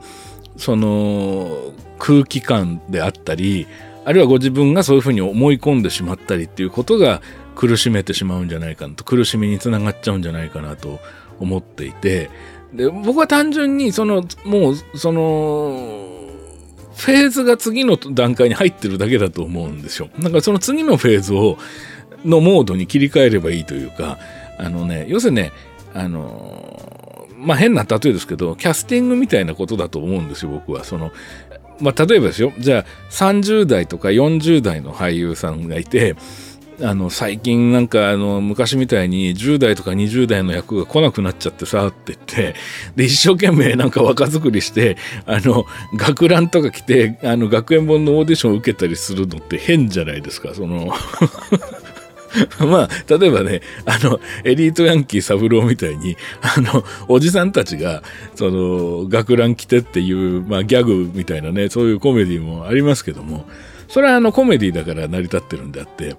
その空気感であったりあるいはご自分がそういうふうに思い込んでしまったりっていうことが苦しめてしまうんじゃないかなと苦しみにつながっちゃうんじゃないかなと思っていて。で僕は単純にそのもうそのフェーズが次の段階に入ってるだけだと思うんですよ。だからその次のフェーズをのモードに切り替えればいいというかあのね要するにねあのまあ変な例えですけど、キャスティングみたいなことだと思うんですよ、僕は。その、まあ例えばですよ、じゃあ30代とか40代の俳優さんがいて、あの最近なんかあの昔みたいに10代とか20代の役が来なくなっちゃってさって言ってで一生懸命なんか若作りしてあの学ランとか来てあの学園本のオーディションを受けたりするのって変じゃないですかその。まあ、例えばね、あの、エリートヤンキー三郎みたいに、あの、おじさんたちが、その、学ラン着てっていう、まあ、ギャグみたいなね、そういうコメディもありますけども、それはあの、コメディだから成り立ってるんであって、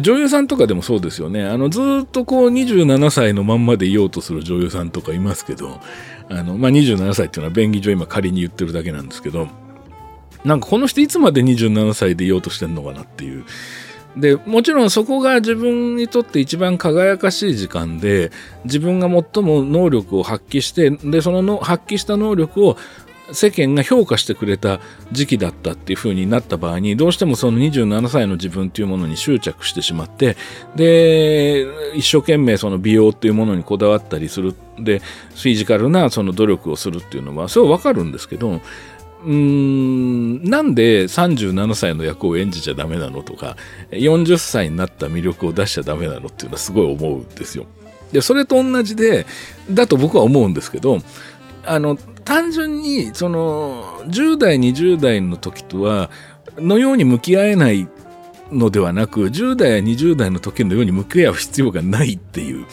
女優さんとかでもそうですよね。あの、ずっとこう、27歳のまんまでいようとする女優さんとかいますけど、あの、まあ、27歳っていうのは便宜上今仮に言ってるだけなんですけど、なんかこの人いつまで27歳でいようとしてんのかなっていう、でもちろんそこが自分にとって一番輝かしい時間で自分が最も能力を発揮してでそのの発揮した能力を世間が評価してくれた時期だったっていう風になった場合にどうしてもその27歳の自分っていうものに執着してしまってで一生懸命その美容っていうものにこだわったりするでフィジカルなその努力をするっていうのはそれはわかるんですけどうーんなんで37歳の役を演じちゃダメなのとか40歳になった魅力を出しちゃダメなのっていうのはすごい思うんですよ。でそれと同じでだと僕は思うんですけどあの単純にその10代20代の時とはのように向き合えないのではなく10代や20代の時のように向き合う必要がないっていう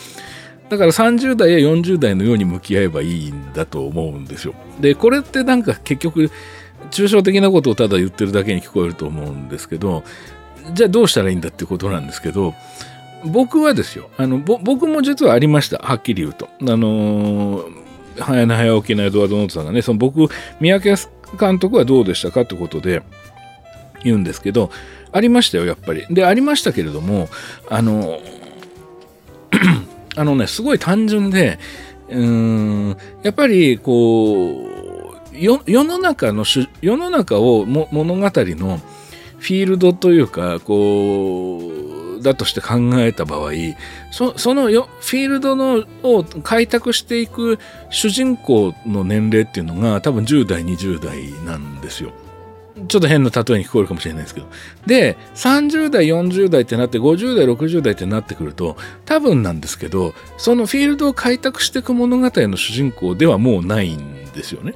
だから30代や40代のように向き合えばいいんだと思うんですよ。で、これってなんか結局、抽象的なことをただ言ってるだけに聞こえると思うんですけど、じゃあどうしたらいいんだってことなんですけど、僕はですよ、あの、僕も実はありました、はっきり言うと。あのー、早寝早起きなエドワード・ノートさんがね、その僕、三宅監督はどうでしたかってことで言うんですけど、ありましたよ、やっぱり。で、ありましたけれども、あの、あのね、すごい単純で、うん、やっぱりこう、世の中の世の中を物語のフィールドというか、こう、だとして考えた場合、そそのよフィールドのを開拓していく主人公の年齢っていうのが多分10代、20代なんですよ。ちょっと変な例えに聞こえるかもしれないですけど。で、30代、40代ってなって、50代、60代ってなってくると、多分なんですけど、そのフィールドを開拓していく物語の主人公ではもうないんですよね。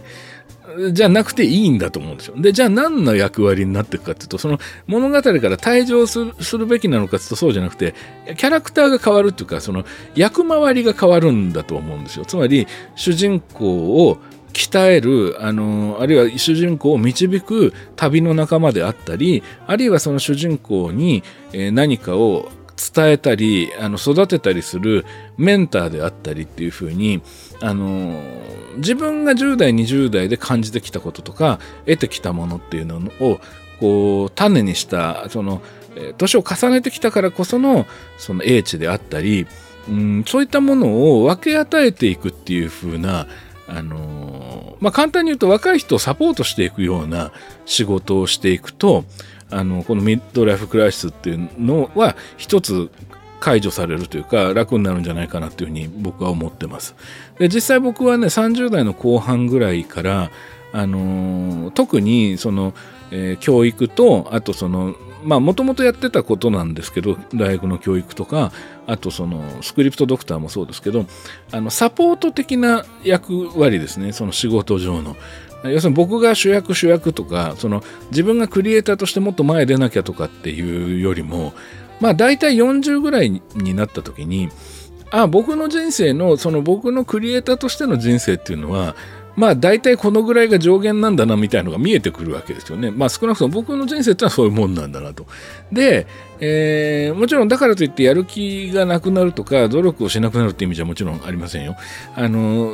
じゃなくていいんだと思うんですよ。で、じゃあ何の役割になっていくかっていうと、その物語から退場するするべきなのかっていうとそうじゃなくて、キャラクターが変わるっていうか、その役回りが変わるんだと思うんですよ。つまり、主人公を鍛える、あの、あるいは主人公を導く旅の仲間であったり、あるいはその主人公に何かを伝えたり、あの育てたりするメンターであったりっていうふうに、あの、自分が10代、20代で感じてきたこととか、得てきたものっていうのを、こう、種にした、その、年を重ねてきたからこその、その英知であったり、うん、そういったものを分け与えていくっていう風なあのまあ、簡単に言うと若い人をサポートしていくような仕事をしていくとあのこのミッドライフクライシスっていうのは一つ解除されるというか楽になるんじゃないかなというふうに僕は思ってます。で実際僕はね30代の後半ぐらいからあの特にその、えー、教育とあとそのまあもともとやってたことなんですけど大学の教育とかあとそのスクリプトドクターもそうですけどあのサポート的な役割ですねその仕事上の。要するに僕が主役主役とかその自分がクリエイターとしてもっと前出なきゃとかっていうよりもまあ大体40ぐらいになった時にあ僕の人生のその僕のクリエイターとしての人生っていうのはまあ大体このぐらいが上限なんだなみたいなのが見えてくるわけですよね。まあ少なくとも僕の人生ってのはそういうもんなんだなと。で、えー、もちろんだからといってやる気がなくなるとか努力をしなくなるって意味じゃもちろんありませんよ。あの、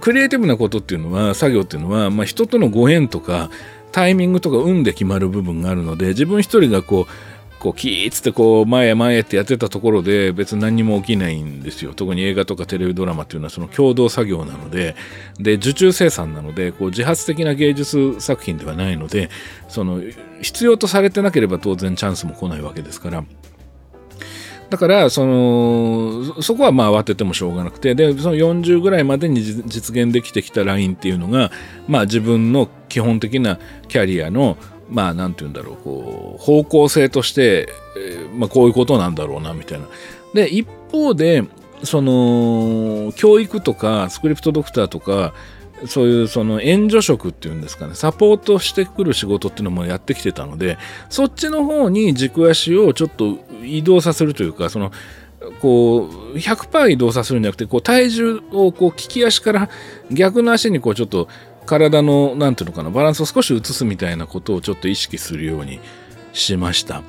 クリエイティブなことっていうのは、作業っていうのは、まあ人とのご縁とかタイミングとか運で決まる部分があるので自分一人がこうこうキーッつってこう前へ前へってやってたところで別に何にも起きないんですよ。特に映画とかテレビドラマっていうのはその共同作業なのでで受注生産なのでこう自発的な芸術作品ではないのでその必要とされてなければ当然チャンスも来ないわけですからだから、その、そこはまあ慌ててもしょうがなくて、で、その40ぐらいまでに実現できてきたラインっていうのが、まあ自分の基本的なキャリアのまあなんて言うんだろうこう方向性として、え、まあ、こういうことなんだろうなみたいな。で一方でその教育とかスクリプトドクターとかそういうその援助職っていうんですかねサポートしてくる仕事っていうのもやってきてたのでそっちの方に軸足をちょっと移動させるというかそのこう100%移動させるんじゃなくてこう体重をこう利き足から逆の足にこうちょっと体の何ていうのかなバランスを少し移すみたいなことをちょっと意識するようにしました。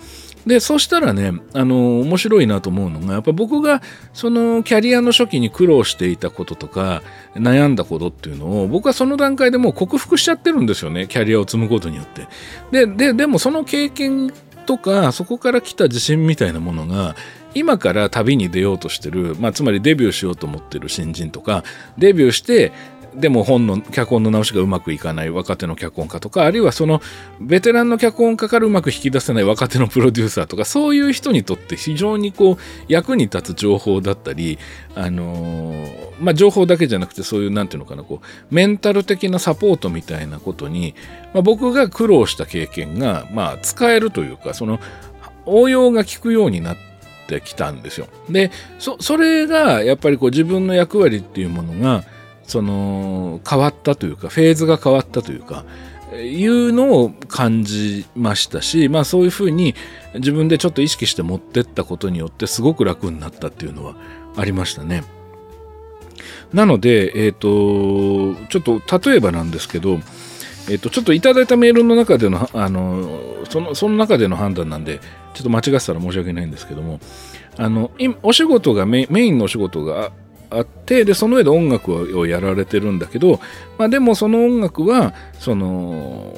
でそしたらねあの面白いなと思うのがやっぱ僕がそのキャリアの初期に苦労していたこととか悩んだことっていうのを僕はその段階でもう克服しちゃってるんですよねキャリアを積むことによって。でででもその経験とかそこから来た自信みたいなものが今から旅に出ようとしてる、まあ、つまりデビューしようと思ってる新人とかデビューしてでも本の脚本の直しがうまくいかない若手の脚本家とかあるいはそのベテランの脚本家からうまく引き出せない若手のプロデューサーとかそういう人にとって非常にこう役に立つ情報だったりあのー、まあ情報だけじゃなくてそういうなんていうのかなこうメンタル的なサポートみたいなことに、まあ、僕が苦労した経験がまあ使えるというかその応用が効くようになってきたんですよ。でそそれがやっぱりこう自分の役割っていうものがその変わったというかフェーズが変わったというかいうのを感じましたしまあそういうふうに自分でちょっと意識して持ってったことによってすごく楽になったっていうのはありましたね。なので、えっ、ー、と、ちょっと例えばなんですけど、えっ、ー、と、ちょっといただいたメールの中での、あの、その、その中での判断なんで、ちょっと間違ってたら申し訳ないんですけども、あの、お仕事がメインのお仕事があってでその上で音楽をやられてるんだけど、まあ、でもその音楽はその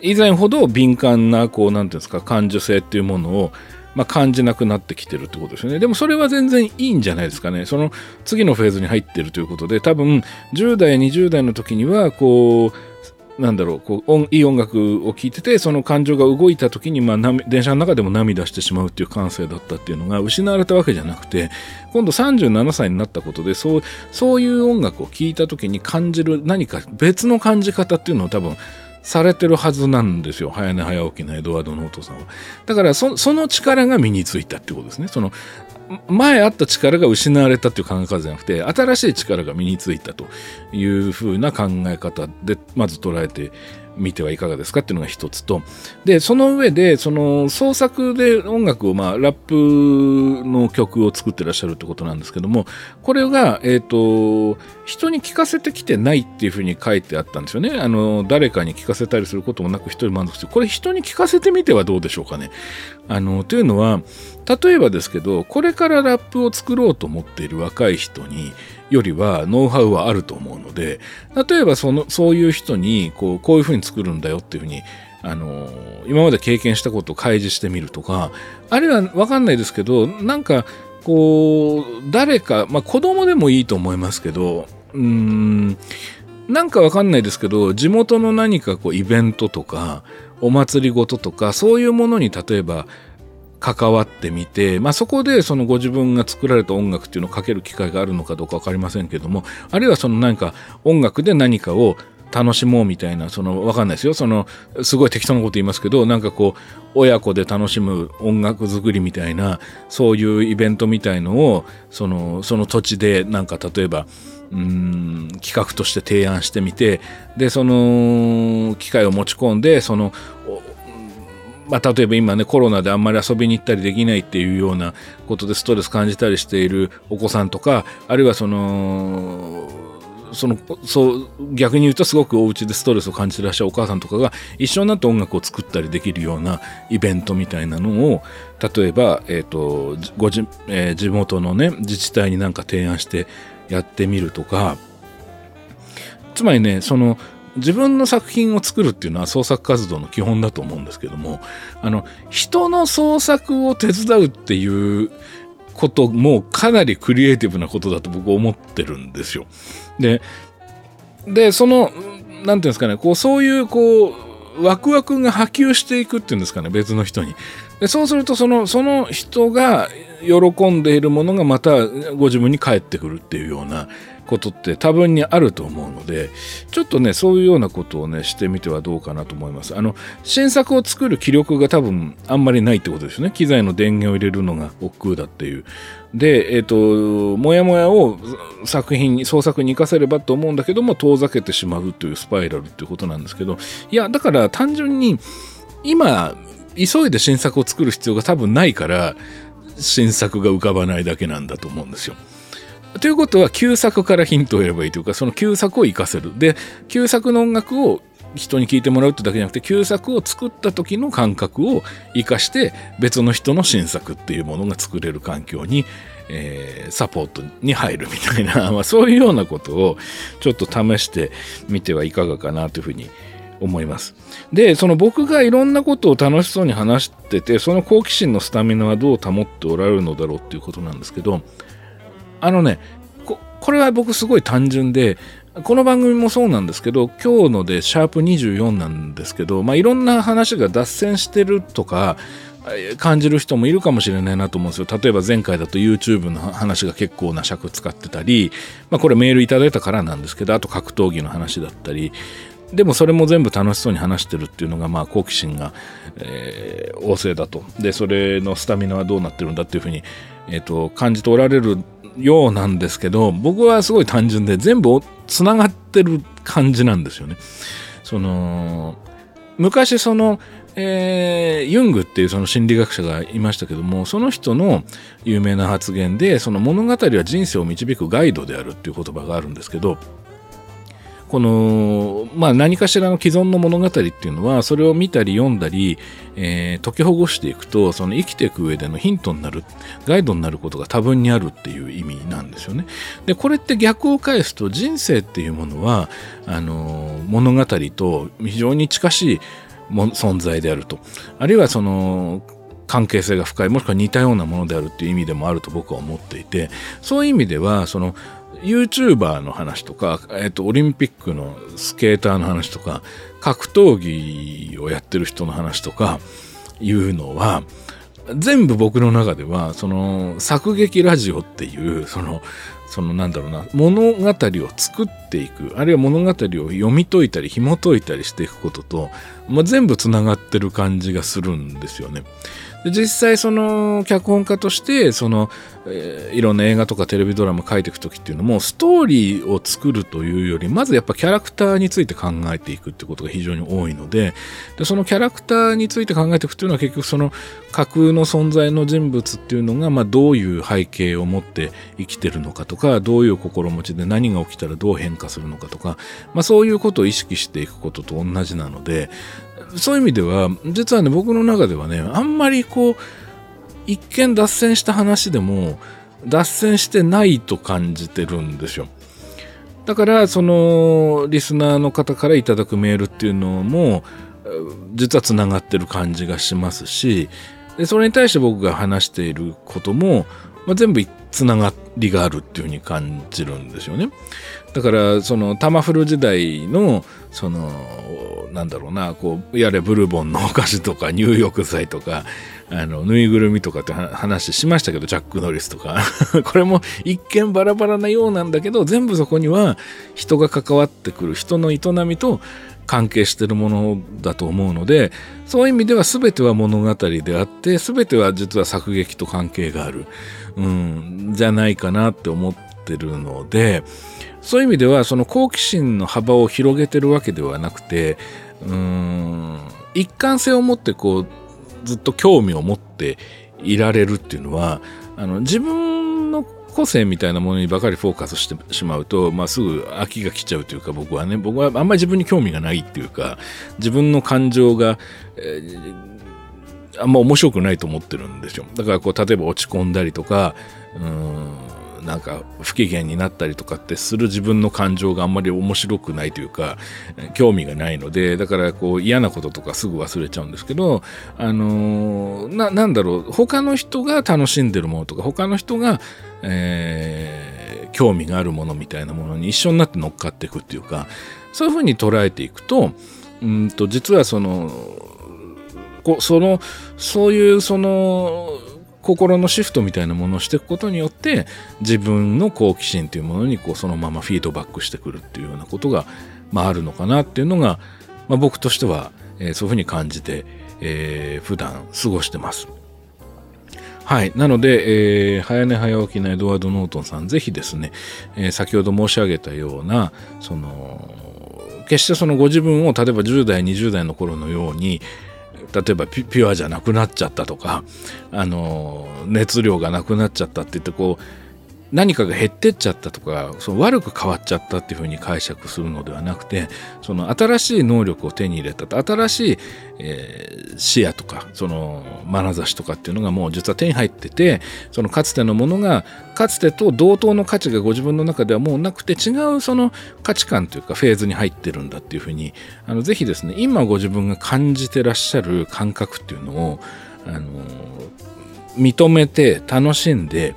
以前ほど敏感なこう何ていうんですか感受性っていうものをまあ、感じなくなってきてるってことですよね。でもそれは全然いいんじゃないですかね。その次のフェーズに入ってるということで、多分10代、20代の時には、こう、なんだろうこういい音楽を聴いててその感情が動いた時に、まあ、電車の中でも涙してしまうっていう感性だったっていうのが失われたわけじゃなくて今度37歳になったことでそうそういう音楽を聴いた時に感じる何か別の感じ方っていうのを多分されてるはずなんですよ。早寝早起きのエドワードのお父さんは。だからその力が身についたってことですね。その前あった力が失われたっていう考え方じゃなくて新しい力が身についたというふうな考え方でまず捉えてみてはいかがですかっていうのが一つと。でその上でその創作で音楽をまあラップの曲を作ってらっしゃるってことなんですけどもこれが、えーと、人に聞かせてきてないっていうふうに書いてあったんですよね。あの誰かに聞かせたりすることもなく一人満足してこれ人に聞かせてみてはどうでしょうかね。あのというのは例えばですけどこれからラップを作ろうと思っている若い人によりはノウハウはあると思うので例えばそのそういう人にこうこういうふうに作るんだよっていうふうにあの今まで経験したことを開示してみるとかあるいは分かんないですけどなんかこう誰か、まあ、子供でもいいと思いますけどうんなんかわかんないですけど地元の何かこうイベントとかお祭りごととかそういうものに例えば関わってみて、まあ、そこでそのご自分が作られた音楽っていうのをかける機会があるのかどうか分かりませんけどもあるいはその何か音楽で何かを楽しもうみたいなその分かんないですよ。そのすごい適当なこと言いますけどなんかこう親子で楽しむ音楽作りみたいなそういうイベントみたいのをそのその土地でなんか例えばうん企画として提案してみてでその機械を持ち込んでそのまあ、例えば今ねコロナであんまり遊びに行ったりできないっていうようなことでストレス感じたりしているお子さんとかあるいはそのそのそう逆に言うとすごくお家でストレスを感じてらっしゃるお母さんとかが一緒になって音楽を作ったりできるようなイベントみたいなのを例えば、えーとごじえー、地元のね自治体になんか提案してやってみるとかつまりねその自分の作品を作るっていうのは創作活動の基本だと思うんですけどもあの人の創作を手伝うっていうこともかなりクリエイティブなことだと僕は思ってるんですよ。ででその何て言うんですかねこうそういうこうワクワクが波及していくっていうんですかね別の人に。でそうするとそのその人が喜んでいるものがまたご自分に返ってくるっていうようなことって多分にあると思うのでちょっとねそういうようなことをねしてみてはどうかなと思います。あの新作を作る気力が多分あんまりないってことですね。機材の電源を入れるのが億劫だっていう。でえっ、ー、ともやもやを作品に創作に生かせればと思うんだけども遠ざけてしまうというスパイラルっていうことなんですけど。いやだから単純に今急いで新作を作る必要が多分ないから新作が浮かばないだけなんだと思うんですよ。ということは旧作からヒントを得ればいいというかその旧作を活かせるで旧作の音楽を人に聞いてもらうってだけじゃなくて旧作を作った時の感覚を生かして別の人の新作っていうものが作れる環境に、えー、サポートに入るみたいな、まあ、そういうようなことをちょっと試してみてはいかがかなというふうに思います。で、その僕がいろんなことを楽しそうに話してて、その好奇心のスタミナはどう保っておられるのだろうっていうことなんですけど、あのねここれは僕すごい単純でこの番組もそうなんですけど今日のでシャープ24なんですけど、まあ、いろんな話が脱線してるとか感じる人もいるかもしれないなと思うんですよ。例えば前回だと YouTube の話が結構な尺使ってたり、まあ、これメールいただいたからなんですけどあと格闘技の話だったりでもそれも全部楽しそうに話してるっていうのがまあ好奇心が、えー、旺盛だとでそれのスタミナはどうなってるんだっていうふうに、えーと感じておられるようなんですけど僕はすごい単純で全部つながってる感じなんですよね。その昔その、えー、ユングっていうその心理学者がいましたけどもその人の有名な発言でその物語は人生を導くガイドであるっていう言葉があるんですけどこの、まあ、何かしらの既存の物語っていうのはそれを見たり読んだり、えー、解きほぐしていくとその生きていく上でのヒントになるガイドになることが多分にあるっていう意味なんですよね。でこれって逆を返すと人生っていうものはあの物語と非常に近しい存在であるとあるいはその関係性が深いもしくは似たようなものであるっていう意味でもあると僕は思っていてそういう意味ではその YouTuber の話とか、えっと、オリンピックのスケーターの話とか、格闘技をやってる人の話とかいうのは、全部僕の中では、その、作劇ラジオっていう、その、そのなんだろうな物語を作っていくあるいは物語を読み解いたり紐解いたりしていくことと、まあ、全部つながってる感じがするんですよね。実際その脚本家としてその、えー、いろんな映画とかテレビドラマ書いていく時っていうのもストーリーを作るというよりまずやっぱキャラクターについて考えていくってことが非常に多いのででそのキャラクターについて考えていくっていうのは結局その架空の存在の人物っていうのが、まあ、どういう背景を持って生きてるのかとかどういう心持ちで何が起きたらどう変化するのかとか、まあ、そういうことを意識していくことと同じなのでそういう意味では実はね僕の中ではねあんまりこう一見脱線した話でも脱線してないと感じてるんですよ。だからそのリスナーの方からいただくメールっていうのも実はつながってる感じがしますしでそれに対して僕が話していることも、まあ、全部つながりがあるっていうふうに感じるんですよね。だからそのタマフル時代のそのなんだろうなこうやれブルボンのお菓子とか入浴剤とかあのぬいぐるみとかって話しましたけどジャック・ノリスとか。これも一見バラバラなようなんだけど全部そこには人が関わってくる人の営みと関係してるものだと思うのでそういう意味では全ては物語であって全ては実は作劇と関係がある、うん、じゃないかなって思ってるのでそういう意味ではその好奇心の幅を広げてるわけではなくてうん。一貫性を持ってこうずっと興味を持っていられるっていうのはあの自分の個性みたいなものにばかりフォーカスしてしまうと、まあ、すぐ飽きが来ちゃうというか僕はね僕はあんまり自分に興味がないっていうか自分の感情が、えー、あんま面白くないと思ってるんですよ。だからこう例えば落ち込んだりとかうん。なんか不機嫌になったりとかってする自分の感情があんまり面白くないというか興味がないのでだからこう嫌なこととかすぐ忘れちゃうんですけどあのー、なんだろう他の人が楽しんでるものとか他の人が、えー、興味があるものみたいなものに一緒になって乗っかっていくっていうかそういうふうに捉えていくとうんと実はそのこそのそういうその心のシフトみたいなものをしていくことによって自分の好奇心というものにこうそのままフィードバックしてくるっていうようなことが、まあ、あるのかなっていうのが、まあ、僕としては、えー、そういうふうに感じて、えー、普段過ごしてます。はい。なので、えー、早寝早起きなエドワード・ノートンさん、ぜひですね、えー、先ほど申し上げたような、その、決してそのご自分を例えば10代、20代の頃のように、例えばピュアじゃなくなっちゃったとかあの熱量がなくなっちゃったって言ってこう何かが減ってっちゃったとかその悪く変わっちゃったっていうふうに解釈するのではなくてその新しい能力を手に入れた新しい、えー、視野とかその眼差しとかっていうのがもう実は手に入っててそのかつてのものがかつてと同等の価値がご自分の中ではもうなくて違うその価値観というかフェーズに入ってるんだっていうふうにあのぜひですね今ご自分が感じてらっしゃる感覚っていうのをあの認めて楽しんで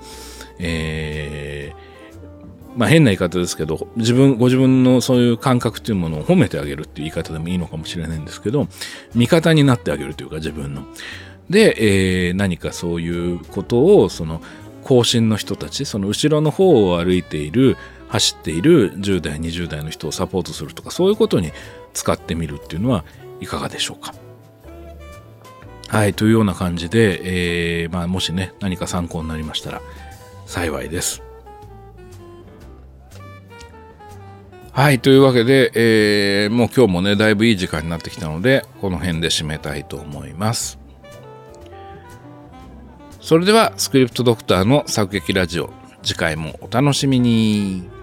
えー、まあ変な言い方ですけど、自分、ご自分のそういう感覚というものを褒めてあげるっていう言い方でもいいのかもしれないんですけど、味方になってあげるというか自分の。で、えー、何かそういうことを、その、後進の人たち、その後ろの方を歩いている、走っている10代、20代の人をサポートするとか、そういうことに使ってみるっていうのはいかがでしょうか。はい、というような感じで、えー、まあ、もしね、何か参考になりましたら、幸いです。はい。というわけで、えー、もう今日もね、だいぶいい時間になってきたので、この辺で締めたいと思います。それでは、スクリプトドクターの作劇ラジオ、次回もお楽しみに。